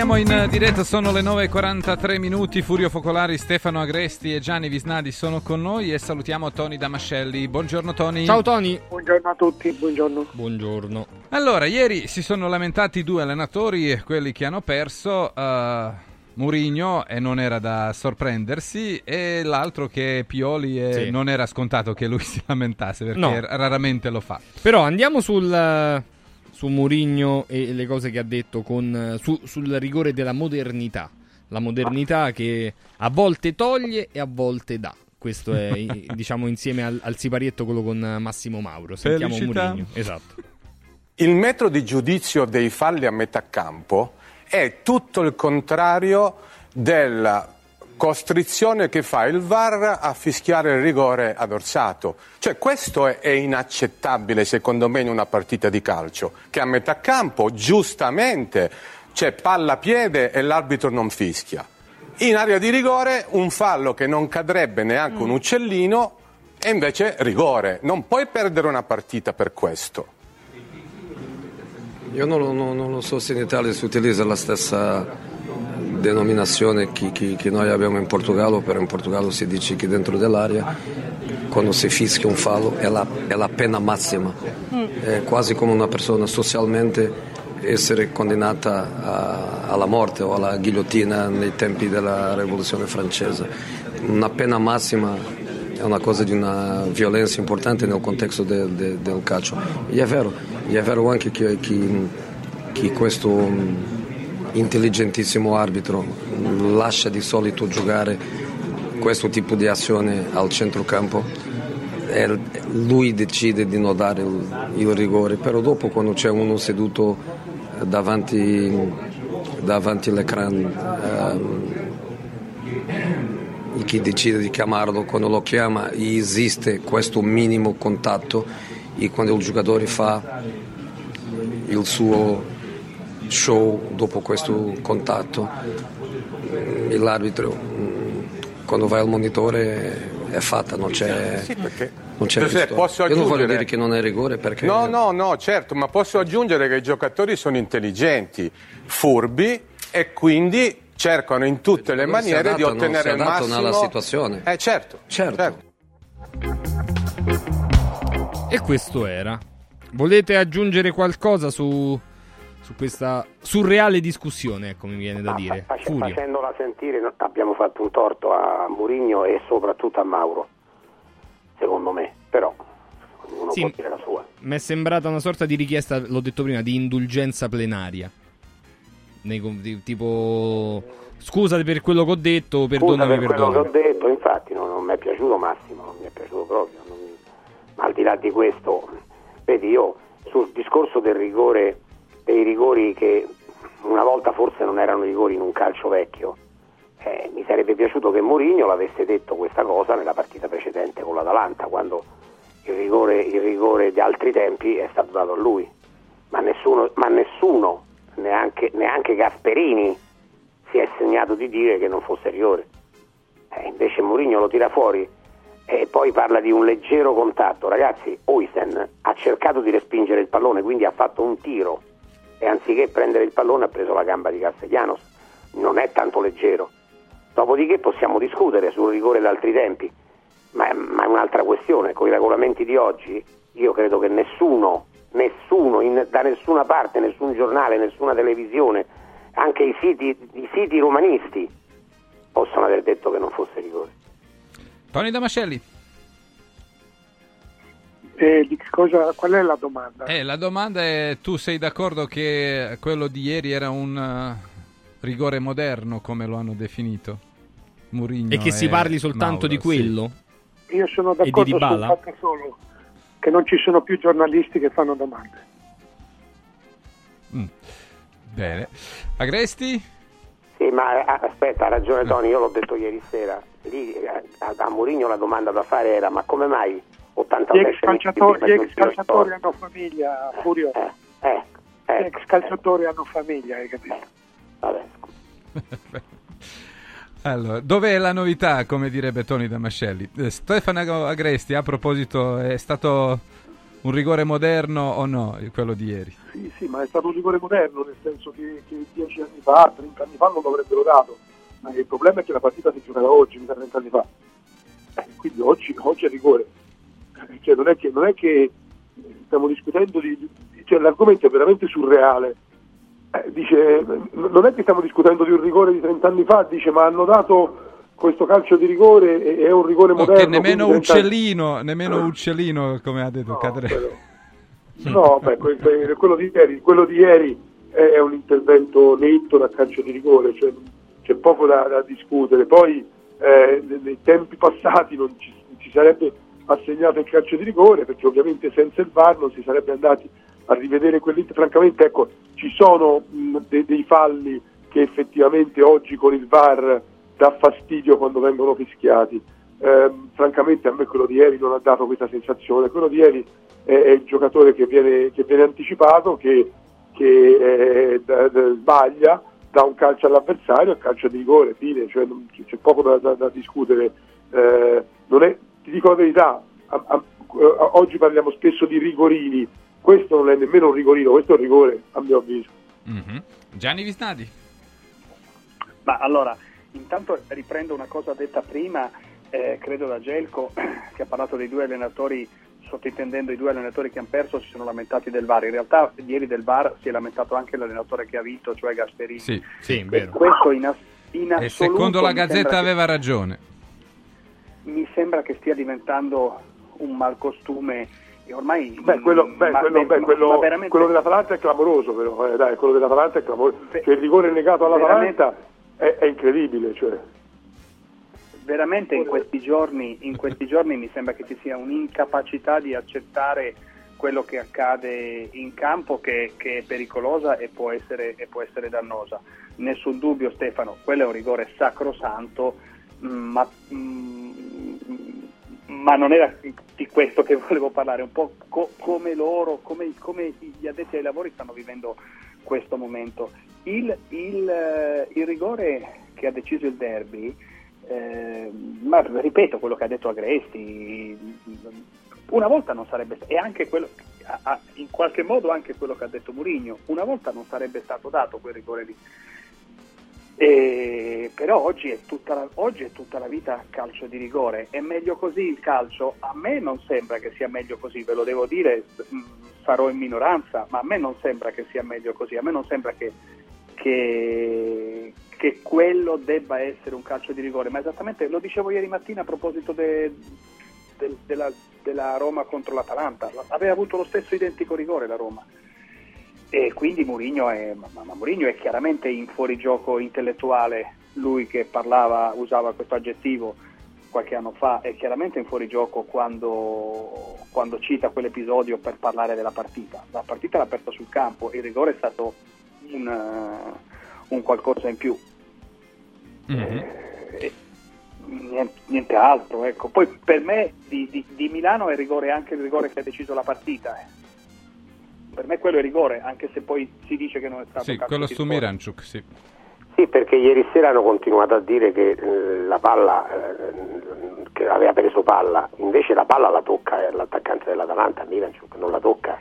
S1: Torniamo in diretta, sono le 9.43 minuti, Furio Focolari, Stefano Agresti e Gianni Visnadi sono con noi e salutiamo Tony Damascelli. Buongiorno Tony.
S2: Ciao Tony.
S29: Buongiorno a tutti, buongiorno.
S2: Buongiorno.
S1: Allora, ieri si sono lamentati due allenatori, quelli che hanno perso, uh, Murigno e non era da sorprendersi e l'altro che è Pioli e
S2: Sì.
S1: non era scontato che lui si lamentasse perché
S2: No.
S1: raramente lo fa.
S2: Però andiamo sul, su Murigno e le cose che ha detto con, su- sul rigore della modernità. La modernità che a volte toglie e a volte dà. Questo è, diciamo, insieme al, al siparietto quello con Massimo Mauro. Sentiamo
S30: Felicità.
S2: Murigno. Esatto.
S30: Il metro di giudizio dei falli a metà campo è tutto il contrario della costrizione che fa il VAR a fischiare il rigore ad Orsato. Cioè questo è, è inaccettabile secondo me in una partita di calcio, che a metà campo giustamente c'è palla a piede e l'arbitro non fischia. In area di rigore un fallo che non cadrebbe neanche un uccellino e invece rigore. Non puoi perdere una partita per questo.
S7: Io non, lo- non- non lo so se in Italia si utilizza la stessa denominazione che, che- che noi abbiamo in Portogallo, però in Portogallo si dice che dentro dell'area quando si fischia un fallo è la, è la pena massima, è quasi come una persona socialmente essere condannata a- alla morte o alla ghigliottina nei tempi della rivoluzione francese. Una pena massima è una cosa di una violenza importante nel contesto del, del- del calcio. E è vero, è vero anche che, che- che questo mm, intelligentissimo arbitro lascia di solito giocare questo tipo di azione al centrocampo
S31: è- lui decide di non dare il, il rigore, però dopo quando c'è uno seduto davanti, davanti all'ecran ehm, chi decide di chiamarlo, quando lo chiama esiste questo minimo contatto e quando il giocatore fa il suo show dopo questo contatto l'arbitro mm, quando vai al monitore è fatta, non c'è,
S30: Sì, perché-
S31: non c'è
S30: Giuseppe, posso
S31: Io non voglio
S30: aggiungere?
S31: dire che non è rigore perché
S30: No, no, no, certo, ma posso aggiungere che i giocatori sono intelligenti, furbi e quindi cercano in tutte le maniere di
S31: adattano,
S30: ottenere il massimo.
S31: alla situazione.
S30: Eh, certo,
S31: certo.
S2: E questo era. Volete aggiungere qualcosa su, su questa surreale discussione, ecco mi viene da dire.
S21: Face- facendola sentire no, abbiamo fatto un torto a Murigno e soprattutto a Mauro, secondo me, però ognuno
S2: Sì.
S21: può dire la sua.
S2: Mi è sembrata una sorta di richiesta, l'ho detto prima, di indulgenza plenaria. Nei tipo, scusa per quello che ho detto, perdonami,
S21: per quello che ho
S2: perdonami.
S21: detto, infatti non, non mi è piaciuto Massimo, non mi è piaciuto proprio. non- Ma al di là di questo, vedi io sul discorso del rigore, dei rigori che una volta forse non erano rigori in un calcio vecchio, eh, mi sarebbe piaciuto che Mourinho l'avesse detto questa cosa nella partita precedente con l'Atalanta, quando il rigore, il rigore di altri tempi è stato dato a lui. Ma nessuno, ma nessuno neanche, neanche Gasperini, si è segnato di dire che non fosse rigore. Eh, invece Mourinho lo tira fuori e poi parla di un leggero contatto. Ragazzi, Oisen ha cercato di respingere il pallone, quindi ha fatto un tiro e anziché prendere il pallone ha preso la gamba di Castellanos. Non è tanto leggero. Dopodiché possiamo discutere sul rigore d'altri tempi, ma è, ma è un'altra questione. Con i regolamenti di oggi io credo che nessuno, nessuno, in- da nessuna parte, nessun giornale, nessuna televisione, anche i siti, i siti romanisti possono aver detto che non fosse rigore.
S1: Tony Damascelli.
S24: Eh, di che cosa, qual è la domanda?
S1: Eh, la domanda è: tu sei d'accordo che quello di ieri era un eh, rigore moderno, come lo hanno definito? Murigno
S2: E che si parli soltanto
S1: Mauro,
S2: di
S1: sì.
S2: quello?
S24: Io sono
S2: di
S24: d'accordo sul
S2: Dybala?
S24: fatto solo che non ci sono più giornalisti che fanno domande.
S1: Mm. Bene. Agresti?
S21: Sì, ma eh, aspetta, ha ragione Tony, io l'ho detto ieri sera. Lì eh, a, a Mourinho la domanda da fare era ma come mai 80
S24: Gli ex calciatori, gli ex calciatori hanno famiglia, Furio.
S21: Eh,
S24: Gli ex calciatori hanno famiglia, hai capito?
S21: Vabbè.
S1: Allora, dov'è la novità, come direbbe Tony Damascelli? Eh, Stefano Agresti, a proposito, è stato un rigore moderno o no, quello di ieri?
S24: Sì, sì, ma è stato un rigore moderno, nel senso che, che 10 anni fa, 30 anni fa non lo avrebbero dato. Ma il problema è che la partita si giocava oggi, mica 30 anni fa. Eh, quindi oggi, oggi è rigore. Cioè, non, è che, non è che stiamo discutendo di... di- cioè, l'argomento è veramente surreale. Eh, dice, non è che stiamo discutendo di un rigore di 30 anni fa, dice ma hanno dato questo calcio di rigore e è un rigore
S1: No,
S24: moderno.
S1: che nemmeno
S24: quindi 30 anni-
S1: Uccellino, nemmeno Uccellino, come ha detto Cadre.
S24: No, beh, que- que- quello di ieri, quello di ieri è, un intervento netto da calcio di rigore, cioè c'è poco da, da discutere. Poi eh, ne- nei tempi passati non ci, non ci sarebbe assegnato il calcio di rigore perché ovviamente senza il VAR non si sarebbe andati a rivedere quelli. Francamente, ecco, ci sono mh, de- dei falli che effettivamente oggi con il VAR dà fastidio quando vengono fischiati. Ehm, francamente a me quello di ieri non ha dato questa sensazione, quello di ieri è, è il giocatore che viene, che viene anticipato, che, che eh, da- da- sbaglia, dà un calcio all'avversario, calcio di rigore, fine, cioè non- c'è, poco da, da- da discutere. Eh, non è- ti dico la verità, a- a- a- oggi parliamo spesso di rigorini, questo non è nemmeno un rigorino, questo è un rigore a mio avviso.
S1: Mhm. Gianni Visnadi.
S23: Ma allora, intanto riprendo una cosa detta prima, eh, credo da Gelco, che ha parlato dei due allenatori, sottintendendo i due allenatori che hanno perso, si sono lamentati del VAR. In realtà ieri del VAR si è lamentato anche l'allenatore che ha vinto, cioè Gasperini.
S1: Sì, sì,
S23: Questo in, as- in
S1: E
S23: assoluto
S1: secondo la Gazzetta
S23: che-
S1: aveva ragione.
S23: Mi sembra che stia diventando un malcostume e ormai
S24: Beh, quello, beh,
S23: ma-
S24: quello- beh,
S23: ma-
S24: quello-
S23: ma veramente-
S24: quello dell'Atalanta è clamoroso, però, eh, dai, quello dell'Atalanta è clamoroso. Cioè, il rigore negato all'Atalanta è, è incredibile. Cioè.
S23: veramente in questi, giorni, in questi giorni mi sembra che ci sia un'incapacità di accettare quello che accade in campo che, che è pericolosa e può, essere, e può essere dannosa. Nessun dubbio Stefano, quello è un rigore sacrosanto, mm, ma, mm, ma non era di questo che volevo parlare, un po' co- come loro, come, come gli addetti ai lavori stanno vivendo questo momento. Il, il, eh, il rigore che ha deciso il derby, eh, ma ripeto quello che ha detto Agresti, una volta non sarebbe stato, e anche quello, in qualche modo anche quello che ha detto Murigno, una volta non sarebbe stato dato quel rigore lì. E- però oggi è, tutta la, oggi è tutta la vita calcio di rigore, è meglio così il calcio? A me non sembra che sia meglio così, ve lo devo dire, sarò in minoranza, ma a me non sembra che sia meglio così, a me non sembra che, che, che quello debba essere un calcio di rigore, ma esattamente lo dicevo ieri mattina a proposito de- del- della, della Roma contro l'Atalanta, aveva avuto lo stesso identico rigore la Roma. E quindi Mourinho è, ma, ma Mourinho è chiaramente in fuorigioco intellettuale, lui che parlava, usava questo aggettivo qualche anno fa, è chiaramente in fuorigioco quando, quando cita quell'episodio per parlare della partita. La partita l'ha aperta sul campo, il rigore è stato un, eh, un qualcosa in più. Eh, niente, niente altro. Ecco. Poi per me di, di- di Milano è rigore anche il rigore che ha deciso la partita. eh. Per me quello è rigore, anche se poi si dice che non è stato
S1: Sì, quello su
S23: rigore.
S1: Miranchuk, sì.
S21: Sì, perché ieri sera hanno continuato a dire che eh, la palla, eh, che aveva preso palla, invece la palla la tocca eh, l'attaccante dell'Atalanta, Miranchuk, non la tocca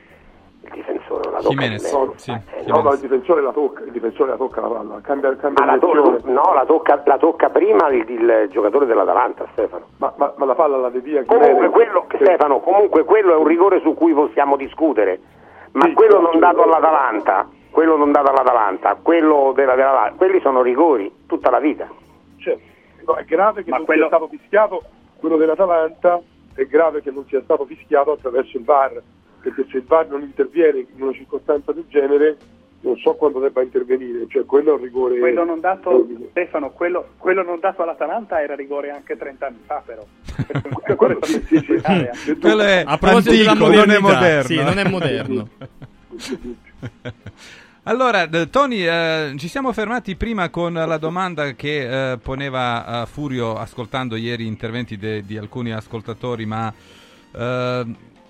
S21: il difensore, non la tocca
S1: Jimenez,
S21: Jimenez.
S1: sì,
S21: Eh,
S24: No, ma il difensore la tocca, il difensore la tocca la palla, cambia, cambia
S21: Ma la to- no, la tocca, la tocca prima il, il giocatore dell'Atalanta, Stefano.
S24: Ma, ma- ma la palla la devia
S21: Comunque quello, Stefano, comunque quello è un rigore su cui possiamo discutere, ma
S24: Sì,
S21: quello non dato all'Atalanta, quello non dato all'Atalanta, quello della, della- quelli sono rigori tutta la vita.
S24: Certo. No, è grave che
S21: Ma
S24: non
S21: quello-
S24: sia stato fischiato quello dell'Atalanta, è grave che non sia stato fischiato attraverso il VAR, perché se il VAR non interviene in una circostanza del genere, non so quando debba intervenire, cioè quello è un rigore...
S23: Quello non dato, Stefano, quello, quello non dato all'Atalanta era rigore anche 30 anni fa però. quello sì, sì, sì.
S1: Quello è
S2: A proposito della
S1: antico, non è moderno.
S2: sì, non è moderno.
S1: Allora, eh, Tony, eh, ci siamo fermati prima con la domanda che eh, poneva eh, Furio ascoltando ieri interventi de- di alcuni ascoltatori, ma eh,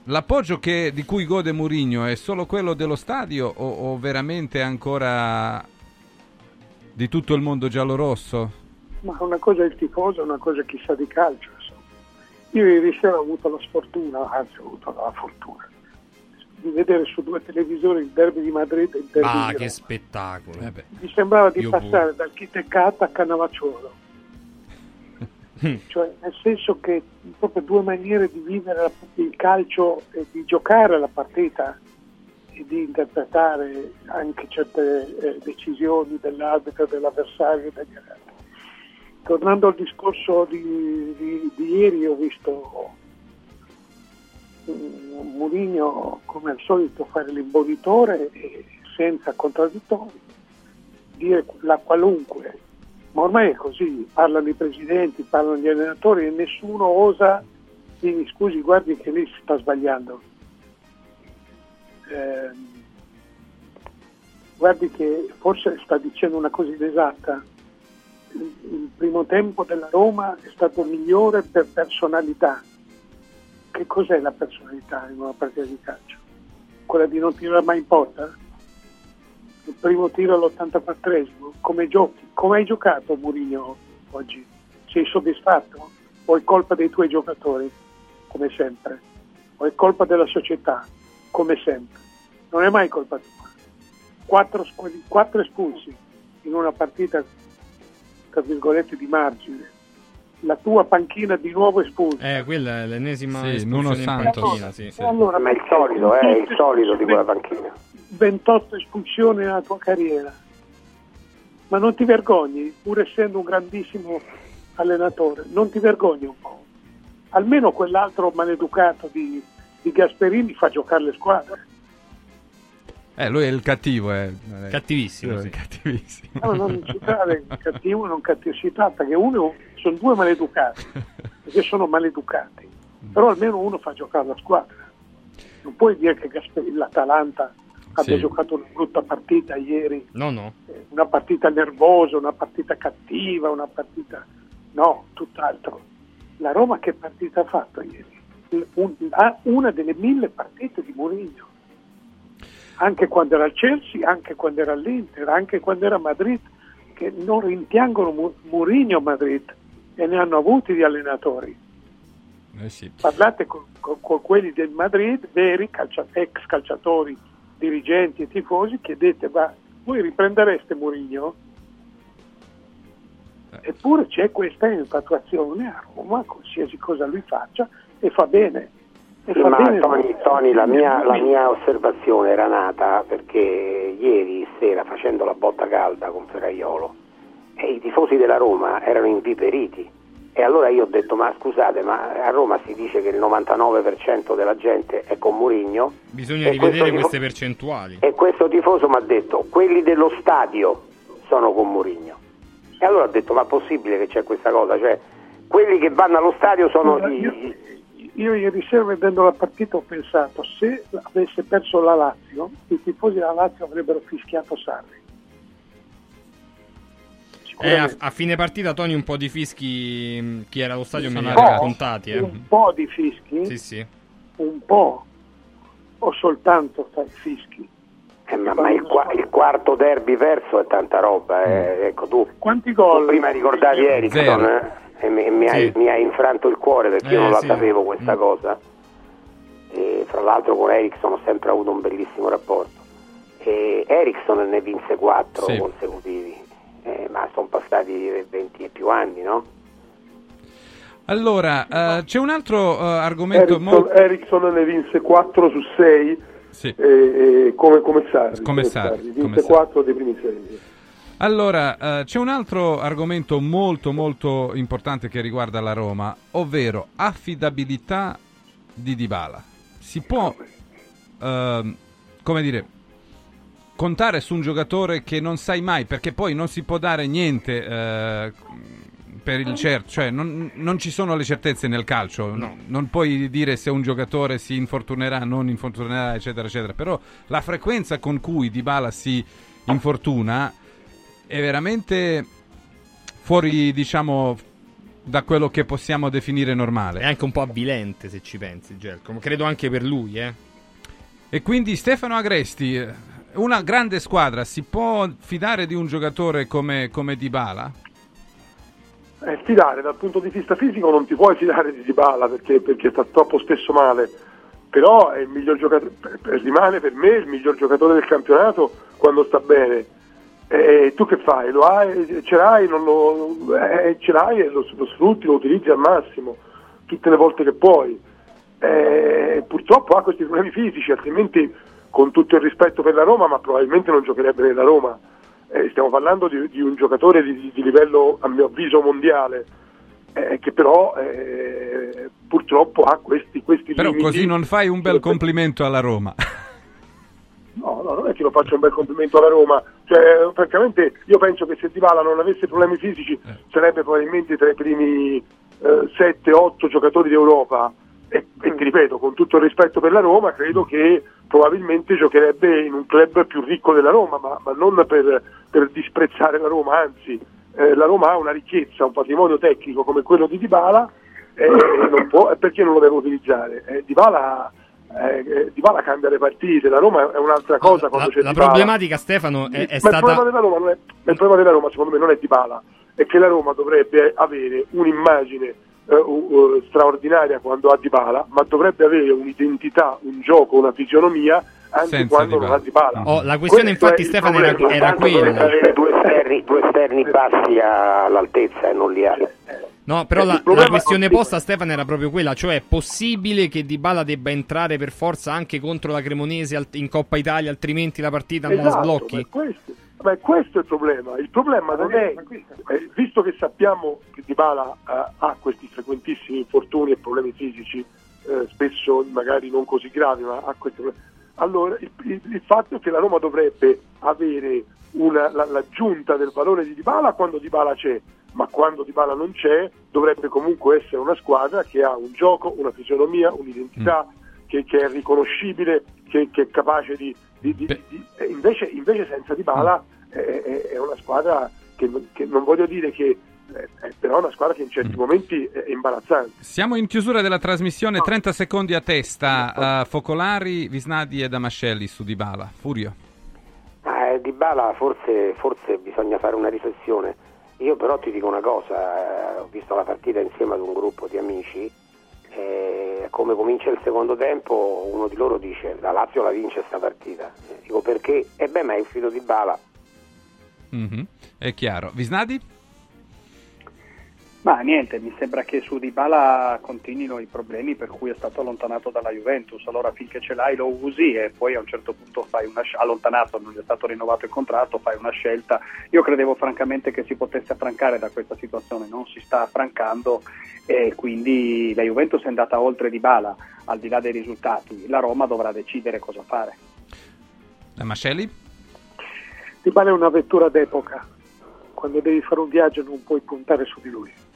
S1: l'appoggio che- di cui gode Mourinho è solo quello dello stadio o, o veramente ancora di tutto il mondo giallorosso?
S29: Ma una cosa è il tifoso, una cosa è chi sa di calcio. insomma. Io ieri sera ho avuto la sfortuna, anzi ho avuto la fortuna, di vedere su due televisori il derby di Madrid e il derby
S2: Ah,
S29: di
S2: che
S29: Roma.
S2: spettacolo.
S29: Mi sembrava di
S2: Io
S29: passare dal Chitecata a Cannavacciolo. Cioè, nel senso che proprio due maniere di vivere il calcio e di giocare la partita e di interpretare anche certe eh, decisioni dell'arbitro, dell'avversario e degli altri. Tornando al discorso di, di- di ieri, ho visto mm, Mourinho come al solito fare l'imbonitore senza contraddittori, dire la qualunque, ma ormai è così, parlano i presidenti, parlano gli allenatori e nessuno osa dire scusi guardi che lì si sta sbagliando. Ehm, guardi che forse sta dicendo una cosa inesatta. Il, il primo tempo della Roma è stato migliore per personalità. Che cos'è la personalità in una partita di calcio? Quella di non tirare mai in porta? Il primo tiro all'84esimo? Come giochi? Come hai giocato Mourinho oggi? Sei soddisfatto? O è colpa dei tuoi giocatori? Come sempre? O è colpa della società? Come sempre? Non è mai colpa tua. Quattro, quattro espulsi in una partita tra virgolette di margine. La tua panchina di nuovo espulsa.
S2: Eh, quella è l'ennesima
S1: Sì,
S2: espulsione in panchina, sì.
S29: E allora,
S21: Ma è il solito, eh, è il solito di quella panchina.
S29: 28 espulsioni nella tua carriera. Ma non ti vergogni, pur essendo un grandissimo allenatore, non ti vergogni un po'. Almeno quell'altro maleducato di, di Gasperini fa giocare le squadre.
S1: Eh, lui è il cattivo, eh.
S2: Cattivissimo,
S1: Eh,
S2: sì.
S1: cattivissimo.
S29: No, non tratta di cattivo, non cattivo, si tratta che uno sono due maleducati, perché sono maleducati, però almeno uno fa giocare la squadra. Non puoi dire che Gasperini, l'Atalanta abbia
S2: Sì.
S29: giocato una brutta partita ieri,
S2: No, no.
S29: una partita nervosa, una partita cattiva, una partita... No, tutt'altro. La Roma che partita ha fatto ieri? Un- ha una delle mille partite di Mourinho. Anche quando era al Chelsea, anche quando era all'Inter, anche quando era a Madrid, che non rimpiangono Mourinho a Madrid e ne hanno avuti di allenatori.
S1: Eh sì.
S29: Parlate con, con- con quelli del Madrid, veri calcia- ex calciatori, dirigenti e tifosi, chiedete, ma voi riprendereste Mourinho? Eppure c'è questa infatuazione a Roma, qualsiasi cosa lui faccia, e fa bene. E
S21: Sì,
S29: fa
S21: ma
S29: bene
S21: Tony, Tony, la, mia, la mia osservazione era nata perché ieri sera facendo la botta calda con Ferraiolo e i tifosi della Roma erano inviperiti e allora io ho detto ma scusate ma a Roma si dice che il 99% della gente è con Murigno
S2: Bisogna rivedere
S21: questo
S2: queste
S21: tifo-
S2: percentuali.
S21: e questo tifoso mi ha detto quelli dello stadio sono con Murigno e allora ho detto ma è possibile che c'è questa cosa? Cioè quelli che vanno allo stadio sono
S29: io, io ieri sera vedendo la partita ho pensato se avesse perso la Lazio i tifosi della Lazio avrebbero fischiato Sarri
S2: Eh, a, a fine partita, Tony, un po' di fischi. mh, Chi era allo stadio me
S29: Un
S2: li
S29: po',
S2: ha raccontati. Eh.
S29: un po' di fischi
S2: Sì, sì.
S29: un po' o soltanto fischi
S21: Eh, ma, ma il, qua- il quarto derby verso è tanta roba. eh. Ecco, tu,
S29: Quanti
S21: tu
S29: gol?
S21: prima ricordavi Ericsson eh, e mi, mi hai,
S2: Sì.
S21: mi hai infranto il cuore perché io
S2: Eh,
S21: non la
S2: sì.
S21: sapevo questa
S2: Mm.
S21: cosa. E, fra l'altro con Ericsson ho sempre avuto un bellissimo rapporto. E Ericsson ne vinse quattro
S1: Sì.
S21: consecutivi, Eh, ma sono passati 20 e più anni, no?
S1: Allora, eh, c'è un altro eh, argomento
S24: Ericsson,
S1: molto...
S24: Ericsson ne vinse 4 su 6
S1: Sì.
S24: come, come Sarri.
S1: Come Sarri,
S24: Vinse
S1: come Sarri.
S24: 4 dei primi 6.
S1: Allora, eh, c'è un altro argomento molto molto importante che riguarda la Roma, ovvero affidabilità di Dybala. Si può, ehm, come dire, contare su un giocatore che non sai mai, perché poi non si può dare niente eh, per il certo, cioè non, non ci sono le certezze nel calcio, non puoi dire se un giocatore si infortunerà, non infortunerà, eccetera, eccetera, però la frequenza con cui Dybala si infortuna è veramente fuori, diciamo, da quello che possiamo definire normale.
S2: È anche un po' avvilente se ci pensi, Gelco. Credo anche per lui, eh.
S1: E quindi Stefano Agresti, una grande squadra, si può fidare di un giocatore come, come Dybala?
S24: Eh, fidare dal punto di vista fisico non ti puoi fidare di Dybala perché, perché sta troppo spesso male, però rimane per me il miglior giocatore del campionato quando sta bene. E tu che fai? Lo hai, ce l'hai, lo, eh, ce l'hai e lo, lo sfrutti, lo utilizzi al massimo tutte le volte che puoi. Eh, purtroppo ha questi problemi fisici, altrimenti con tutto il rispetto per la Roma, ma probabilmente non giocherebbe nella Roma. Eh, stiamo parlando di, di un giocatore di, di livello, a mio avviso, mondiale, eh, che però eh, purtroppo ha questi, questi
S1: Però
S24: limiti.
S1: così non fai un bel complimento alla Roma.
S24: No, no, non è che lo faccio un bel complimento alla Roma. Cioè, francamente, io penso che se Dybala non avesse problemi fisici sarebbe probabilmente tra i primi 7-8 giocatori d'Europa. E, e ti ripeto, con tutto il rispetto per la Roma, credo che probabilmente giocherebbe in un club più ricco della Roma, ma, ma non per, per disprezzare la Roma, anzi, eh, la Roma ha una ricchezza, un patrimonio tecnico come quello di Dybala, eh, e non può, perché non lo deve utilizzare? Eh, Dybala, eh, eh, Dybala cambia le partite, la Roma è un'altra cosa quando
S2: La,
S24: c'è
S2: la
S24: Dybala.
S2: problematica, Stefano, è, è
S24: Ma il
S2: stata.
S24: problema della Roma non è, il problema della Roma, secondo me, non è Dybala, è che la Roma dovrebbe avere un'immagine eh, straordinaria quando ha Dybala, ma dovrebbe avere un'identità, un gioco, una fisionomia anche
S2: Senza
S24: quando
S2: Dybala.
S24: non ha Dybala.
S2: Oh, la questione,
S24: Questo
S2: infatti, Stefano, era, era
S21: dovrebbe avere due esterni, due esterni bassi all'altezza e non li ha.
S2: No, però
S21: Eh,
S2: la, la questione posta, Stefano, era proprio quella, cioè è possibile che Dybala debba entrare per forza anche contro la Cremonese in Coppa Italia, altrimenti la partita non la
S24: Esatto,
S2: sblocchi?
S24: Ma questo, è il problema. Il problema non è, eh, visto che sappiamo che Dybala eh, ha questi frequentissimi infortuni e problemi fisici, eh, spesso magari non così gravi, ma ha questi problemi. Allora, il, il- il fatto è che la Roma dovrebbe avere una- la- l'aggiunta del valore di Dybala quando Dybala c'è, ma quando Dybala non c'è dovrebbe comunque essere una squadra che ha un gioco, una fisionomia, un'identità, che, che è riconoscibile, che, che è capace di... di- di- di- invece, invece senza Dybala è, è- è una squadra che, che non voglio dire che... eh, È però una squadra che in certi momenti è imbarazzante.
S1: Siamo in chiusura della trasmissione, 30 secondi a testa. eh, Focolari, Visnadi e Damascelli su Dybala. Furio.
S21: Ah, eh, di Bala forse, forse bisogna fare una riflessione. Io però ti dico una cosa, eh, ho visto la partita insieme ad un gruppo di amici, eh, come comincia il secondo tempo uno di loro dice la Lazio la vince sta partita. Eh, Dico perché? E beh ma è uscito di Bala.
S1: Mhm, È chiaro. Visnadi?
S23: Ma niente, mi sembra che su Dybala continuino i problemi per cui è stato allontanato dalla Juventus. Allora finché ce l'hai lo usi e poi a un certo punto fai una scelta, allontanato, non gli è stato rinnovato il contratto, fai una scelta. Io credevo francamente che si potesse affrancare da questa situazione, non si sta affrancando e quindi la Juventus è andata oltre Dybala, al di là dei risultati. La Roma dovrà decidere cosa fare.
S1: Damascelli?
S29: Dybala è una vettura d'epoca. Quando devi fare un viaggio non puoi puntare su di lui.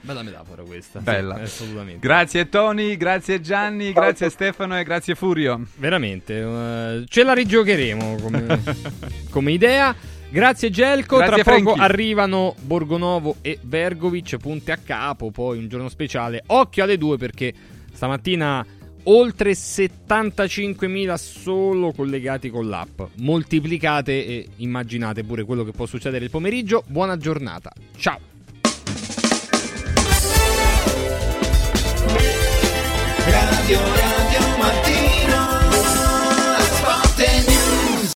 S2: Bella metafora questa.
S1: Bella.
S2: Sì, assolutamente.
S1: Grazie Tony, grazie Gianni, grazie Stefano e grazie Furio.
S2: Veramente, eh, ce la rigiocheremo come, come idea. Grazie Gelco,
S1: Grazie,
S2: tra poco arrivano Borgonovo e Vergovic, punte a capo, poi un giorno speciale. Occhio alle due perché stamattina oltre 75.000 solo collegati con l'app. Moltiplicate e immaginate pure quello che può succedere il pomeriggio. Buona giornata. Ciao.
S14: Radio